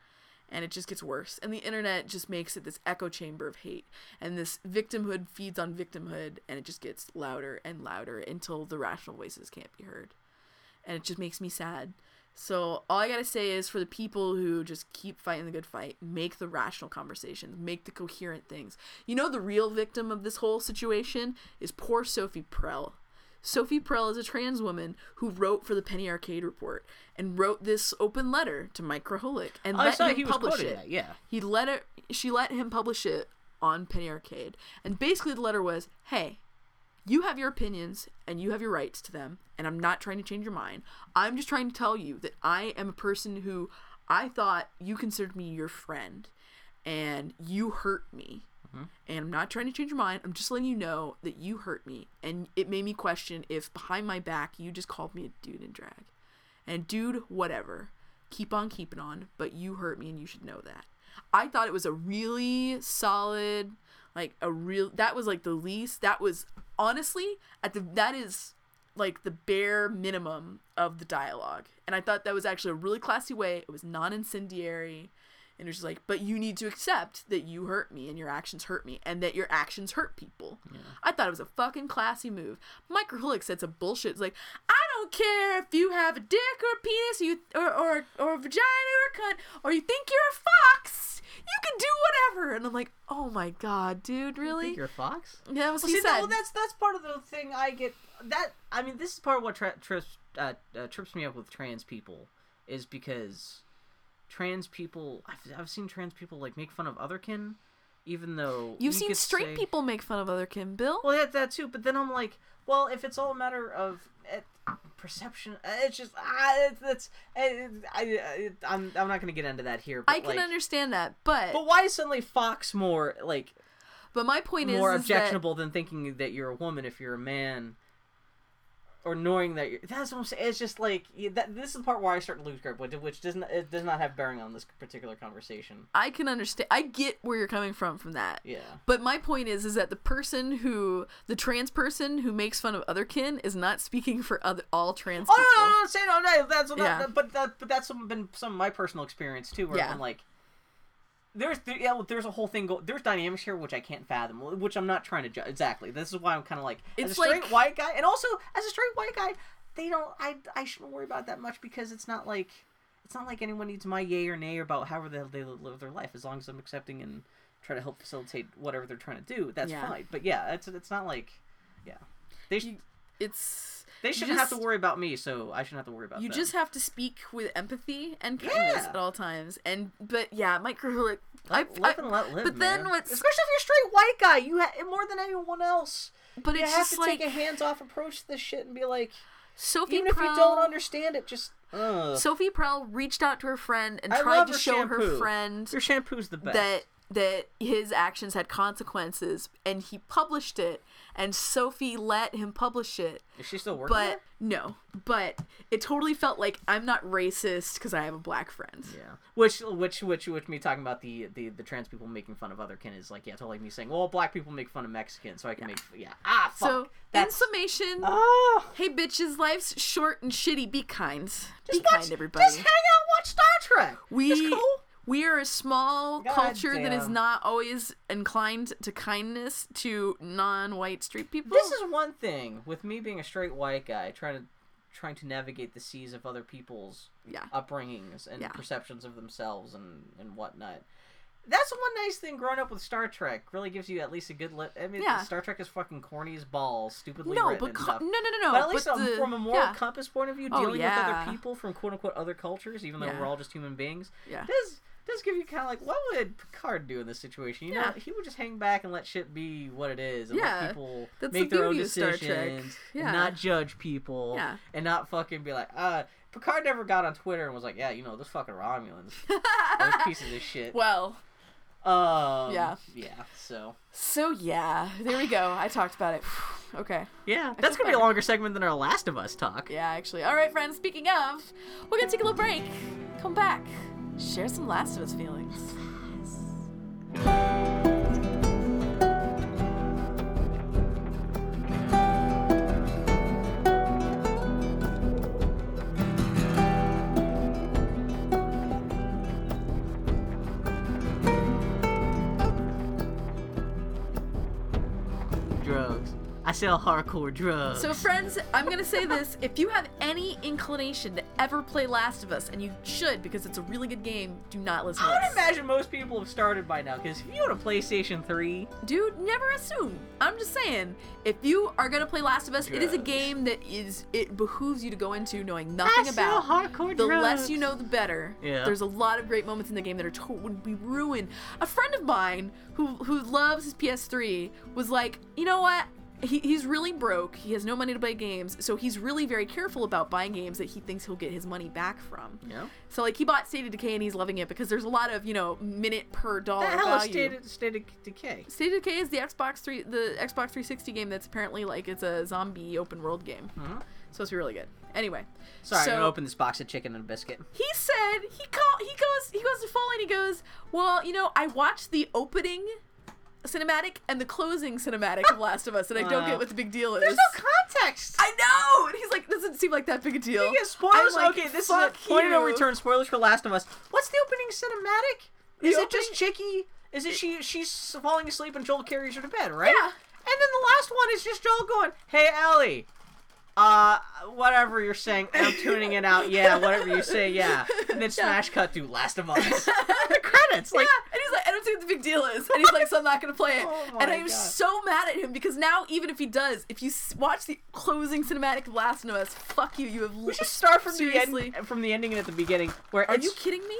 and it just gets worse. And the internet just makes it this echo chamber of hate, and this victimhood feeds on victimhood, and it just gets louder and louder until the rational voices can't be heard, and it just makes me sad. So all I gotta say is for the people who just keep fighting the good fight, make the rational conversations, make the coherent things. You know, the real victim of this whole situation is poor Sophie Prell. Sophie Prell is a trans woman who wrote for the Penny Arcade Report and wrote this open letter to Mike Krahulik and oh, I let saw him he publish it. that, yeah. He let it. She let him publish it on Penny Arcade, and basically the letter was, "Hey, you have your opinions and you have your rights to them, and I'm not trying to change your mind. I'm just trying to tell you that I am a person who I thought you considered me your friend, and you hurt me." Mm-hmm. And I'm not trying to change your mind. I'm just letting you know that you hurt me. And it made me question if behind my back you just called me a dude in drag. And dude, whatever. Keep on keeping on, but you hurt me and you should know that. I thought it was a really solid, like a real that was like the least that was honestly at the that is like the bare minimum of the dialogue. And I thought that was actually a really classy way. It was non incendiary. And it's just like, but you need to accept that you hurt me and your actions hurt me and that your actions hurt people. I thought it was a fucking classy move. Mike Krahulik said some bullshit. It's like, I don't care if you have a dick or a penis or you, or, or, or a vagina or a cunt or you think you're a fox. You can do whatever. And I'm like, oh my god, dude, really? think you're a fox. Yeah, that was Well, see, said. well, that's that's part of the thing I get. That I mean, this is part of what trips uh, uh, trips me up with trans people is because trans people. I've I've seen trans people like make fun of otherkin, even though You've seen straight say- people make fun of otherkin Bill. Well, yeah, that too. But then I'm like, well, if it's all a matter of eh, perception, eh, it's just ah, it's, it's eh, I, I, I'm I'm not gonna get into that here. But I can like, understand that, but But why is suddenly Fox more like but my point more is, is that objectionable than thinking that you're a woman if you're a man, or knowing that you're, that's what I'm saying. It's just like yeah, that. This is the part where I start to lose grip, which, which does not it does not have bearing on this particular conversation. I can understand. I get where you're coming from from that. Yeah. But my point is, is that the person who, the trans person who makes fun of otherkin, is not speaking for other all trans Oh people. no, no, no, say no, no. That's not, Yeah. but that, but that's some, been some of my personal experience too, where Yeah. I'm like, there's there, yeah, there's a whole thing go, there's dynamics here which I can't fathom, which I'm not trying to judge. Exactly, this is why I'm kind of like as a It's straight like- white guy, and also as a straight white guy, they don't. I I shouldn't worry about that much because it's not like it's not like anyone needs my yay or nay about however they they live their life. As long as I'm accepting and try to help facilitate whatever they're trying to do, that's Yeah. fine. But yeah, it's it's not like yeah, they It's they shouldn't have to worry about me, so I shouldn't have to worry about You them. just have to speak with empathy and kindness Yeah. at all times. And but yeah, Mike Krahulik. I, live I- and let live. but then what's especially if you're a straight white guy, you ha- more than anyone else. but you it's have just to like take a hands-off approach to this shit and be like, Sophie even if you don't understand it, just. Sophie Prell reached out to her friend and I tried to her show her shampoo. friend Your shampoo's the best. that that his actions had consequences and he published it and Sophie let him publish it. Is she still working? But no, but it totally felt like I'm not racist because I have a black friend. Yeah. Which, which, which, which, me talking about the, the the trans people making fun of otherkin is like, yeah, totally me saying, well, black people make fun of Mexicans, so I can make, yeah, ah, fuck. So That's. in summation, Oh, hey bitches, life's short and shitty. Be kind. Be just watch, kind, everybody. Just hang out, watch Star Trek. we It's cool. We are a small God culture that is not always inclined to kindness to non-white street people. This is one thing with me being a straight white guy trying to trying to navigate the seas of other people's yeah. upbringings and Yeah. perceptions of themselves and and whatnot. That's one nice thing growing up with Star Trek. Really gives you at least a good lit. I mean, Yeah. Star Trek is fucking corny as balls, stupidly No, written but co- no, no, no, no. But at least um, the- from a moral yeah. compass point of view, Oh, dealing with other people from quote unquote other cultures, even though Yeah. we're all just human beings, Yeah. Does give you kind of like what would Picard do in this situation? You know, he would just hang back and let shit be what it is, and Yeah. let people That's make the their own beauty of Star Trek. decisions, Yeah. and not judge people, Yeah. and not fucking be like, uh. Picard never got on Twitter and was like, "Yeah, you know, those fucking Romulans, those pieces of shit." well, Um, Yeah. yeah. So so yeah, there we go. I talked about it. okay. yeah, that's gonna be a longer segment than our Last of Us talk. Yeah, actually. All right, friends. Speaking of, we're gonna take a little break. Come back. Share some Last of Us feelings. Drugs. I sell hardcore drugs. So, friends, I'm gonna say this: if you have any inclination to ever play Last of Us, and you should because it's a really good game, do not listen. I to would this. imagine most people have started by now, because if you own a PlayStation 3, Dude, never assume. I'm just saying, if you are gonna play Last of Us, it is a Drugs. game that is it behooves you to go into knowing nothing I sell about. hardcore the drugs. less you know, the better. Yeah. There's a lot of great moments in the game that are to- would be ruined. A friend of mine who who loves his PS3 was like, you know what? He, he's really broke. He has no money to buy games, so he's really very careful about buying games that he thinks he'll get his money back from. Yeah. So like he bought State of Decay and he's loving it because there's a lot of you know minute per dollar the hell is value. State of, State of Decay? State of Decay is the Xbox three, the Xbox 360 game that's apparently like it's a zombie open world game. Mhm. Supposed to be really good. Anyway, Sorry, so I'm gonna open this box of chicken and a biscuit. he said he call he goes he goes to and he goes, well, you know, I watched the opening cinematic and the closing cinematic of Last of Us, and I don't get what the big deal is. There's no context. I know, and he's like, doesn't seem like that big a deal. Get spoilers. Like, okay, this is "Fuck a point of no return. Spoilers for Last of Us. What's the opening cinematic? Is The it just Chicky? Is it she? She's falling asleep and Joel carries her to bed, right? Yeah. And then the last one is just Joel going, "Hey Ellie, uh, whatever you're saying, I'm tuning it out. Yeah, whatever you say, yeah." And then smash cut to Last of Us. the credits, like. yeah, and he's like, I don't see what the big deal is, and he's like, so I'm not gonna play it. Oh and I'm God. so mad at him because now, even if he does, if you watch the closing cinematic of Last of Us, fuck you, you have. We should start from seriously. the end, from the ending and at the beginning, where Are you kidding me?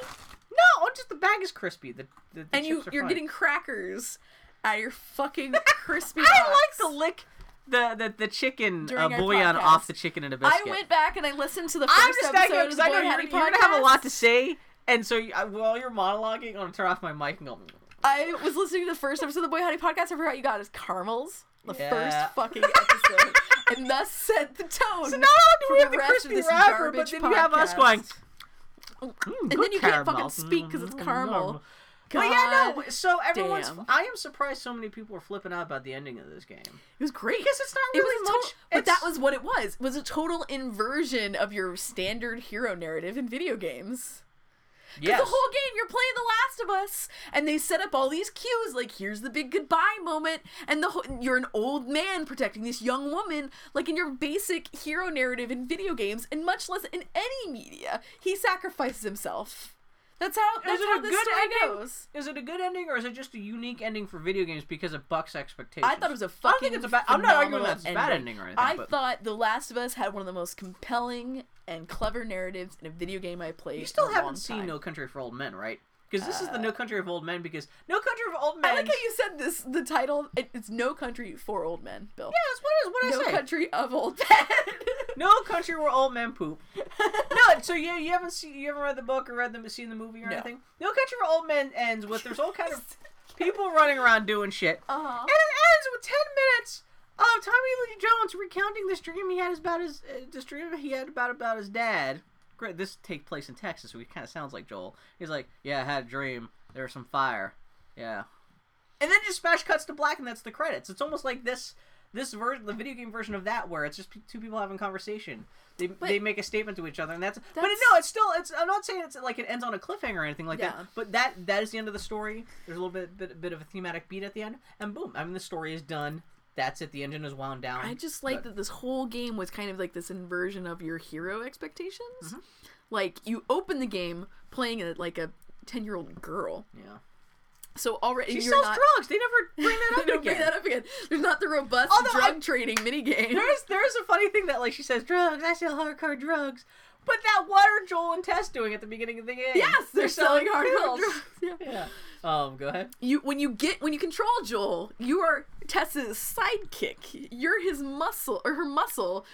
no, just the bag is crispy. The, the, the And you, you're fine. getting crackers out of your fucking crispy. I like box. the lick, the the the chicken uh, bouillon off the chicken and a biscuit. I went back and I listened to the 1st I'm just episode of because the I Boy know you're, you're gonna have a lot to say, and so you, I, while you're monologuing, I'm gonna turn off my mic and go. I was listening to the first episode of the Boy Howdy podcast. I forgot you got is caramels. The Yeah. first fucking episode, and thus set the tone. So not only do we have the crispy wrapper, but then you have us podcast. going. and "Mm, then good you can't fucking speak because it's Mm, caramel. But yeah, no. So everyone's. damn. I am surprised so many people are flipping out about the ending of this game. It was great. Because it's not It really was much. total, but that was what it was. It was a total inversion of your standard hero narrative in video games. 'Cause yes. The whole game, you're playing The Last of Us, and they set up all these cues, like here's the big goodbye moment, and the whole, you're an old man protecting this young woman, like in your basic hero narrative in video games, and much less in any media. He sacrifices himself. That's how. That's Is it how good story ending? goes. Is it a good ending or is it just a unique ending for video games because it bucks expectations? I thought it was a I fucking. don't think it's a bad. I'm not arguing that's a bad ending or anything. I but thought The Last of Us had one of the most compelling and clever narratives in a video game I played. you still haven't seen time. No Country for Old Men, right? Because this is the No Country of Old Men. Because No Country of Old Men. I like how you said this. The title it, it's No Country for Old Men. Bill. Yeah, that's what is what I No. Country of Old Men. No Country where Old Men poop. no, so you you haven't seen you haven't read the book or read the seen the movie or No. anything. No Country for Old Men ends with there's all kind of people running around doing shit, Uh-huh. and it ends with ten minutes of Tommy Lee Jones recounting this dream he had about his uh, this dream he had about about his dad. Great, this takes place in Texas, so he kind of sounds like Joel. He's like, "Yeah, I had a dream. There was some fire. Yeah." And then just smash cuts to black, and that's the credits. It's almost like this this version, the video game version of that, where it's just p- two people having conversation. They, they make a statement to each other, and that's. But That's- no, it's still. It's. I'm not saying it's like it ends on a cliffhanger or anything like Yeah. that. But that that is the end of the story. There's a little bit bit, bit of a thematic beat at the end, and boom. I mean, the story is done. That's it. The engine is wound down. I just like But- that this whole game was kind of like this inversion of your hero expectations. Mm-hmm. Like you open the game playing it like a ten year old girl. Yeah. So already She sells not. drugs. They never bring that They up don't again. bring that up again. There's not the robust Although drug I- trading minigame. There's there's a funny thing that like she says drugs. I sell hardcore drugs. But that what are Joel and Tess doing at the beginning of the game? Yes, they're, selling hard pills. drugs. Yeah. Yeah. Um. Go ahead. You when you get when you control Joel, you are Tess's sidekick. You're his muscle or her muscle.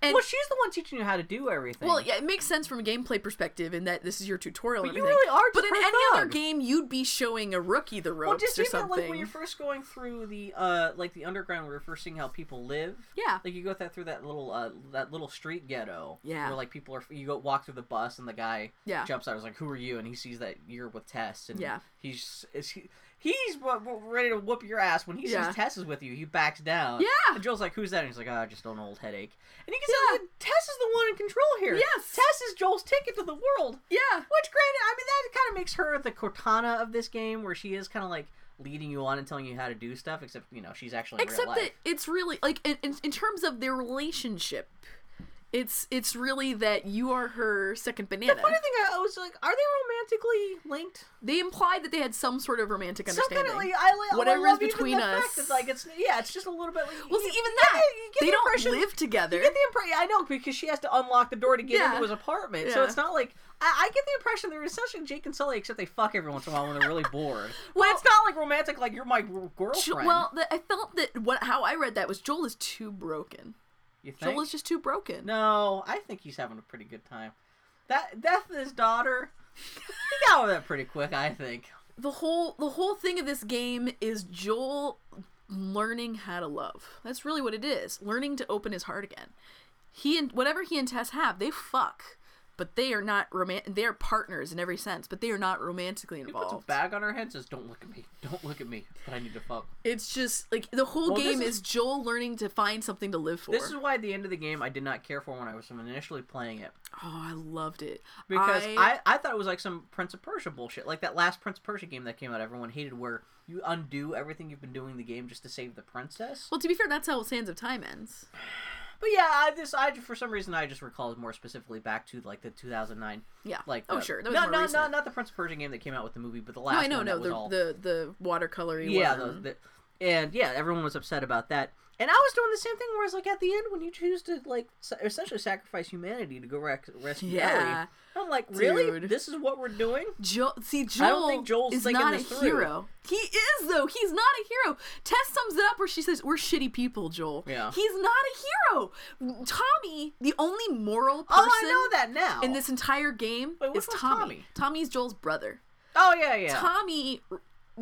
And Well, she's the one teaching you how to do everything. well, yeah, it makes sense from a gameplay perspective in that this is your tutorial. But you really are But in any other game, you'd be showing a rookie the ropes Well, just or even something. like when you're first going through the uh like the underground, where you're first seeing how people live. Yeah. Like you go that through that little uh that little street ghetto. Yeah. Where like people are you go walk through the bus and the guy Yeah. jumps out. I was like, "Who are you?" And he sees that you're with Tess. And Yeah. He's is he. He's ready to whoop your ass when he Yeah. sees Tess is with you. He backs down. Yeah. And Joel's like, "Who's that?" And he's like, "Oh, just an old headache." And he can Yeah. that Tess is the one in control here. Yes. Tess is Joel's ticket to the world. yeah. Which, granted, I mean that kind of makes her the Cortana of this game, where she is kind of like leading you on and telling you how to do stuff. Except you know she's actually in Except that it's really like in, in, in terms of their relationship, it's it's really that you are her second banana. The funny thing, I was like, are they romantically linked? they implied that they had some sort of romantic Some understanding. kind of like, I, li- Whatever I is between us. Fact that, like it's yeah, it's just a little bit. Like, well, see, even you get that the- you get they the don't live together. You get the impression. I know because she has to unlock the door to get Yeah. into his apartment. So it's not like I, I get the impression they're essentially Jake and Sully, except they fuck every once in a while when they're really bored. well, it's not like romantic. Like you're my girlfriend. well, the, I felt that what how I read that was Joel is too broken. You think? Joel is just too broken. No, I think he's having a pretty good time. That death of his daughter, he got over that pretty quick. I think. the whole the whole thing of this game is Joel learning how to love. That's really what it is. Learning to open his heart again. He and whatever he and Tess have, they fuck. But they are not romantic. They are partners in every sense, but they are not romantically He puts a involved. bag on her head, says, "Don't look at me. Don't look at me. But I need to fuck." It's just like the whole Well, game is- is... Joel learning to find something to live for. This is why at the end of the game I did not care for when I was initially playing it Oh, I loved it because I, I thought it was like some Prince of Persia bullshit, like that last Prince of Persia game that came out. Everyone hated, where you undo everything you've been doing in the game just to save the princess. well, to be fair, that's how Sands of Time ends. But yeah, I just I for some reason I just recalled more specifically back to like the 2009. Yeah. Like oh uh, sure, that was no, more no, recent. no, not the Prince of Persia game that came out with the movie, but the No, last I know, no, the, all the the watercolory yeah, one. the, the, and yeah, everyone was upset about that. And I was doing the same thing, where it's like at the end when you choose to like essentially sacrifice humanity to go rec- rescue Yeah. Ellie, I'm like, really? Dude. This is what we're doing? Joel, see, Joel I don't think Joel's is not a through. hero. He is though. He's not a hero. Tess sums it up where she says, "We're shitty people, Joel." Yeah. He's not a hero. Tommy, the only moral person Oh, I know that now. in this entire game Wait, is Tommy. Tommy? Tommy's Joel's brother. Oh yeah, yeah. Tommy.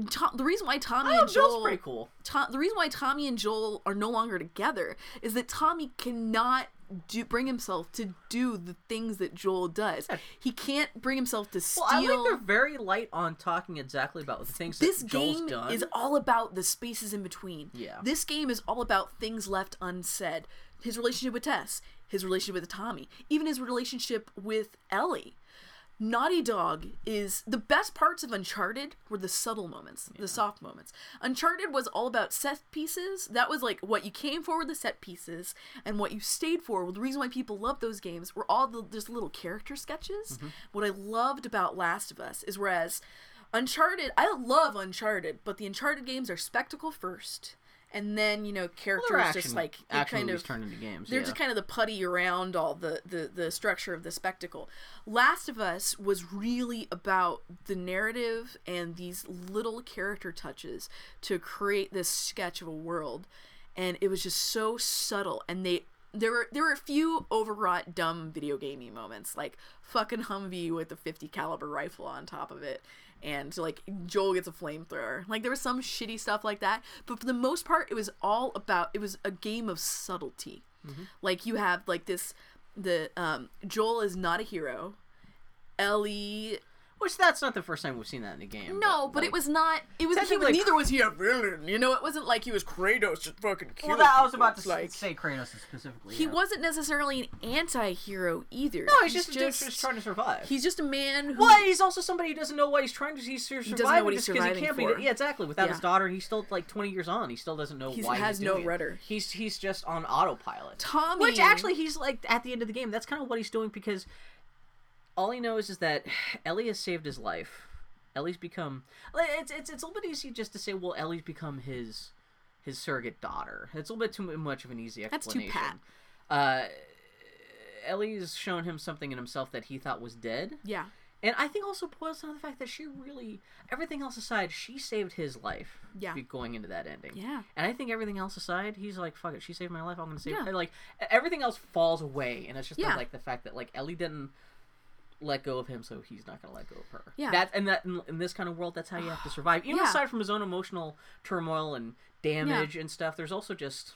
Tom, the reason why Tommy oh, and Joel Joel's pretty cool. Tom, the reason why Tommy and Joel are no longer together is that Tommy cannot do, bring himself to do the things that Joel does. He can't bring himself to steal. Well, I think they're very light on talking exactly about the things this that Joel's game done. is all about the spaces in between. Yeah. This game is all about things left unsaid. His relationship with Tess, his relationship with Tommy, even his relationship with Ellie. Naughty Dog is the best parts of Uncharted were the subtle moments, the soft moments. Uncharted was all about set pieces. That was like what you came for were the set pieces, and what you stayed for. Well, the reason why people love those games were all the just little character sketches. Mm-hmm. What I loved about Last of Us is whereas Uncharted, I love Uncharted, but the Uncharted games are spectacle first, and then you know Well, characters they're action, just like kind of turned into games. they're yeah. just kind of the putty around all the, the the structure of the spectacle. Last of Us was really about the narrative and these little character touches to create this sketch of a world, and it was just so subtle. And they there were there were a few overwrought dumb video gamey moments like fucking Humvee with a 50 caliber rifle on top of it and like Joel gets a flamethrower. Like there was some shitty stuff like that, but for the most part it was all about it was a game of subtlety. Like you have like this the um Joel is not a hero. Ellie Which that's not the first time we've seen that in the game. no, but like- it was not. It was he, Technically- neither was he a villain. You know, it wasn't like he was Kratos just fucking killing. Well, that, I was about to like say Kratos specifically. he yeah. wasn't necessarily an anti-hero either. No, he's just, just, just trying to survive. He's just a man who. Well, he's also somebody who doesn't know why he's trying to. He's surviving doesn't know what he's because he surviving can't for. be. Yeah, exactly. Without his daughter, he's still like twenty years on. He still doesn't know He's- why has he's no doing it. rudder. He's he's just on autopilot. Tommy- which actually he's like at the end of the game. That's kind of what he's doing because all he knows is that Ellie has saved his life. Ellie's become it's it's it's a little bit easy just to say, well, Ellie's become his his surrogate daughter. It's a little bit too much of an easy explanation. That's too pat. Uh, Ellie's shown him something in himself that he thought was dead. yeah. And I think also boils down to the fact that she really, everything else aside, she saved his life. Yeah. Going into that ending. Yeah. And I think everything else aside, he's like, fuck it, she saved my life. I'm gonna save. Yeah. Her. Like everything else falls away, and it's just Yeah. like the fact that like Ellie didn't let go of him, so he's not gonna let go of her. Yeah. That and that in, in this kind of world, that's how you have to survive. Even Yeah. aside from his own emotional turmoil and damage and stuff, there's also just.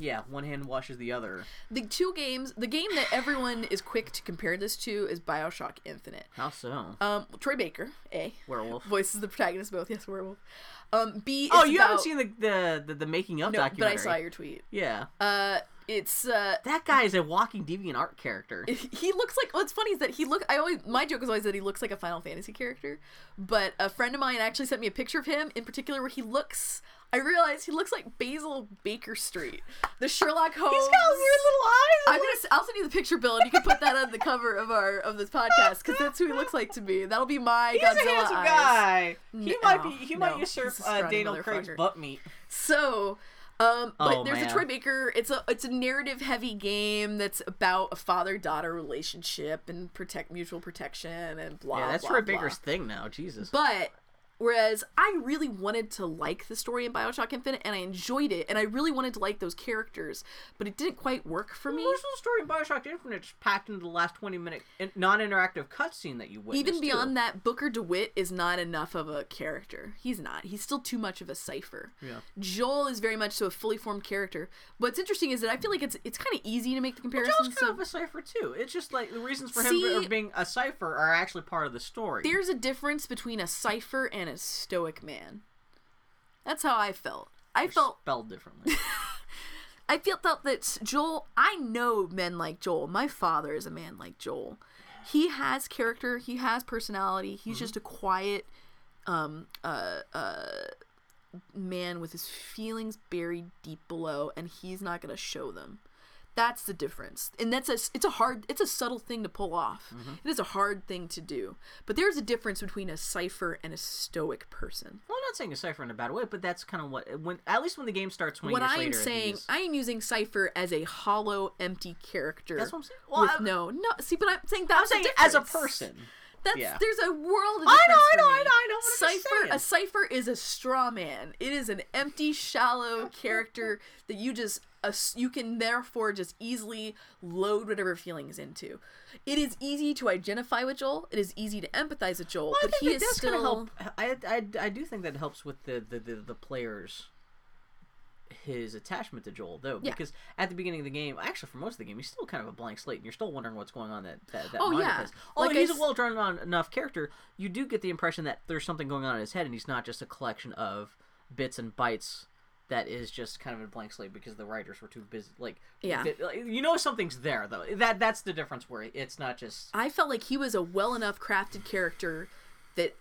Yeah, one hand washes the other. The two games, the game that everyone is quick to compare this to is Bioshock Infinite. How so? Um, Troy Baker, A, Werewolf. voices the protagonist both. Yes, werewolf. Um, B. Oh, you haven't seen the, the the the making of No, but I saw your tweet. Yeah. Uh, it's uh, That guy is a walking deviant art character. he looks like what's funny is that he look I always my joke is always that he looks like a Final Fantasy character, but a friend of mine actually sent me a picture of him in particular where he looks. I realized he looks like Basil Baker Street, the Sherlock Holmes. He's got weird little eyes. I'm gonna. I'll send you the picture, Bill, and you can put that on the cover of our of this podcast because that's who he looks like to me. That'll be my He's Godzilla a handsome eyes. guy. He No, might be. He might no, usurp uh, Daniel Craig's butt meat. So, um, but Oh, there's a man. Troy Baker. It's a it's a narrative heavy game that's about a father daughter relationship and protect mutual protection and blah. yeah, that's blah, Troy blah. Baker's thing now. Jesus. But Whereas I really wanted to like the story in Bioshock Infinite, and I enjoyed it, and I really wanted to like those characters, but it didn't quite work for me. Most of the story in Bioshock Infinite is packed into the last twenty minute non-interactive cutscene that you witnessed. Even beyond too. that, Booker DeWitt is not enough of a character. He's not. He's still too much of a cipher. Yeah. Joel is very much so a fully formed character. What's interesting is that I feel like it's it's kind of easy to make the comparisons. Joel's kind so- of a cipher too. It's just like the reasons for See- him being a cipher are actually part of the story. there's a difference between a cipher and a stoic man. That's how I felt. I felt spelled differently. I felt that Joel. I know men like Joel. My father is a man like Joel. He has character. He has personality. He's Mm-hmm. just a quiet, um, uh, uh, man with his feelings buried deep below, and he's not gonna show them. That's the difference, and that's a it's a hard it's a subtle thing to pull off. Mm-hmm. It is a hard thing to do, but there's a difference between a cipher and a stoic person. well, I'm not saying a cipher in a bad way, but that's kind of what when at least when the game starts. 20 what I am saying, I am using Cipher as a hollow, empty character. That's what I'm saying. Well, with I'm- no, no. See, but I'm saying that's I'm saying as a person. That's yeah. there's a world. Of I know, I know. I know, I know, but I'm just Cipher, a cipher is a straw man. It is an empty, shallow character that you just ass- you can therefore just easily load whatever feelings into. It is easy to identify with Joel. It is easy to empathize with Joel, Well, I but think he is does still. help. I, I, I do think that helps with the the, the, the players. His attachment to Joel, though, Yeah. because at the beginning of the game, actually for most of the game, he's still kind of a blank slate, and you're still wondering what's going on that that, that Oh, yeah. Although Like he's a s- well drawn on enough character, you do get the impression that there's something going on in his head, and he's not just a collection of bits and bytes that is just kind of a blank slate because the writers were too busy. Like, Yeah. like, you know, something's there though. That that's the difference where it's not just I felt like he was a well enough crafted character that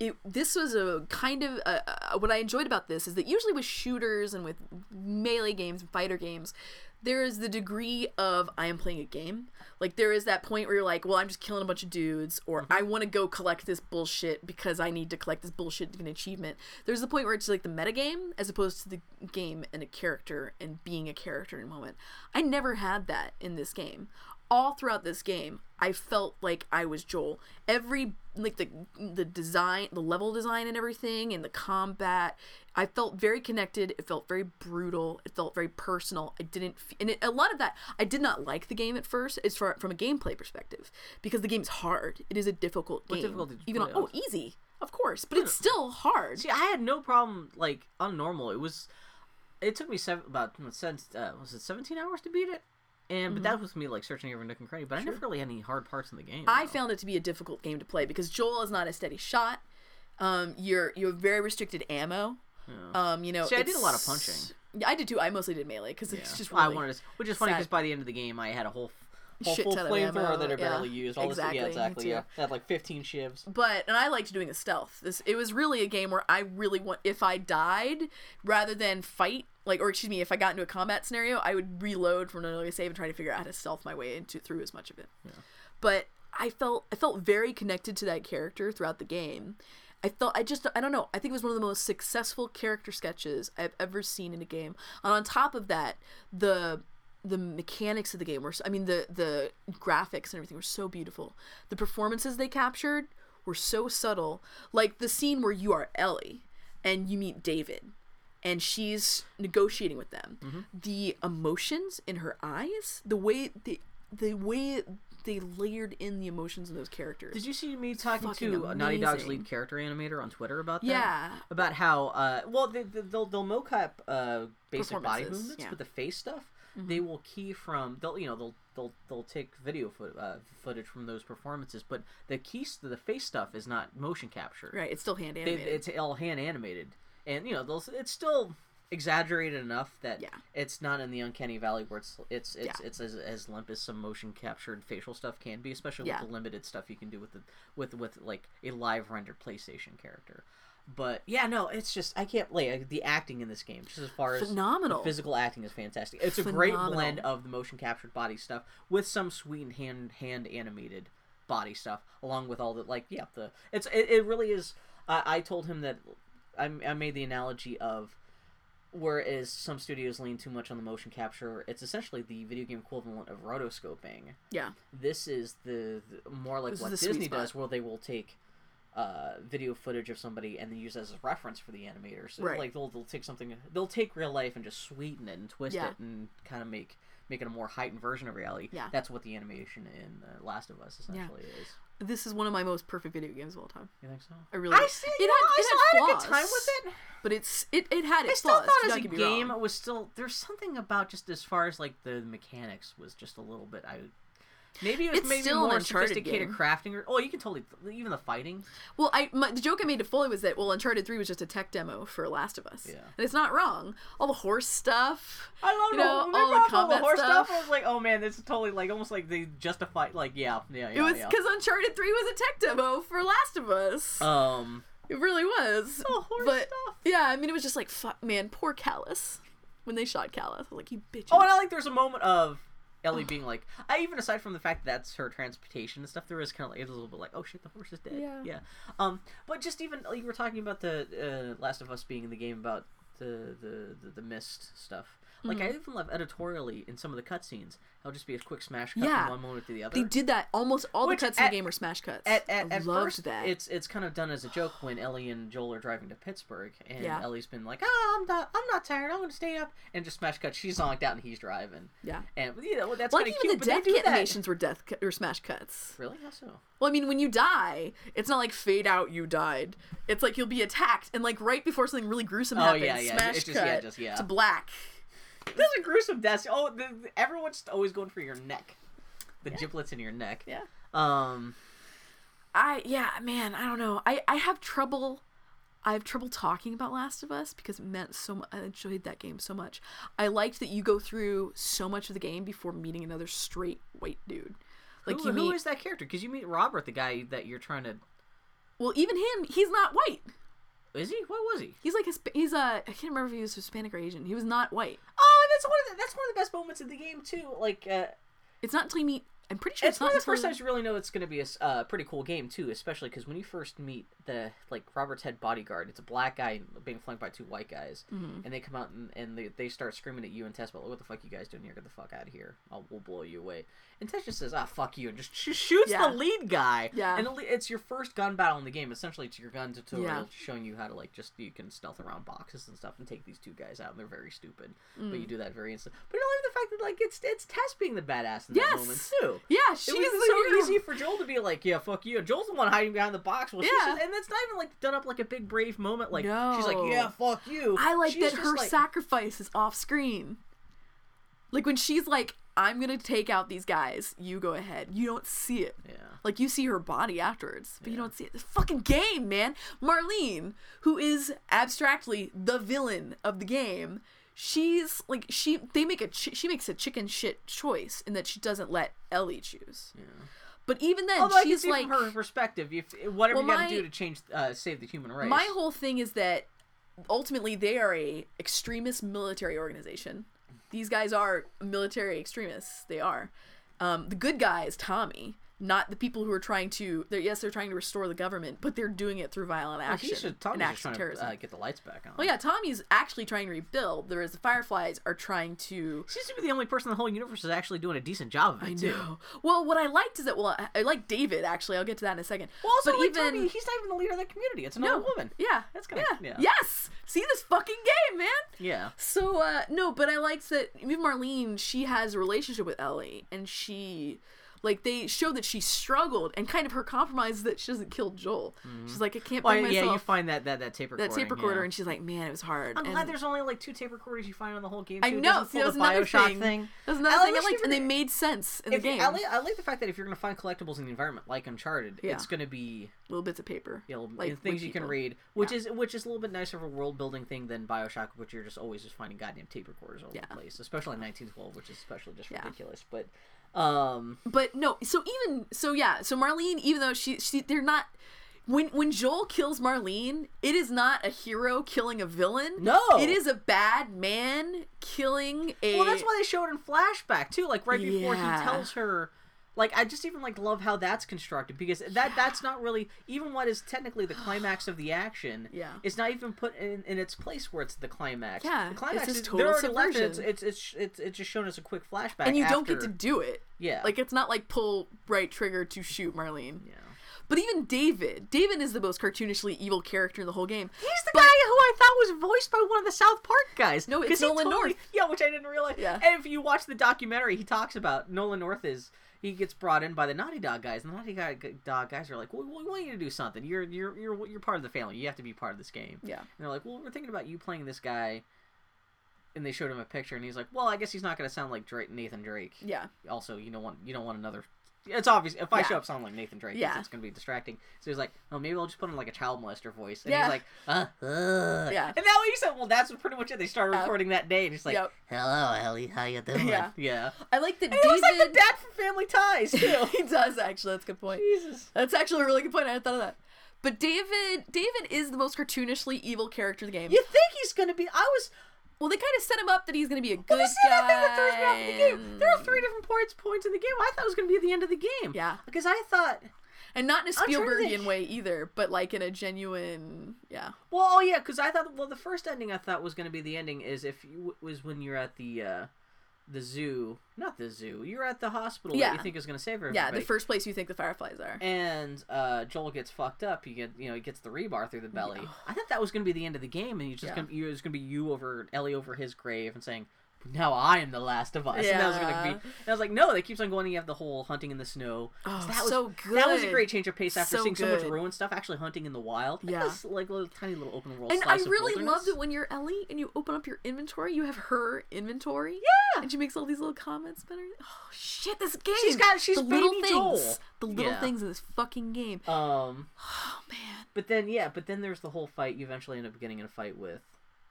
it this was a kind of uh, uh, what I enjoyed about this is that usually with shooters and with melee games and fighter games there is the degree of I am playing a game. Like there is that point where you're like, well, I'm just killing a bunch of dudes, or I want to go collect this bullshit because I need to collect this bullshit to get an achievement. There's the point where it's like the metagame as opposed to the game and a character and being a character in a moment. I never had that in this game. All throughout this game, I felt like I was Joel. Every like the the design, the level design and everything and the combat, I felt very connected. It felt very brutal. It felt very personal. I didn't and it, a lot of that I did not like the game at first. It's for, from a gameplay perspective because the game's hard. It is a difficult game. What difficulty did you Even on, oh, easy. Of course, but it's still hard. See, I had no problem like on normal. It was, it took me seven about since uh, was it seventeen hours to beat it, and but that was me like searching every nook and cranny. But I never really had any hard parts in the game. I though. found it to be a difficult game to play because Joel is not a steady shot. Um, you're you have very restricted ammo. Um, you know, See, I did a lot of punching. Yeah, I did too. I mostly did melee because Yeah. it's just really I wanted to, which is funny because by the end of the game, I had a whole. Whole Shit full flamethrower that I barely yeah. used. All Exactly, this, yeah, exactly. Yeah, I had like fifteen shivs. but and I liked doing the stealth. This it was really a game where I really want if I died rather than fight like or excuse me if I got into a combat scenario I would reload from an early save and try to figure out how to stealth my way into through as much of it. But I felt I felt very connected to that character throughout the game. I felt I just I don't know I think it was one of the most successful character sketches I've ever seen in a game. And on top of that, the the mechanics of the game were I mean the the graphics and everything were so beautiful. The performances they captured were so subtle. Like the scene where you are Ellie and you meet David and she's negotiating with them. Mm-hmm. The emotions in her eyes, the way the the way they layered in the emotions in those characters. Did you see me talking to Naughty Dog's lead character animator on Twitter about that? Yeah. About how, uh, well, they, they- they'll they'll mocap uh, basic body movements, yeah. but the face stuff they will key from. They'll you know they'll they'll they'll take video foot, uh, footage from those performances, but the keys the face stuff is not motion captured. Right, it's still hand They, animated. it's all hand animated, and you know they'll, it's still exaggerated enough that Yeah. it's not in the uncanny valley where it's it's it's, Yeah. it's as, as limp as some motion captured facial stuff can be, especially Yeah. with the limited stuff you can do with the with with like a live rendered PlayStation character. But yeah, no, it's just I can't like the acting in this game, just as far as Phenomenal. the physical acting is fantastic. It's a great blend of the motion captured body stuff with some sweet hand hand animated body stuff, along with all the like yeah the it's it, it really is. I, I told him that I, I made the analogy of whereas some studios lean too much on the motion capture, it's essentially the video game equivalent of rotoscoping. yeah. This is the, the more like This what Disney does, where they will take uh, video footage of somebody and then use it as a reference for the animators. So, Right. Like they'll they'll take something, they'll take real life and just sweeten it and twist Yeah. it and kind of make make it a more heightened version of reality. Yeah. That's what the animation in uh, Last of Us essentially is. This is one of my most perfect video games of all time. You think so? I really. I see. It you know, had- I it still had had a good flaws. time with it. But it's it, it had its I its still flaws. thought do as not a get game wrong. it was still there's something about just as far as like the mechanics was just a little bit I maybe it was It's maybe still more Uncharted sophisticated game. crafting or oh you can totally even the fighting Well, I my, the joke I made to Foley was that well, Uncharted Three was just a tech demo for Last of Us. Yeah. And it's not wrong. All the horse stuff. I love You know, all the combat horse stuff. I was like oh man this is totally like almost like they justified like yeah yeah yeah It was yeah. because Uncharted Three was a tech demo for Last of Us. um it really was. Oh, horse but stuff. yeah, I mean, it was just like fuck, man, poor Callus. When they shot Callus, I was like, you bitches. oh and I like there's a moment of Ellie being like I even aside from the fact that that's her transportation and stuff there is kind of like a little bit like oh shit the horse is dead. Yeah. yeah. Um but just even like, you were talking about the uh, Last of Us being in the game about the the the, the mist stuff like Mm-hmm. I even love editorially in some of the cutscenes it'll just be a quick smash cut Yeah. from one moment to the other They did that. Almost all Which the cuts at- in the game are smash cuts. at, at, I at loved first, that. it's it's kind of done as a joke when Ellie and Joel are driving to Pittsburgh, and Yeah. Ellie's been like, "Oh, I'm not, I'm not tired. I'm going to stay up," and just smash cut. She's zonked out, and he's driving. yeah. And you know that's Like even cute. the death that. animations were death cu- or smash cuts. Really? How so? Well, I mean, when you die, it's not like fade out, you died. It's like you'll be attacked, and like right before something really gruesome Oh, happens, yeah, yeah, smash just- cut yeah, just- yeah. to black. There's a gruesome death. Oh, the, everyone's always going for your neck, the giblets in your neck. Yeah. Um. I yeah, man, I don't know. I I have trouble. I have trouble talking about Last of Us because it meant so much. I enjoyed that game so much. I liked that you go through so much of the game before meeting another straight white dude. Like who, you meet. is that character? Because you meet Robert, the guy that you're trying to. Well, even him, he's not white. Is he? What was he? He's like a, he's a I can't remember if he was Hispanic or Asian. He was not white. Oh, that's one of the, that's one of the best moments in the game too. Like, uh, It's not until you meet. I'm pretty sure it's, it's, one not of the first until- times you really know it's going to be a uh, pretty cool game too, especially because when you first meet the like Robert's head bodyguard, it's a black guy being flanked by two white guys, Mm-hmm. and they come out and, and they, they start screaming at you and Tess about look what the fuck you guys doing here? Get the fuck out of here! I'll we'll blow you away. And Tess just says, "Ah, fuck you," and just sh- shoots Yeah. the lead guy. Yeah. and it's your first gun battle in the game. Essentially, it's your gun tutorial Yeah. showing you how to like just you can stealth around boxes and stuff and take these two guys out, and they're very stupid, Mm. but you do that very instant. But I love the fact that like it's it's Tess being the badass in Yes! that moment too. Yeah, It she's was so easy for Joel to be like, "Yeah, fuck you." Joel's the one hiding behind the box. Well, she's Yeah. just, and that's not even like done up like a big brave moment. Like no. she's like, "Yeah, fuck you." I like She's that her like- sacrifice is off screen. Like when she's like, "I'm gonna take out these guys. You go ahead." You don't see it. Yeah. Like you see her body afterwards, but you don't see it. This fucking game, man. Marlene, who is abstractly the villain of the game, she's like she. They make a she makes a chicken shit choice in that she doesn't let Ellie choose. Yeah. But even then, Although she's like from her perspective, if whatever Well, you got to do to change, uh, save the human race. My whole thing is that ultimately they are a extremist military organization. These guys are military extremists. They are. Um, the good guy is Tommy, not the people who are trying to. They're, yes, they're trying to restore the government, but they're doing it through violent action he should, and Tommy's just of to terrorism. uh, get the lights back on. well, yeah, Tommy's actually trying to rebuild, whereas the Fireflies are trying to. Seems to be the only person in the whole universe is actually doing a decent job of it I too. know. Well, what I liked is that well, I, I like David actually. I'll get to that in a second. Well, also, but like, even Tommy, he's not even the leader of the community. It's another no, woman. Yeah, That's kinda- yeah. yeah. Yes. See this fucking game, man. Yeah. So uh no, but I liked that even Marlene, she has a relationship with Ellie and she like they show that she struggled and kind of her compromise is that she doesn't kill Joel. Mm-hmm. She's like, I can't Well, bring yeah, myself you find that that that tape that tape recorder yeah. and she's like, Man, it was hard. I'm and glad there's only like two tape recorders you find on the whole game. I too. It know, doesn't see, that was another Bioshock thing. thing. That was another I thing I liked, and they made sense in If, the game. I, like, I like the fact that if you're going to find collectibles in the environment like Uncharted, Yeah. it's going to be Little bits of paper. you know, Like, things with you can read, which Yeah. is which is a little bit nicer of a world building thing than Bioshock, which you're just always just finding goddamn tape recorders all over Yeah. the place, especially in 1912, which is especially just Yeah. ridiculous. But um, But no, so even so, yeah. So Marlene, even though she, she, they're not. When when Joel kills Marlene, it is not a hero killing a villain. No. it is a bad man killing a. well, that's why they show it in flashback too, like right before Yeah. he tells her. Like I just even like love how that's constructed because that that's not really even what is technically the climax of the action. Yeah. it's not even put in, in its place where it's the climax. Yeah, the climax is total they're already left. It's, subversion. it's it's it's it's just shown as a quick flashback, and you don't get to do it. Yeah, Like it's not like pull right trigger to shoot Marlene. yeah. But even David, David is the most cartoonishly evil character in the whole game. He's the But- guy who I thought was voiced by one of the South Park guys. No, it's Nolan North. Yeah, which I didn't realize. Yeah. And if you watch the documentary, he talks about Nolan North is he gets brought in by the Naughty Dog guys. And the Naughty Dog guys are like, "Well, we want you to do something. You're you're you're you're part of the family. You have to be part of this game." Yeah. And they're like, "Well, we're thinking about you playing this guy." And they showed him a picture, and he's like, "Well, I guess he's not going to sound like Drake, Nathan Drake." Yeah. Also, you don't want you don't want another. It's obvious if I Yeah. show up sounding like Nathan Drake, Yeah. it's, it's going to be distracting. So he's like, "Oh, maybe I'll just put on like a child molester voice." And Yeah. he's like, "Uh, uh." Yeah. And that way he said, "Well, that's pretty much it." They started recording that day, and he's like, Yep. "Hello, Ellie, how you doing?" Yeah. yeah. I like the. And he was like the dad from Family Ties too. he does actually. That's a good point. Jesus. That's actually a really good point. I hadn't thought of that. But David, David is the most cartoonishly evil character in the game. You think he's going to be? I was. Well, they kind of set him up that he's going to be a good Well, this is the guy. thing that throws me off the game. There are three different points points in the game. I thought it was going to be at the end of the game. Yeah. Because I thought. and not in a Spielbergian way either, but like in a genuine, yeah. Well, oh yeah, because I thought well the first ending I thought was going to be the ending is if you was when you're at the uh, the zoo, not the zoo, you're at the hospital Yeah. that you think is going to save everybody. Yeah, the first place you think the fireflies are. and uh, Joel gets fucked up. You get you know he gets the rebar through the belly. I thought that was going to be the end of the game, and you just Yeah. gonna, you, it was going to be you over Ellie over his grave and saying. Now I am the last of us. And that was gonna Yeah. be. And I was like, no. that keeps on going. You have the whole hunting in the snow. Oh, that was, so good. That was a great change of pace after So seeing so much good. ruined stuff. Actually, hunting in the wild. Like Yeah. this, like little tiny little open world. And I really loved it when you're Ellie and you open up your inventory. You have her inventory. Yeah. And she makes all these little comments Better. Oh shit, this game. She's got- she's the little things. Joel. The little Yeah. things in this fucking game. Um, Oh man. but then yeah, but then there's the whole fight. You eventually end up getting in a fight with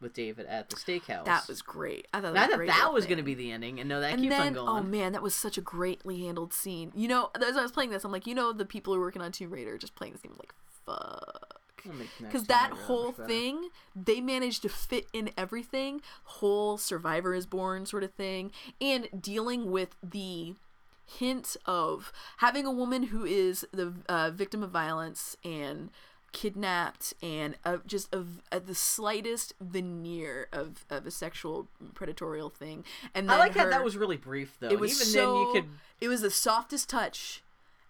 with David at the steakhouse. That was great. I thought that I was a thought that was going to be the ending, and no, that and keeps then, on going. oh man, that was such a greatly handled scene. You know, as I was playing this, I'm like, you know, the people who are working on Tomb Raider are just playing this game like, fuck. We'll make next Because that whole thing, they managed to fit in everything, whole survivor is born sort of thing, and dealing with the hint of having a woman who is the uh, victim of violence and kidnapped and uh, just of uh, the slightest veneer of, of a sexual predatorial thing and I like how her- that was really brief though. it was Even so then, you could. it was the softest touch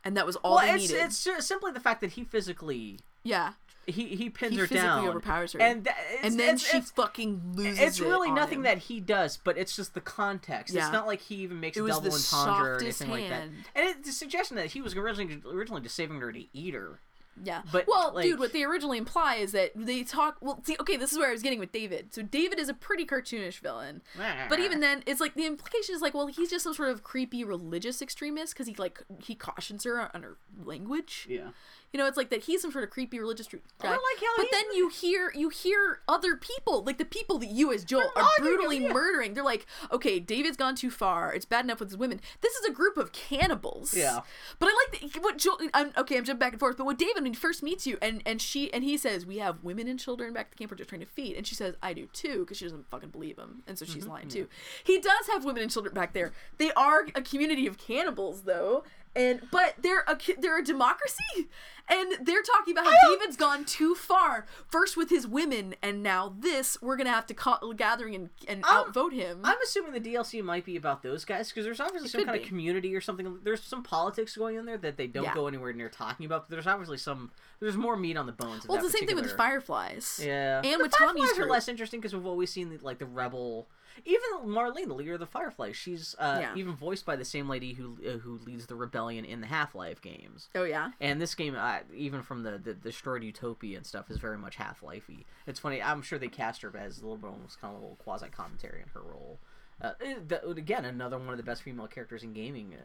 and that was all Well, it's needed it's simply the fact that he physically yeah he he pins he her physically down, overpowers her and it's, and then it's, she it's, fucking loses it's really on nothing him. that he does, but it's just the context. Yeah. It's not like he even makes It a was double the entendre or anything like that. hand. And it, the suggestion that he was originally originally just saving her to eat her. Yeah. But, well, like- dude, what they originally imply is that they talk. Well, see, okay, this is where I was getting with David. So David is a pretty cartoonish villain, but even then, it's like the implication is like, well, he's just some sort of creepy religious extremist because he like he cautions her on her language. Yeah. You know, it's like that he's some sort of creepy religious guy. like how but then you hear you hear other people, like the people that you as Joel are brutally yeah. murdering. They're like, okay, David's gone too far. It's bad enough with his women. This is a group of cannibals. Yeah. But I like that, what Joel. I'm, okay, I'm jumping back and forth. But what David when he first meets you, and and she and he says, we have women and children back at the camp we're just trying to feed, and she says, I do too, because she doesn't fucking believe him, and so she's Mm-hmm. lying too. He does have women and children back there. They are a community of cannibals, though. And but they're a they're a democracy, and they're talking about how David's gone too far. First with his women, and now this we're gonna have to call gathering and, and outvote him. I'm assuming the DLC might be about those guys because there's obviously some kind be. of community or something. There's some politics going in there that they don't Yeah. go anywhere near talking about. But there's obviously some. There's more meat on the bones. Well, that it's the same thing with the Fireflies. Yeah, and the with Tommy's Fireflies are group. less interesting because we've always seen the, like the rebel. Even Marlene, the leader of the Fireflies, she's uh, Yeah. even voiced by the same lady who uh, who leads the rebellion in the Half Life games. Oh yeah. And this game, uh, even from the, the destroyed utopia and stuff, is very much Half Lifey. It's funny. I'm sure they cast her as a little bit almost kind of a little quasi commentary in her role. Uh, eh, again, another one of the best female characters in gaming. Uh,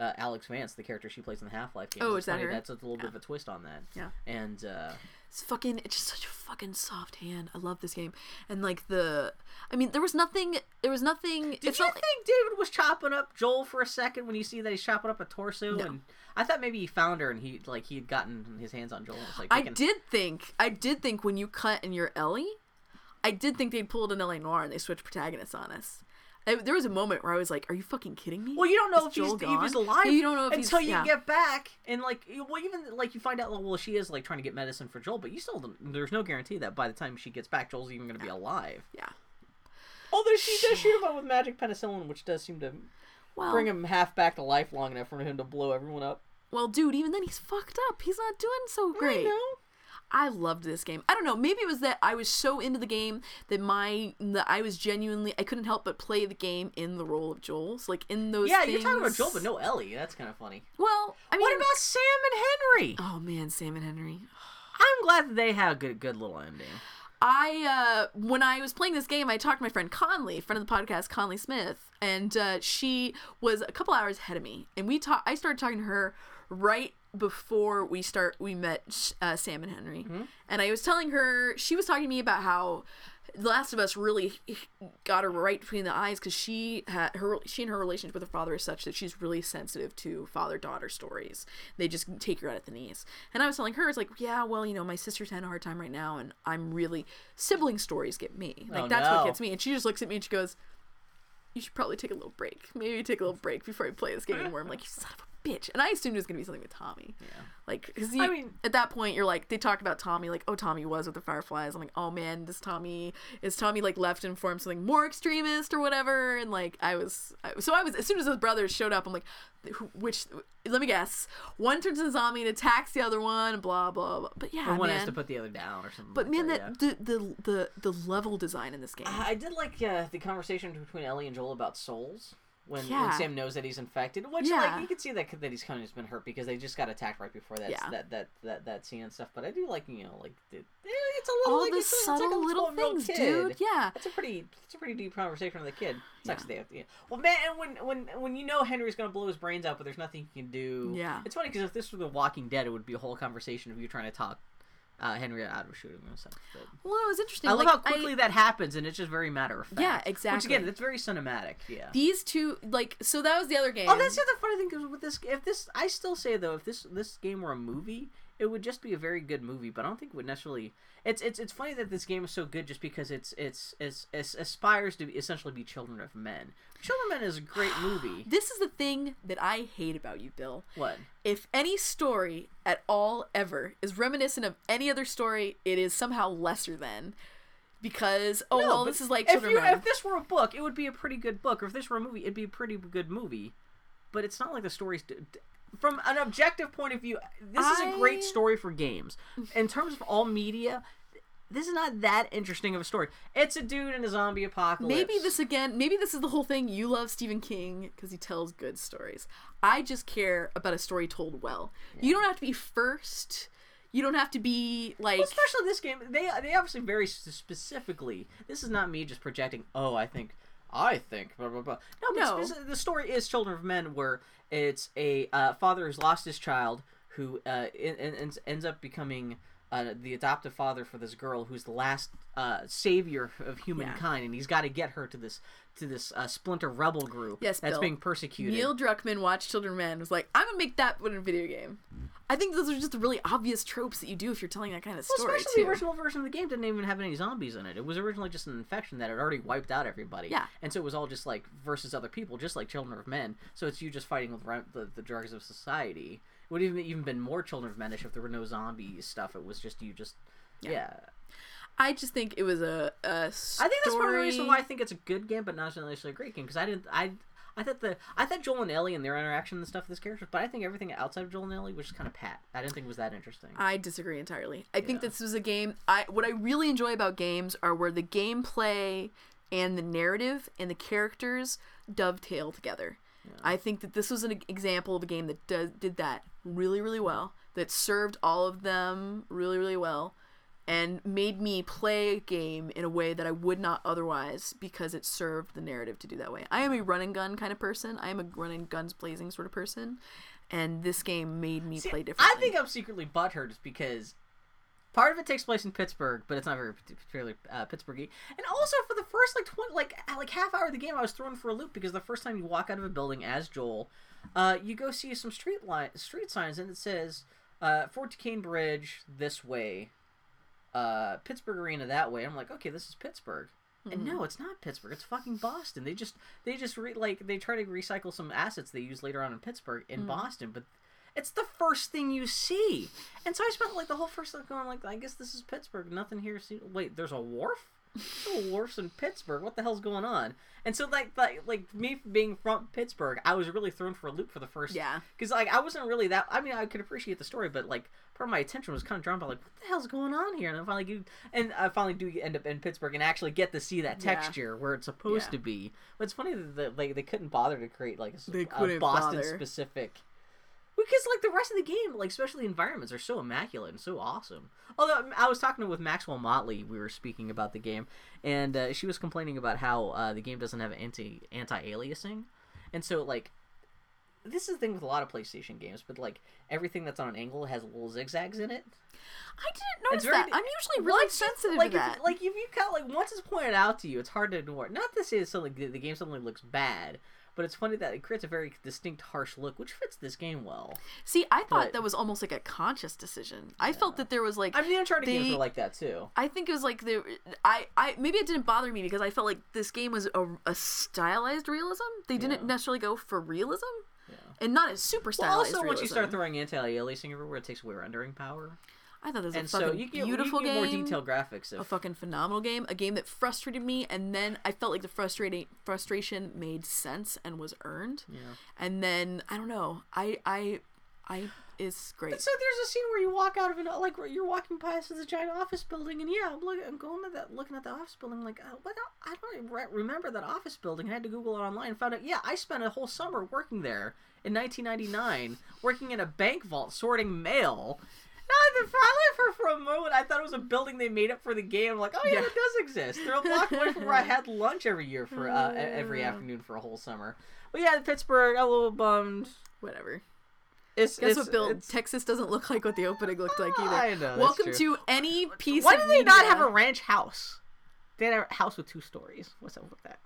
uh, Alyx Vance, the character she plays in the Half Life games. Oh, It's is that funny, her? That's a little bit of a twist on that. Yeah. And uh, It's fucking it's just such a fucking soft hand. I love this game. And like the I mean there was nothing there was nothing Did it's you not like- think David was chopping up Joel for a second when you see that he's chopping up a torso? No. And I thought maybe he found her and he like he had gotten his hands on Joel. It's like I did think I did think when you cut and you're Ellie, I did think they'd pulled an LA Noire and they switched protagonists on us. There was a moment where I was like, "Are you fucking kidding me?" Well, you don't know if he's, Joel if he's alive. Yeah, you don't know if until you yeah. get back and like well even like you find out well she is like trying to get medicine for Joel, but you still don't, there's no guarantee that by the time she gets back Joel's even going to be alive. Yeah. Although she does shoot him up with magic penicillin, which does seem to Well, bring him half back to life long enough for him to blow everyone up. Well, dude, even then he's fucked up. He's not doing so great. I know. I loved this game. I don't know. Maybe it was that I was so into the game that my that I was genuinely I couldn't help but play the game in the role of Joel. So like in those. Yeah, you're talking about Joel, but no Ellie. That's kind of funny. Well, I mean, what about Sam and Henry? Oh man, Sam and Henry. I'm glad that they had a good, good little ending. I uh when I was playing this game, I talked to my friend Conley, friend of the podcast, Conley Smith, and uh, she was a couple hours ahead of me, and we talked. I started talking to her right before we start. We met uh, Sam and Henry, and I was telling her she was talking to me about how The Last of Us really got her right between the eyes because she had her she and her relationship with her father is such that she's really sensitive to father daughter stories. They just take her out at the knees. And I was telling her, it's like, yeah, well, you know, my sister's having a hard time right now, and I'm really sibling stories get me. Like Oh, that's no. what gets me. And she just looks at me and she goes, "You should probably take a little break. Maybe take a little break before I play this game anymore." I'm like, "You son of a bitch!" And I assumed it was gonna be something with Tommy. Yeah. Like, because I mean- at that point, you're like, they talked about Tommy, like, oh, Tommy was with the Fireflies. I'm like, oh man, this Tommy is Tommy like left and formed something more extremist or whatever. And like, I was, I, so I was as soon as those brothers showed up, I'm like, which? Let me guess. One turns into a zombie and attacks the other one, blah blah blah. But yeah, Or one man. has to put the other down or something. but like man, that, that yeah. the, the the the level design in this game. I did like uh, the conversation between Ellie and Joel about souls. When, when Sam knows that he's infected, which Yeah. like you can see that that he's kind of just been hurt because they just got attacked right before that Yeah. that, that that that scene and stuff. But I do like you know like the, eh, it's a little All like, the it's, a- it's like a subtle little 12-year-old things, dude. Yeah. It's a pretty it's a pretty deep conversation with the kid. Sucks Yeah. they have yeah. Well, man, when when when you know Henry's gonna blow his brains out, but there's nothing you can do. Yeah. It's funny because if this were The Walking Dead, it would be a whole conversation of you trying to talk uh, Henry out of shooting him and stuff. But Well, it was interesting. I love like, how quickly I, that happens, and it's just very matter of fact. Yeah, exactly. Which again, it's very cinematic. Yeah. these two, like, so that was the other game. Oh, that's the other funny thing 'cause with this. If this, I still say though, if this this game were a movie, it would just be a very good movie. But I don't think it would necessarily. It's it's it's funny that this game is so good just because it's it's it's, it's aspires to essentially be Children of Men. Children is a great movie. This is the thing that I hate about you, Bill. What? If any story at all ever is reminiscent of any other story, it is somehow lesser than. Because oh No, well, this is like if you if this were a book, it would be a pretty good book. Or if this were a movie, it'd be a pretty good movie. But it's not like the stories. d- d- From an objective point of view, this is a great story for games. In terms of all media, this is not that interesting of a story. It's a dude in a zombie apocalypse. Maybe this again. Maybe this is the whole thing. You love Stephen King because he tells good stories. I just care about a story told well. You don't have to be first. You don't have to be like. Well, especially this game, they they obviously very specifically. This is not me just projecting. Oh, I think, I think. Blah blah blah. No, but No. the story is Children of Men, where it's a uh, father who's lost his child, who uh, in, in, ends up becoming. Uh, the adoptive father for this girl, who's the last uh, savior of humankind, and he's got to get her to this to this uh, splinter rebel group Yes, that's Bill. being persecuted. Neil Druckmann watched Children of Men was like, I'm gonna make that one in a video game. I think those are just the really obvious tropes that you do if you're telling that kind of Well, story especially too. the original version of the game didn't even have any zombies in it. It was originally just an infection that had already wiped out everybody. Yeah. And so it was all just like versus other people, just like Children of Men. So it's you just fighting with the, the drugs of society. Would even even been more Children of Menish if there were no zombie stuff. It was just you just yeah. I just think it was a, a story. I think that's part of the reason why I think it's a good game, but not necessarily a great game. Because I didn't I. I thought the I thought Joel and Ellie and their interaction and stuff with this character, but I think everything outside of Joel and Ellie was just kind of pat. I didn't think it was that interesting. I disagree entirely. I think this was a game. I what I really enjoy about games are where the gameplay and the narrative and the characters dovetail together. I think that this was an example of a game that does, did that really, really well. That served all of them really, really well, and made me play a game in a way that I would not otherwise because it served the narrative to do that way. I am a run and gun kind of person. I am a run and guns blazing sort of person, and this game made me See, play differently. I think I'm secretly butthurt just because part of it takes place in Pittsburgh, but it's not very particularly uh, Pittsburghy. And also for the first like twenty, like like half hour of the game, I was thrown for a loop because the first time you walk out of a building as Joel, uh, you go see some street line street signs and it says uh, Fort Duquesne Bridge this way, uh, Pittsburgh Arena that way. I'm like, okay, this is Pittsburgh. And no, it's not Pittsburgh. It's fucking Boston. They just they just re- like they try to recycle some assets they use later on in Pittsburgh in Boston, but it's the first thing you see. And so I spent like the whole first time going like, I guess this is Pittsburgh. Nothing here. See- Wait, there's a wharf. It's a little worse than Pittsburgh. What the hell's going on? And so like like like me being from Pittsburgh, I was really thrown for a loop for the first. Yeah. Because like I wasn't really that. I mean, I could appreciate the story, but like part of my attention was kind of drawn by like what the hell's going on here? And I finally do, and I finally do end up in Pittsburgh and actually get to see that Yeah. texture where it's supposed Yeah. to be. But it's funny that like they couldn't bother to create like a, They couldn't Boston bother. specific. Because like the rest of the game, like especially environments, are so immaculate and so awesome. Although I was talking with Maxwell Motley, we were speaking about the game, and uh, she was complaining about how uh, the game doesn't have anti anti aliasing, and so like this is the thing with a lot of PlayStation games, but like everything that's on an angle has little zigzags in it. I didn't notice very- that. I'm usually really you- sensitive like, to if- that. like if you kind of like once it's pointed out to you, it's hard to ignore. Not to say that the, the game suddenly looks bad, but it's funny that it creates a very distinct, harsh look, which fits this game well. See, I thought but- that was almost like a conscious decision. I felt that there was like I mean, Uncharted games They- were like that too. I think it was like the I I maybe it didn't bother me because I felt like this game was a, a stylized realism. They didn't Yeah. necessarily go for realism, Yeah. and not as super Well, stylized. also once you start throwing anti-aliasing everywhere, it takes away rendering power, I thought this was and a so fucking you get, beautiful you get game. more detailed graphics. If, a fucking phenomenal game, a game that frustrated me, and then I felt like the frustrating frustration made sense and was earned. yeah. And then I don't know, I I I is great. So there's a scene where you walk out of an like you're walking past this giant office building, and yeah, I'm, look, I'm going to that, looking at the office building, like, uh, what? I don't re- remember that office building. I had to Google it online and found out. Yeah, I spent a whole summer working there in 1999, working in a bank vault sorting mail. Now, the finally for for a moment, I thought it was a building they made up for the game. I'm like, oh yeah, Yeah. it does exist. They're a block away from where I had lunch every year for uh, every afternoon for a whole summer. But yeah, Pittsburgh, a little bummed. Whatever. It's, Guess it's, what, Bill? it's- Texas doesn't look like what the opening looked like either. I know, Welcome to any piece. Why do they not have a ranch house? They had a house with two stories. What's up with that?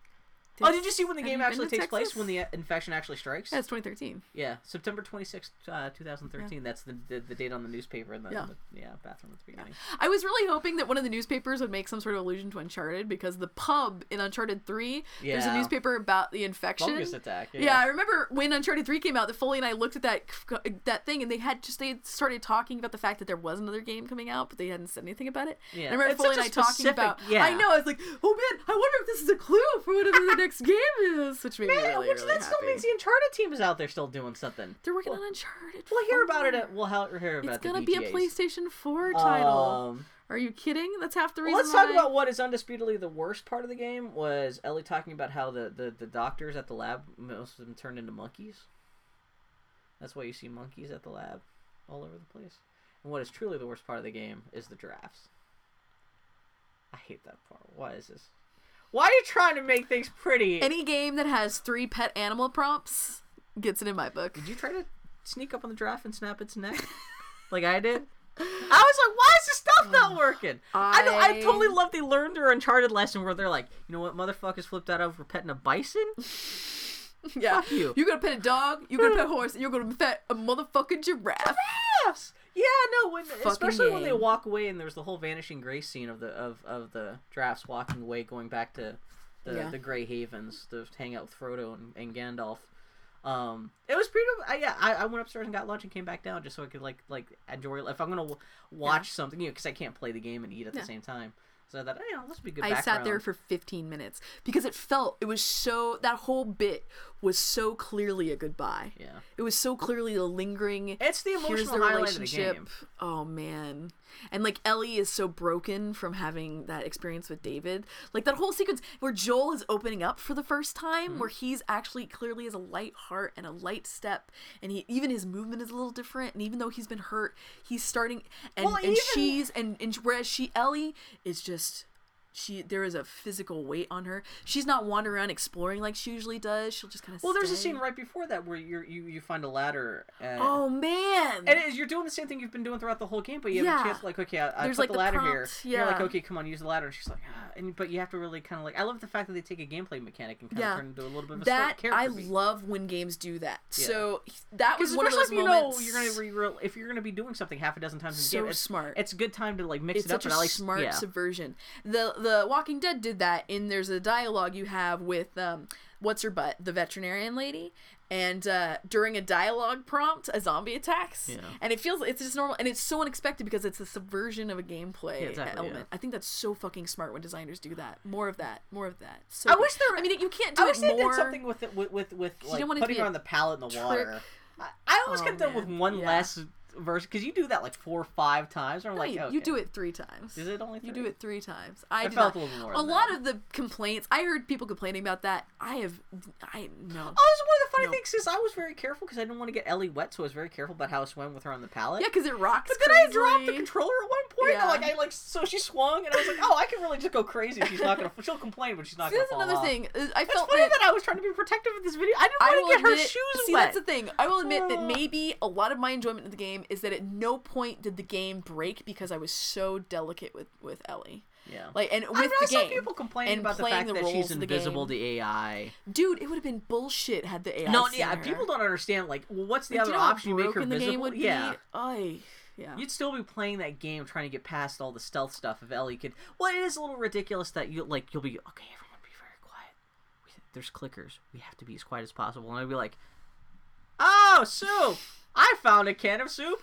Oh, did you see when the game actually takes place? When the uh, infection actually strikes? Yeah, it's 2013. Yeah, September 26th, uh, 2013. That's the, the the date on the newspaper in the Yeah. the- yeah, bathroom at the beginning. I was really hoping that one of the newspapers would make some sort of allusion to Uncharted because the pub in Uncharted 3, there's a newspaper about the infection. Fungus attack. Yeah. Yeah. I remember when Uncharted 3 came out, that Foley and I looked at that that thing and they had just they had started talking about the fact that there was another game coming out, but they hadn't said anything about it. Yeah. And I remember It's Foley and I a talking about yeah. I know, I was like, "Oh man, I wonder if this is a clue for whatever the next game is," which made me Man, really which really that still means the Uncharted team is out there still doing something. They're working on Uncharted. We'll hear about it. At, we'll hear about It's gonna be a PlayStation 4 title. Um, Are you kidding? That's half the Well, reason. let's talk why- about what is undisputedly the worst part of the game was Ellie talking about how the, the, the doctors at the lab most of them turned into monkeys. That's why you see monkeys at the lab all over the place. And what is truly the worst part of the game is the drafts. I hate that part. Why is this? Why are you trying to make things pretty? any game that has three pet animal prompts gets it in my book. Did you try to sneak up on the giraffe and snap its neck? like I did? I was like, why is this stuff not mm. working? I, know. I I- totally love the learned or Uncharted lesson where they're like, you know what, motherfuckers flipped out over petting a bison? yeah, Fuck you. You're gonna pet a dog. You're gonna pet a horse. And you're gonna pet a motherfucking giraffe. Yes. Yeah, no, when, especially when they walk away and there's the whole vanishing grace scene of the of, of the drafts walking away, going back to the Yeah. the Grey Havens to hang out with Frodo and, and Gandalf. Um, it was pretty. I, yeah, I, I went upstairs and got lunch and came back down just so I could like like enjoy. If I'm gonna w- watch something, you know, because I can't play the game and eat at Yeah. the same time. So I thought, hey, this would be good. I sat there for 15 minutes because it felt it was so that whole bit was so clearly a goodbye. Yeah. It was so clearly a lingering. It's the emotional the highlight of the relationship. game. Oh man. And like Ellie is so broken from having that experience with David. Like that whole sequence where Joel is opening up for the first time, Mm-hmm. where he's actually clearly has a light heart and a light step, and he even his movement is a little different. And even though he's been hurt, he's starting. And Well, and even- she's and, and whereas she Ellie is just she there is a physical weight on her. She's not wandering around exploring like she usually does. She'll just kind of Well, there's a scene right before that where you're, you you find a ladder. And, Oh man. And is, you're doing the same thing you've been doing throughout the whole game, but you have Yeah. a chance, like, okay, I, I There's, put like, the the ladder here. prompt, You're like, okay, come on, use the ladder. And she's like, ah. and but you have to really kind of like. I love the fact that they take a gameplay mechanic and kind Yeah. of turn it into a little bit of a that story- I character beat. love when games do that. Yeah. So that was one of those if you moments. know you're gonna re- if you're gonna be doing something half a dozen times in the So game, it's smart. It's a good time to like mix it's it up. such and a I like smart subversion. The the Walking Dead did that. In there's a dialogue you have with um what's her butt, the veterinarian lady, and uh, during a dialogue prompt, a zombie attacks, Yeah. and it feels it's just normal, and it's so unexpected because it's a subversion of a gameplay Yeah, exactly, element. yeah. I think that's so fucking smart when designers do that. More of that. More of that. So I good. wish there- I mean, you can't do I wish it they did something with it with with, with like don't want it to putting her on the pallet in the trick. water. I, I always Oh, could have done with one Yeah. less verse because you do that like four or five times. Or No, like, you, okay. you do it three times. Is it only You do it three times. I, I felt not- a little more A lot that. of the complaints I heard people complaining about that. I have, I no. Oh, this is one of the funny No. things is I was very careful because I didn't want to get Ellie wet, so I was very careful about how I swam with her on the pallet. Yeah, because it rocks. But then I dropped the controller at one point. Yeah. Like I like so she swung, and I was like, oh, I can really just go crazy. She's not gonna. She'll complain, but she's not See, gonna that's fall another off. thing. I It's felt funny that, that I was trying to be protective of this video. I didn't want to get her shoes see, wet. that's the thing. I will admit that Oh. maybe a lot of my enjoyment of the game is that at no point did the game break because I was so delicate with with Ellie. Yeah. Like and with I the some game. people complaining about the fact the that she's the invisible to AI. Dude, it would have been bullshit had the AI. No, yeah, her. people don't understand. Like, well, what's the Like, other you know option? You make her the visible. game would yeah. Ay, yeah. You'd still be playing that game trying to get past all the stealth stuff if Ellie could. Well, it is a little ridiculous that you like you'll be okay. Everyone, be very quiet. We, there's clickers. We have to be as quiet as possible. And I'd be like, "Oh, soup! I found a can of soup.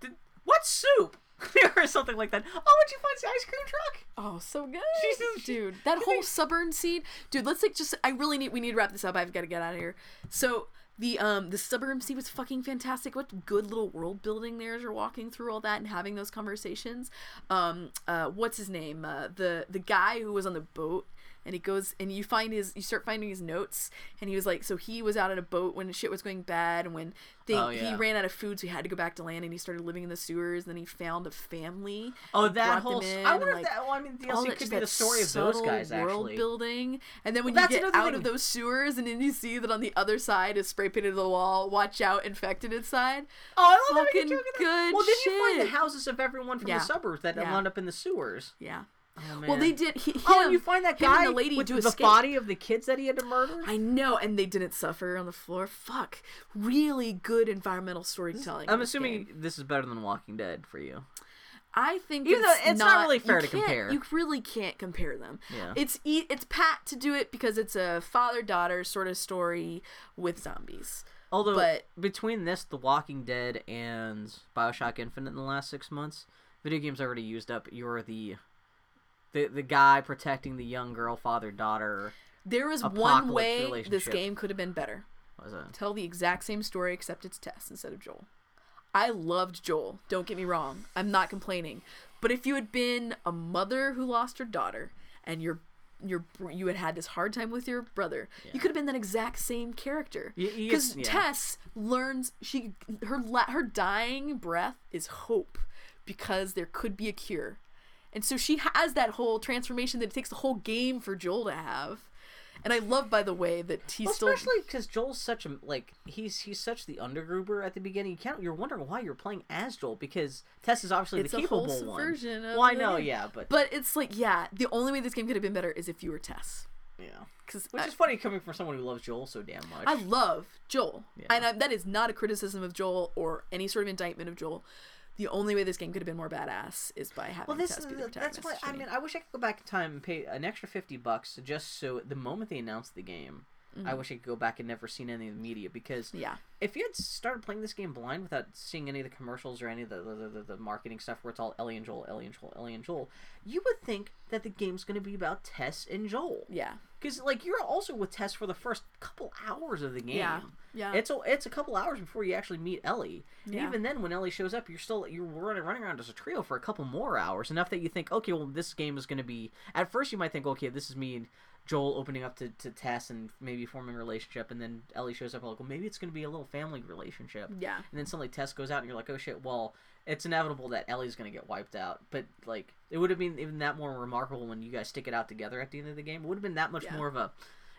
Did, what soup?" or something like that. Oh, what'd you find? The ice cream truck? Oh, so good, Jesus. dude. That whole suburban scene, dude. Let's like just. I really need. We need to wrap this up. I've got to get out of here. So the um the suburban scene was fucking fantastic. What good little world building there as you're walking through all that and having those conversations. Um, uh, what's his name? Uh, the the guy who was on the boat. And he goes and you find his you start finding his notes and he was like so he was out on a boat when shit was going bad and when they, Oh, he ran out of food so he had to go back to land and he started living in the sewers and then he found a family Oh, that whole. in I and, wonder like, if that. Well, I mean, DLC could be the story of those guys world actually. building and then when That's you get out thing. of those sewers and then you see that on the other side is spray painted the wall watch out infected inside Oh, I love Fucking that good Well, did you find the houses of everyone from Yeah. the suburbs that Yeah. wound up in the sewers? yeah Oh, well they did he, him, Oh, and you find that guy and the lady with do the escape. body of the kids that he had to murder. I know, and they didn't suffer on the floor. Fuck, really good environmental storytelling. in I'm this assuming game. this is better than Walking Dead for you. I think Even it's, though it's not really fair to compare. You really can't compare them. Yeah. It's e- it's pat to do it because it's a father daughter sort of story with zombies. Although But- between this, The Walking Dead, and Bioshock Infinite in the last six months, video games already used up. You're the the the guy protecting the young girl, father daughter. There is one way this game could have been better. Was that? Tell the exact same story except it's Tess instead of Joel. I loved Joel. Don't get me wrong. I'm not complaining. But if you had been a mother who lost her daughter and your your you had had this hard time with your brother, you could have been that exact same character. Because yeah. Tess learns she her la- her dying breath is hope because there could be a cure. And so she has that whole transformation that it takes the whole game for Joel to have. And I love, by the way, that he's Well, still especially because Joel's such a like he's he's such the undergrouper at the beginning. You can't. You're wondering why you're playing as Joel because Tess is obviously it's the capable one. subversion of Well, I know, yeah, but, But it's like, yeah, the only way this game could have been better is if you were Tess. yeah, Because which I, is funny coming from someone who loves Joel so damn much. I love Joel. Yeah. And I, that is not a criticism of Joel or any sort of indictment of Joel. The only way this game could have been more badass is by having Well, this Tess be the that's protagonist. why I mean I wish I could go back in time and pay an extra fifty bucks just so the moment they announced the game, I wish I could go back and never seen any of the media because Mm-hmm. Yeah. if you had started playing this game blind without seeing any of the commercials or any of the the, the, the marketing stuff where it's all Ellie and Joel, Ellie and Joel, Ellie and Joel, you would think that the game's going to be about Tess and Joel. Yeah. Because like you're also with Tess for the first couple hours of the game. Yeah, yeah. It's a it's a couple hours before you actually meet Ellie. And Yeah. even then, when Ellie shows up, you're still you're running running around as a trio for a couple more hours. Enough that you think, okay, well, this game is going to be. At first, you might think, okay, this is me and Joel opening up to, to Tess and maybe forming a relationship, and then Ellie shows up, like, well, maybe it's going to be a little family relationship. Yeah. And then suddenly Tess goes out, and you're like, oh shit, well, it's inevitable that Ellie's going to get wiped out. But like, it would have been even that more remarkable when you guys stick it out together at the end of the game. It would have been that much Yeah. more of a.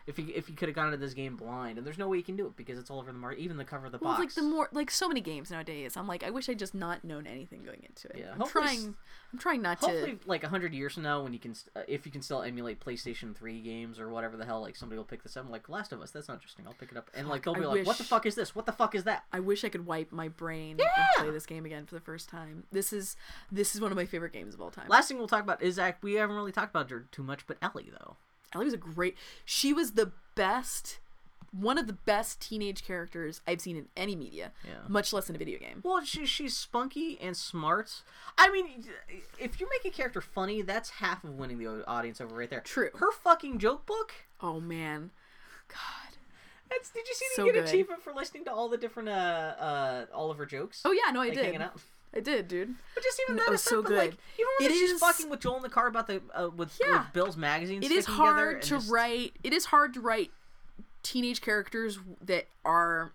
If you if you could have gone into this game blind, and there's no way you can do it because it's all over the market, even the cover of the Well, box. it's like the more like so many games nowadays. I'm like, I wish I just not known anything going into it. Yeah, I'm trying. I'm trying not Hopefully, to. like a hundred years from now, when you can, uh, if you can still emulate PlayStation Three games or whatever the hell, like somebody will pick this up. Like Last of Us, that's not interesting. I'll pick it up, and like they'll I be like, "What the fuck is this? What the fuck is that?" I wish I could wipe my brain Yeah! and play this game again for the first time. This is this is one of my favorite games of all time. Last thing we'll talk about is Zach. We haven't really talked about her too much, but Ellie though. Ellie was a great. She was the best, one of the best teenage characters I've seen in any media. Yeah. Much less in a video game. Well, she, she's spunky and smart. I mean, if you make a character funny, that's half of winning the audience over right there. True. Her fucking joke book. Oh man, God. That's, did you see So the get good. achievement for listening to all the different uh uh all of her jokes? Oh yeah, no, I like did. hanging out. I did, dude. But just even that is was so but, Like, good. even when It she's is- fucking with Joel in the car about the uh, with, Yeah. with Bill's magazine. It is hard to just- write. It is hard to write teenage characters that are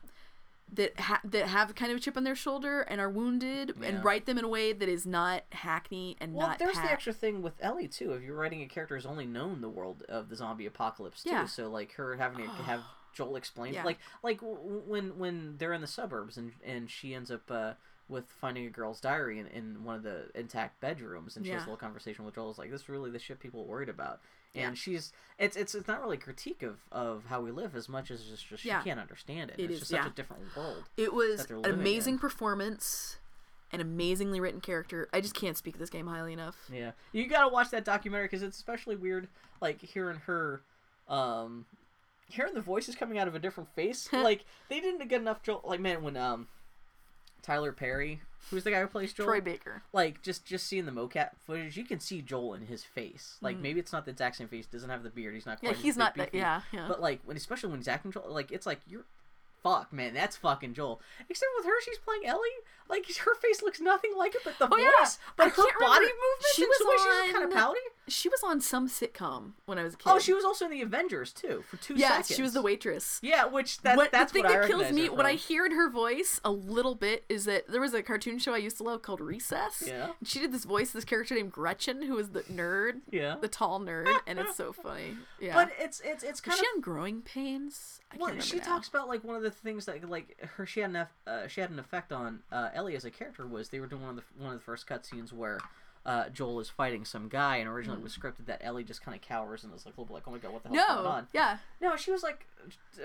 that ha- that have kind of a chip on their shoulder and are wounded, Yeah. and write them in a way that is not hackney and Well, not. there's the extra thing with Ellie too. If you're writing a character who's only known the world of the zombie apocalypse too, Yeah. so like her having to have Joel explain, Yeah. like like when when they're in the suburbs and and she ends up uh, with finding a girl's diary in, in one of the intact bedrooms, and she has a little conversation with Joel. It's like this is really the shit people are worried about. And Yeah. she's it's it's it's not really a critique of, of how we live as much as just, just Yeah. she can't understand it. It it's is, just such yeah. a different world. It was an amazing in. performance, an amazingly written character. I just can't speak this game highly enough. Yeah, you gotta watch that documentary because it's especially weird, like hearing her, um, hearing the voices coming out of a different face. like they didn't get enough Joel. Like man, when um, Tyler Perry, who's the guy who plays Joel, Troy Baker. like just just seeing the mocap footage, you can see Joel in his face. Like maybe it's not the exact same face. Doesn't have the beard. He's not. Mm. Yeah, he's not that. Yeah, yeah. But like when, especially when he's acting Joel, like it's like you're. Fuck, man, that's fucking Joel. Except with her, she's playing Ellie. Like her face looks nothing like it, but the Oh, yeah. voice, but I her body remember. movements, She was way she's kind of pouty. she was on some sitcom when I was a kid. Oh, she was also in the Avengers too for two Yeah, seconds. she was the waitress. Yeah, which that, what, that's the thing what I that kills me when I from. hear in her voice a little bit is that there was a cartoon show I used to love called Recess. Yeah. She did this voice, this character named Gretchen, who was the nerd, Yeah. the tall nerd, and it's so funny. Yeah. But it's it's it's kind she of on growing pains? I well, she now. talks about like one of the things that like her she had an uh, she had an effect on uh, Ellie as a character was they were doing one of the one of the first cutscenes where. Uh, Joel is fighting some guy, and originally it was scripted that Ellie just kind of cowers and is like a little bit like, "Oh my god, what the hell's going No, on?" yeah, No, she was like,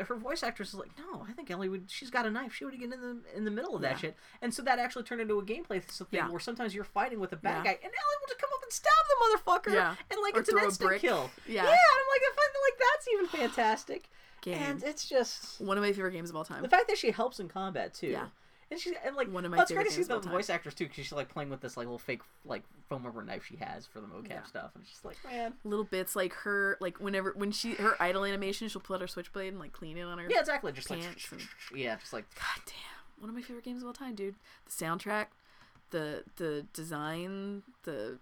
her voice actress is like, no, I think Ellie would. She's got a knife. She would get in the in the middle of that Yeah. shit. And so that actually turned into a gameplay thing Yeah. where sometimes you're fighting with a bad Yeah. guy, and Ellie will just come up and stab the motherfucker. Yeah. and like Or it's an instant kill. Yeah. yeah. And I'm like, I find that like that's even fantastic. Game. And it's just one of my favorite games of all time. the fact that she helps in combat too. Yeah. And she's and like One of my oh, it's great favorite to see games the of all time. voice actress too, because she's like playing with this like little fake like foam rubber knife she has for the mocap Yeah. stuff, and she's like man, Little bits like her, like whenever when she her idle animation, she'll pull out her switchblade and like clean it on her. yeah, exactly, just like Pants and- yeah, just like God damn, one of my favorite games of all time, dude. The soundtrack, the the design, the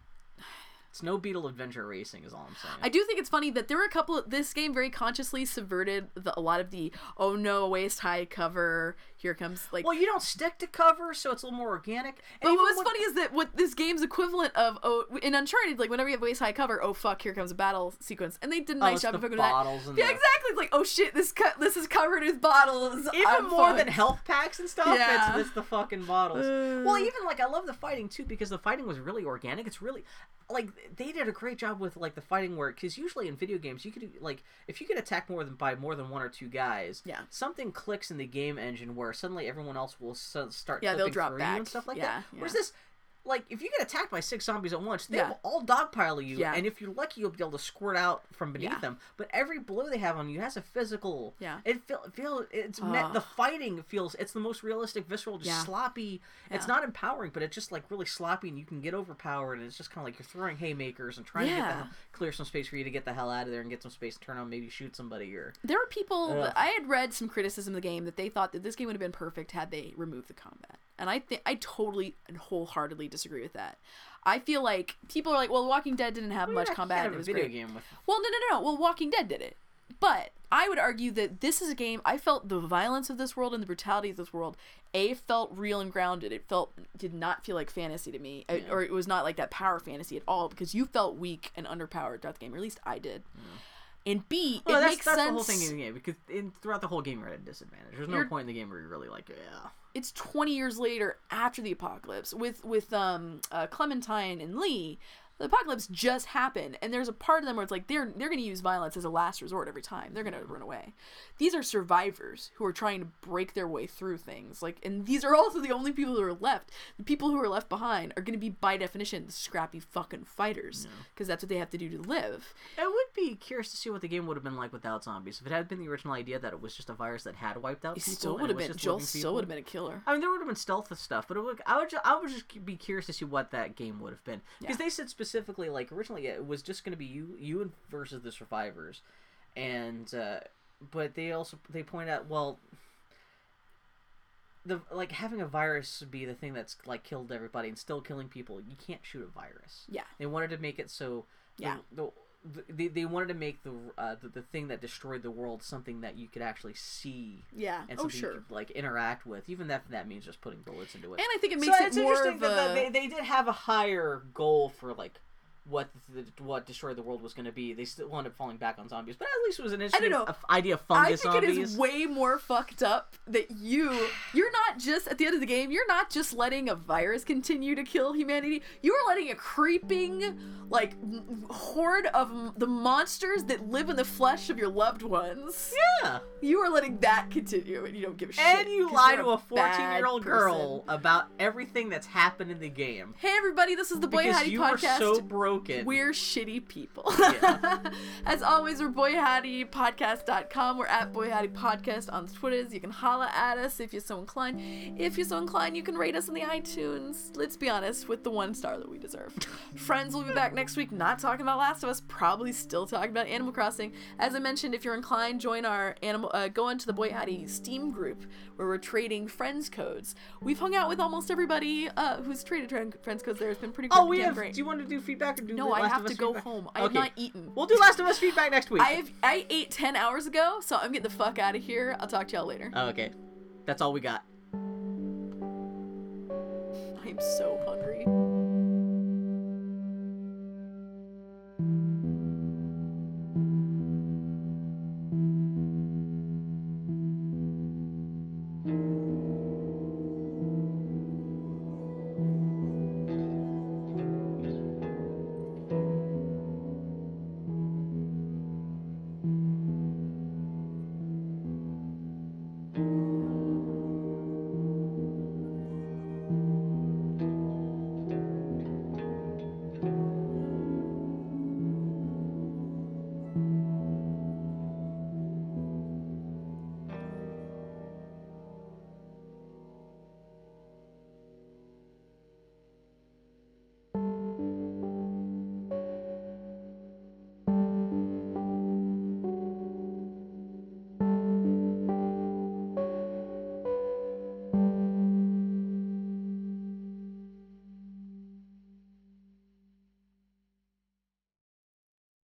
Snow Beetle Adventure Racing is all I'm saying. I do think it's funny that there were a couple. Of, this game very consciously subverted the, a lot of the oh no waist high cover. Here comes like. Well, you don't stick to cover, so it's a little more organic. And but even what when- funny is that what this game's equivalent of oh in Uncharted like whenever you have waist high cover oh fuck here comes a battle sequence and they did a Oh, nice it's job of that. Yeah, the- exactly. It's like oh shit this cut this is covered with bottles. even I'm more than health packs and stuff, Yeah. it's, it's the fucking bottles. Uh. well, even like I love the fighting too because the fighting was really organic. It's really like they did a great job with like the fighting work because usually in video games you could like if you could attack more than by more than one or two guys, Yeah. something clicks in the game engine where suddenly everyone else will start Yeah, they'll drop back. and stuff like Yeah, that. Whereas this. Like if you get attacked by six zombies at once, they Yeah. will all dogpile you, Yeah. and if you're lucky, you'll be able to squirt out from beneath Yeah. them. But every blow they have on you has a physical. Yeah. It feel feel it's me- Ugh. the fighting feels it's the most realistic, visceral, just sloppy. It's not empowering, but it's just like really sloppy, and you can get overpowered, and it's just kind of like you're throwing haymakers and trying to get the clear some space for you to get the hell out of there and get some space to turn on, maybe shoot somebody or. There were people. Ugh. I had read some criticism of the game that they thought that this game would have been perfect had they removed the combat, and I think I totally and wholeheartedly disagree with that. I feel like people are like, "Well, Walking Dead didn't have much combat. It was a video great." game with. Well, no, no, no, no. Well, Walking Dead did it. But I would argue that this is a game. I felt the violence of this world and the brutality of this world. A felt real and grounded. It felt did not feel like fantasy to me, uh, I- or it was not like that power fantasy at all. Because you felt weak and underpowered throughout the game, or at least I did. And B, Well, it that's, makes that's sense. the whole thing in the game because in, throughout the whole game you're at a disadvantage. There's no You're- point in the game where you're really like, yeah. It's 20 years later after the apocalypse with with um uh, Clementine and Lee the apocalypse just happened and there's a part of them where it's like they're they're going to use violence as a last resort every time. They're going to run away. These are survivors who are trying to break their way through things like and these are also the only people who are left. The people who are left behind are going to be by definition the scrappy fucking fighters because that's what they have to do to live. I would be curious to see what the game would have been like without zombies. If it had been the original idea that it was just a virus that had wiped out it people, still would have been joel still would have been a killer. I mean, there would have been stealth and stuff, but it would, I would, ju- I would just be curious to see what that game would have been. Because Yeah. they said specifically, like originally, it was just going to be you, you and versus the survivors, and uh, but they also they point out, well, the like having a virus be the thing that's like killed everybody and still killing people. You can't shoot a virus. yeah They wanted to make it so the- Yeah. the, they, they wanted to make the, uh, the the thing that destroyed the world something that you could actually see. Yeah. And oh sure. could, like interact with, even if that means just putting bullets into it. and i think it So makes it's it more interesting of that, that a they, they did have a higher goal for like what the, what destroy the world was going to be. They still wound up falling back on zombies, but at least it was an interesting idea of I fungus think zombies. it is way more fucked up that you you're not just at the end of the game you're not just letting a virus continue to kill humanity you are letting a creeping like horde of the monsters that live in the flesh of your loved ones yeah, you are letting that continue and you don't give a shit and you lie to a fourteen-year-old person. girl about everything that's happened in the game hey everybody this is the boy you podcast were so broken. We're shitty people. Yeah. As always, we're boyhattiepodcast.com. We're at Boy Hattie Podcast on Twitters. You can holla at us if you're so inclined. If you're so inclined, you can rate us in the iTunes. Let's be honest, with the one star that we deserve. Friends will be back next week, not talking about Last of Us, probably still talking about Animal Crossing. As I mentioned, if you're inclined, join our animal. Uh, go into the Boy Hattie Steam group where we're trading friends codes. We've hung out with almost everybody uh, who's traded friends codes there. It's been pretty Oh, we have. great. Do you want to do feedback or do No, I have to go feedback? home. I have not eaten. We'll do Last of Us feedback next week. I have I ate ten hours ago, so I'm getting the fuck out of here. I'll talk to y'all later. Oh, okay, that's all we got. I'm so hungry.